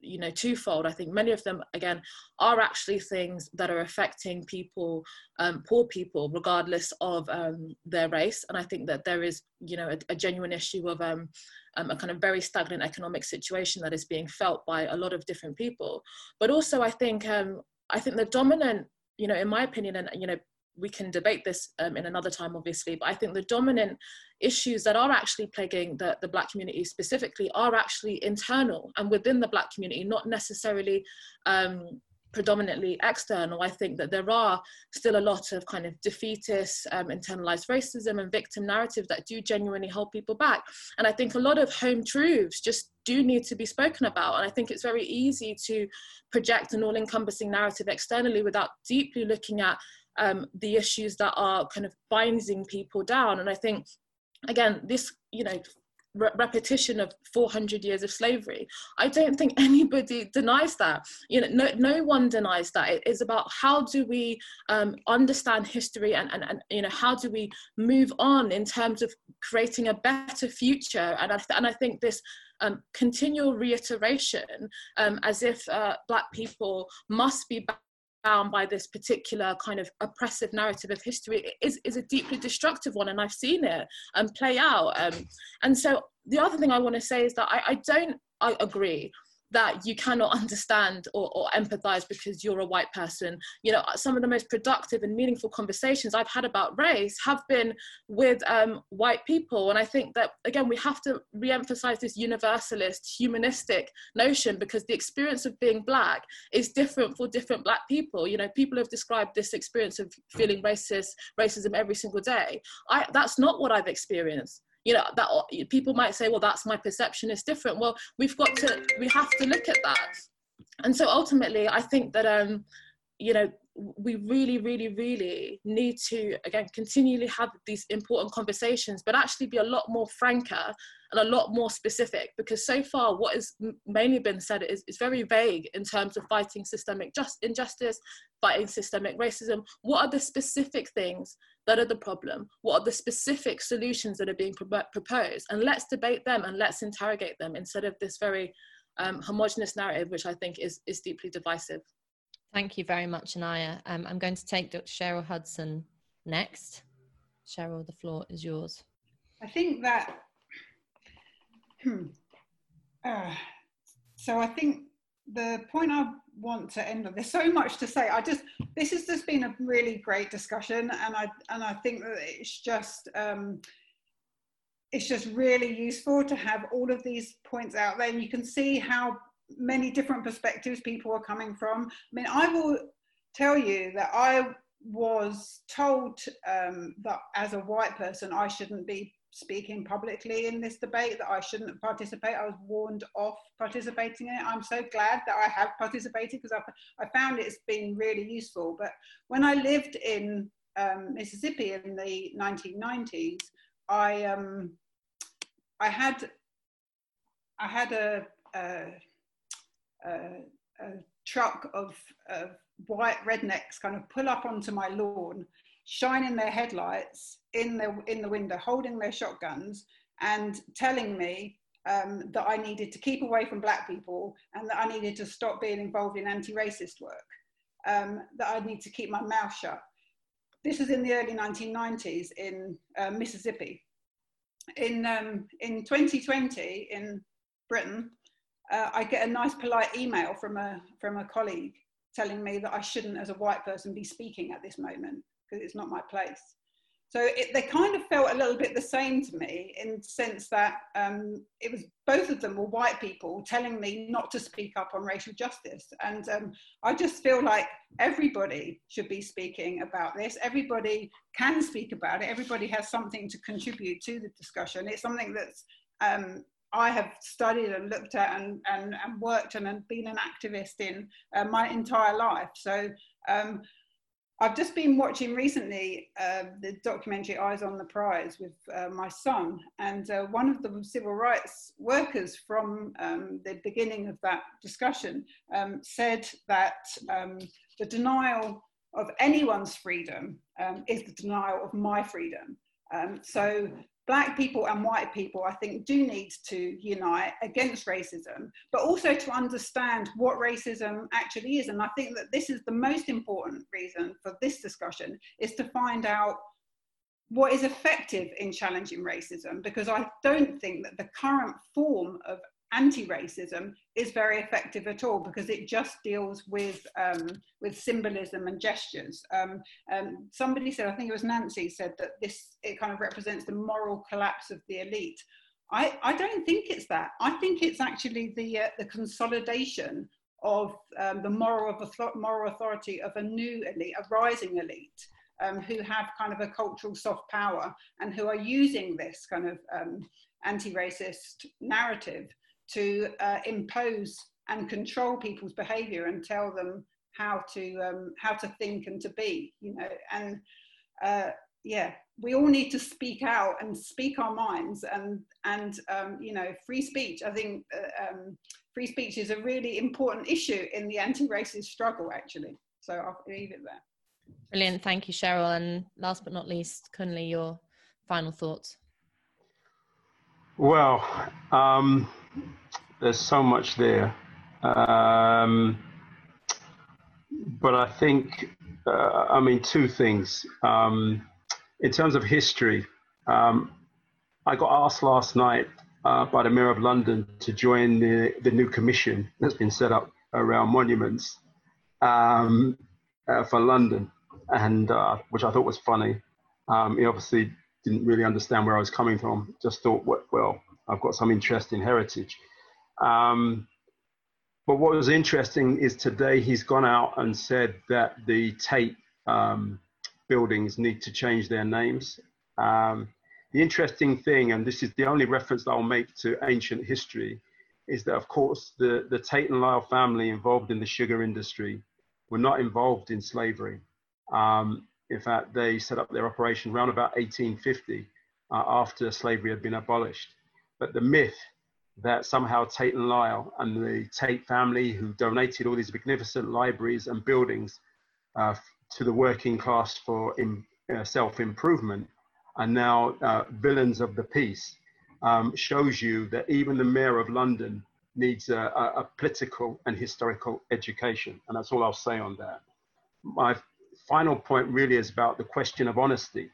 you know twofold. I think many of them again are actually things that are affecting people um, poor people regardless of um, their race. And i think that there is you know a, a genuine issue of um, um, a kind of very stagnant economic situation that is being felt by a lot of different people. But also i think um, i think the dominant you know in my opinion and you know we can debate this um, in another time, obviously, but I think the dominant issues that are actually plaguing the, the Black community specifically are actually internal and within the Black community, not necessarily um, predominantly external, I think that there are still a lot of kind of defeatist, um, internalized racism and victim narratives that do genuinely hold people back. And I think a lot of home truths just do need to be spoken about. And I think it's very easy to project an all encompassing narrative externally without deeply looking at um, the issues that are kind of binding people down. And I think, again, this, you know, re- repetition of 400 years of slavery. I don't think [LAUGHS] anybody denies that. You know, no, no one denies that. It is about how do we um, understand history and, and, and, you know, how do we move on in terms of creating a better future. And I, th- and I think this um, continual reiteration um, as if uh, Black people must be bound by this particular kind of oppressive narrative of history is, is a deeply destructive one and I've seen it um, play out. Um, and so the other thing I want to say is that I, I don't I agree that you cannot understand or, or, empathize because you're a white person. You know, some of the most productive and meaningful conversations I've had about race have been with um, white people. And I think that, again, we have to re emphasize this universalist, humanistic notion because the experience of being black is different for different black people. You know, people have described this experience of feeling racist, racism every single day. I, that's not what I've experienced you know that people might say well that's my perception is different. Well we've got to we have to look at that. And so ultimately i think that um you know we really really really need to again continually have these important conversations but actually be a lot more franker and a lot more specific because so far what has mainly been said is, is very vague in terms of fighting systemic just injustice fighting systemic racism. What are the specific things that are the problem? What are the specific solutions that are being pro- proposed? And let's debate them and let's interrogate them instead of this very um, homogenous narrative which i think is, is deeply divisive. Thank you very much inaya. Um, i'm going to take dr cheryl hudson next. Cheryl the floor is yours. I think that hmm, [CLEARS THROAT] uh, so i think the point I want to end on, there's so much to say. I just, this has just been a really great discussion, and I and I think that it's just, um, it's just really useful to have all of these points out there, and you can see how many different perspectives people are coming from. I mean, I will tell you that I was told um, that as a white person I shouldn't be speaking publicly in this debate that I shouldn't participate. I was warned off participating in it. I'm so glad that I have participated because I, I found it's been really useful. But when I lived in um, Mississippi in the 1990s, I um, I had I had a, a, a, a truck of, of white rednecks kind of pull up onto my lawn shining their headlights in the in the window, holding their shotguns, and telling me um, that I needed to keep away from black people and that I needed to stop being involved in anti-racist work. Um, that I need to keep my mouth shut. This was in the early 1990s in uh, Mississippi. In um, in 2020 in Britain, uh, I get a nice polite email from a from a colleague telling me that I shouldn't, as a white person, be speaking at this moment because it's not my place. So it, they kind of felt a little bit the same to me in the sense that um, it was both of them were white people telling me not to speak up on racial justice. And um, I just feel like everybody should be speaking about this. Everybody can speak about it. Everybody has something to contribute to the discussion. It's something that's um, I have studied and looked at and, and, and worked and, and been an activist in uh, my entire life. So um, I've just been watching recently uh, the documentary Eyes on the Prize with uh, my son, and uh, one of the civil rights workers from um, the beginning of that discussion um, said that um, the denial of anyone's freedom um, is the denial of my freedom. Um, so black people and white people, I think, do need to unite against racism, but also to understand what racism actually is. And I think that this is the most important reason for this discussion is to find out what is effective in challenging racism, because I don't think that the current form of anti-racism is very effective at all because it just deals with um, with symbolism and gestures. Um, um, somebody said, I think it was Nancy said that this it kind of represents the moral collapse of the elite. I, I don't think it's that. I think it's actually the uh, the consolidation of um, the moral of moral authority of a new elite, a rising elite. Um, who have kind of a cultural soft power and who are using this kind of um, anti-racist narrative to uh, impose and control people's behavior and tell them how to um, how to think and to be you know and uh, yeah we all need to speak out and speak our minds and and um, you know free speech i think uh, um, free speech is a really important issue in the anti-racist struggle actually. So i'll leave it there. Brilliant. Thank you cheryl. And last but not least kunle your final thoughts. Well um, there's so much there. Um, but I think, uh, I mean, two things. Um, in terms of history, um, I got asked last night uh, by the Mayor of London to join the, the new commission that's been set up around monuments um, uh, for London, and uh, which I thought was funny. Um, he obviously didn't really understand where I was coming from. Just thought, well, I've got some interest in heritage. Um, but what was interesting is today he's gone out and said that the Tate um, buildings need to change their names. Um, the interesting thing, and this is the only reference that I'll make to ancient history, is that of course the, the Tate and Lyle family involved in the sugar industry were not involved in slavery. Um, in fact, they set up their operation around about 1850 uh, after slavery had been abolished. But the myth that somehow Tate and Lyle and the Tate family, who donated all these magnificent libraries and buildings uh, to the working class for uh, self improvement, are now uh, villains of the piece, um, shows you that even the mayor of London needs a, a, a political and historical education. And that's all I'll say on that. My final point really is about the question of honesty.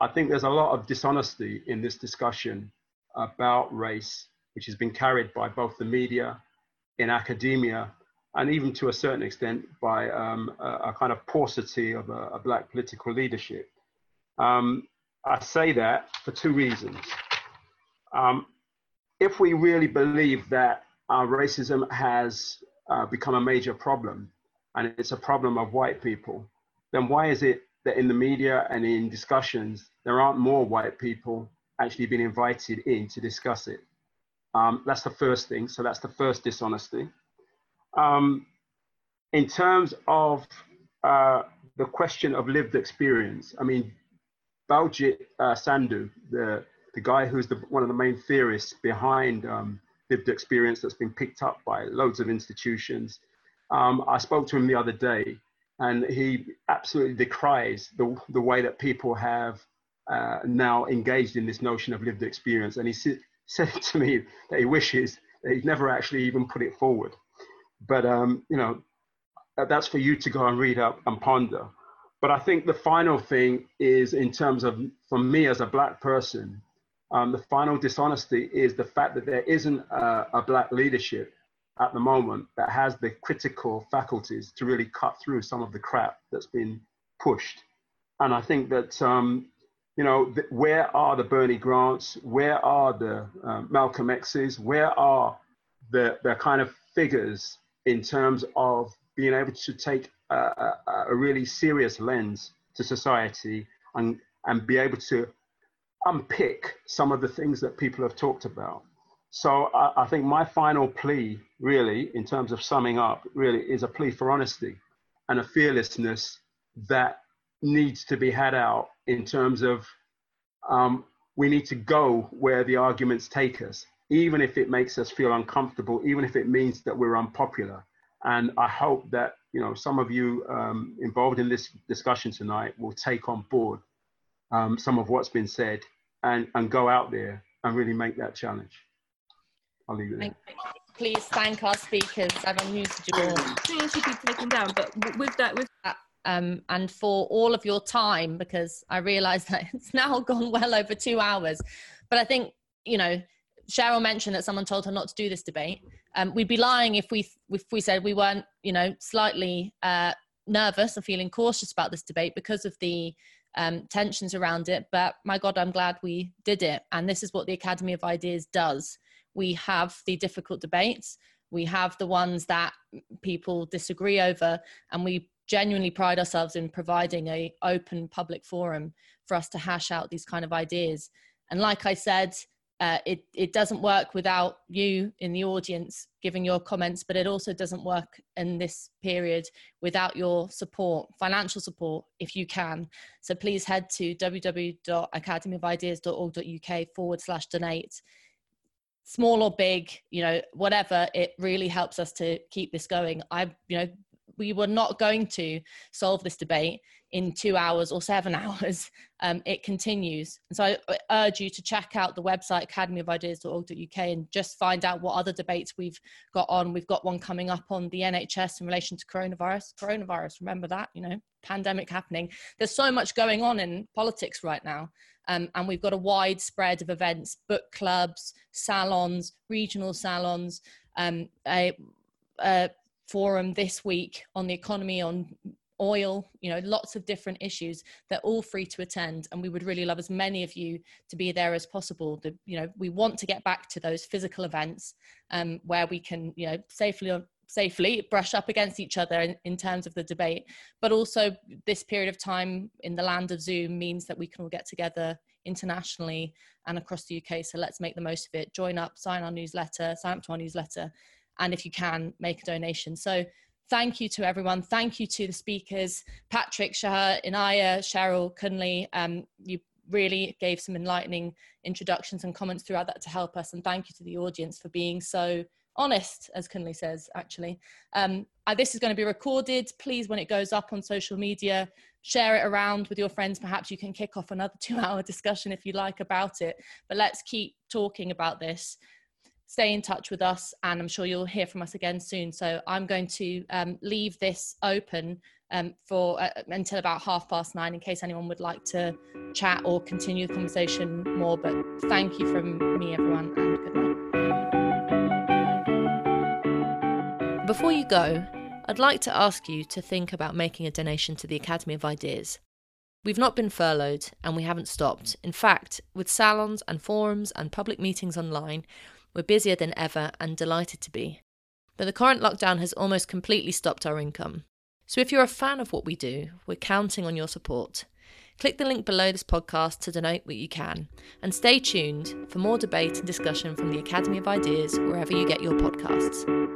I think there's a lot of dishonesty in this discussion about race which has been carried by both the media, in academia, and even to a certain extent by um, a, a, kind of paucity of a, a black political leadership. Um, I say that for two reasons. Um, if we really believe that our racism has uh, become a major problem and it's a problem of white people, then why is it that in the media and in discussions there aren't more white people actually been invited in to discuss it? Um, that's the first thing. So that's the first dishonesty. Um, in terms of uh, the question of lived experience, I mean, Baljit uh, Sandhu, the, the guy who's the, one of the main theorists behind um, lived experience that's been picked up by loads of institutions, um, I spoke to him the other day and he absolutely decries the, the way that people have uh, now engaged in this notion of lived experience. And he, said [LAUGHS] to me that he wishes that he'd never actually even put it forward. But, um, you know, that's for you to go and read up and ponder. But I think the final thing is, in terms of, for me as a black person, um, the final dishonesty is the fact that there isn't a, a, black leadership at the moment that has the critical faculties to really cut through some of the crap that's been pushed. And I think that um, you know, where are the Bernie Grants? Where are the um, Malcolm X's? Where are the, the kind of figures in terms of being able to take a, a, a really serious lens to society and, and be able to unpick some of the things that people have talked about? So I, I think my final plea, really, in terms of summing up, really is a plea for honesty and a fearlessness that needs to be had out in terms of um, we need to go where the arguments take us, even if it makes us feel uncomfortable, even if it means that we're unpopular. And I hope that you know some of you um, involved in this discussion tonight will take on board um, some of what's been said and, and go out there and really make that challenge. I'll leave it there. Please thank our speakers. I've unmuted you all. Things should be taken down, but with that, with that um, and for all of your time because I realize [LAUGHS] that it's now gone well over two hours. But I think, you know, Cheryl mentioned that someone told her not to do this debate. Um, we'd be lying if we if we said we weren't, you know, slightly uh, nervous or feeling cautious about this debate because of the um, tensions around it. But my God, I'm glad we did it. And this is what the Academy of Ideas does. We have the difficult debates. We have the ones that people disagree over, and we genuinely pride ourselves in providing a open public forum for us to hash out these kind of ideas. And like I said, uh, it, it doesn't work without you in the audience giving your comments, but it also doesn't work in this period without your support, financial support, if you can. So please head to www.academyofideas.org.uk forward slash donate. Small or big, you know, whatever, it really helps us to keep this going. I, you know, we were not going to solve this debate in two hours or seven [LAUGHS] hours. Um, it continues. And so I urge you to check out the website academyofideas.org.uk and just find out what other debates we've got on. We've got one coming up on the NHS in relation to coronavirus. Coronavirus, remember that, you know, pandemic happening. There's so much going on in politics right now. Um, and we've got a wide spread of events, book clubs, salons, regional salons, um, a, forum this week on the economy, on oil, you know, lots of different issues. They're all free to attend, and we would really love as many of you to be there as possible. The, you know, we want to get back to those physical events um, where we can, you know, safely safely brush up against each other in, in, terms of the debate but also this period of time in the land of zoom means that we can all get together internationally and across the uk so let's make the most of it join up sign our newsletter sign up to our newsletter and if you can make a donation. So thank you to everyone. Thank you to the speakers patrick shah inaya cheryl kunle um, you really gave some enlightening introductions and comments throughout that to help us. And thank you to the audience for being so honest as kunle says actually. Um, this is going to be recorded. Please when it goes up on social media share it around with your friends. Perhaps you can kick off another [LAUGHS] two hour discussion if you like about it. But let's keep talking about this stay in touch with us and I'm sure you'll hear from us again soon. So I'm going to um, leave this open um, for uh, until about half past nine in case anyone would like to chat or continue the conversation more. But thank you from me, everyone, and good night. Before you go, I'd like to ask you to think about making a donation to the Academy of Ideas. We've not been furloughed and we haven't stopped. In fact, with salons and forums and public meetings online, we're busier than ever and delighted to be. But the current lockdown has almost completely stopped our income. So if you're a fan of what we do, we're counting on your support. Click the link below this podcast to donate what you can, and stay tuned for more debate and discussion from the Academy of Ideas wherever you get your podcasts.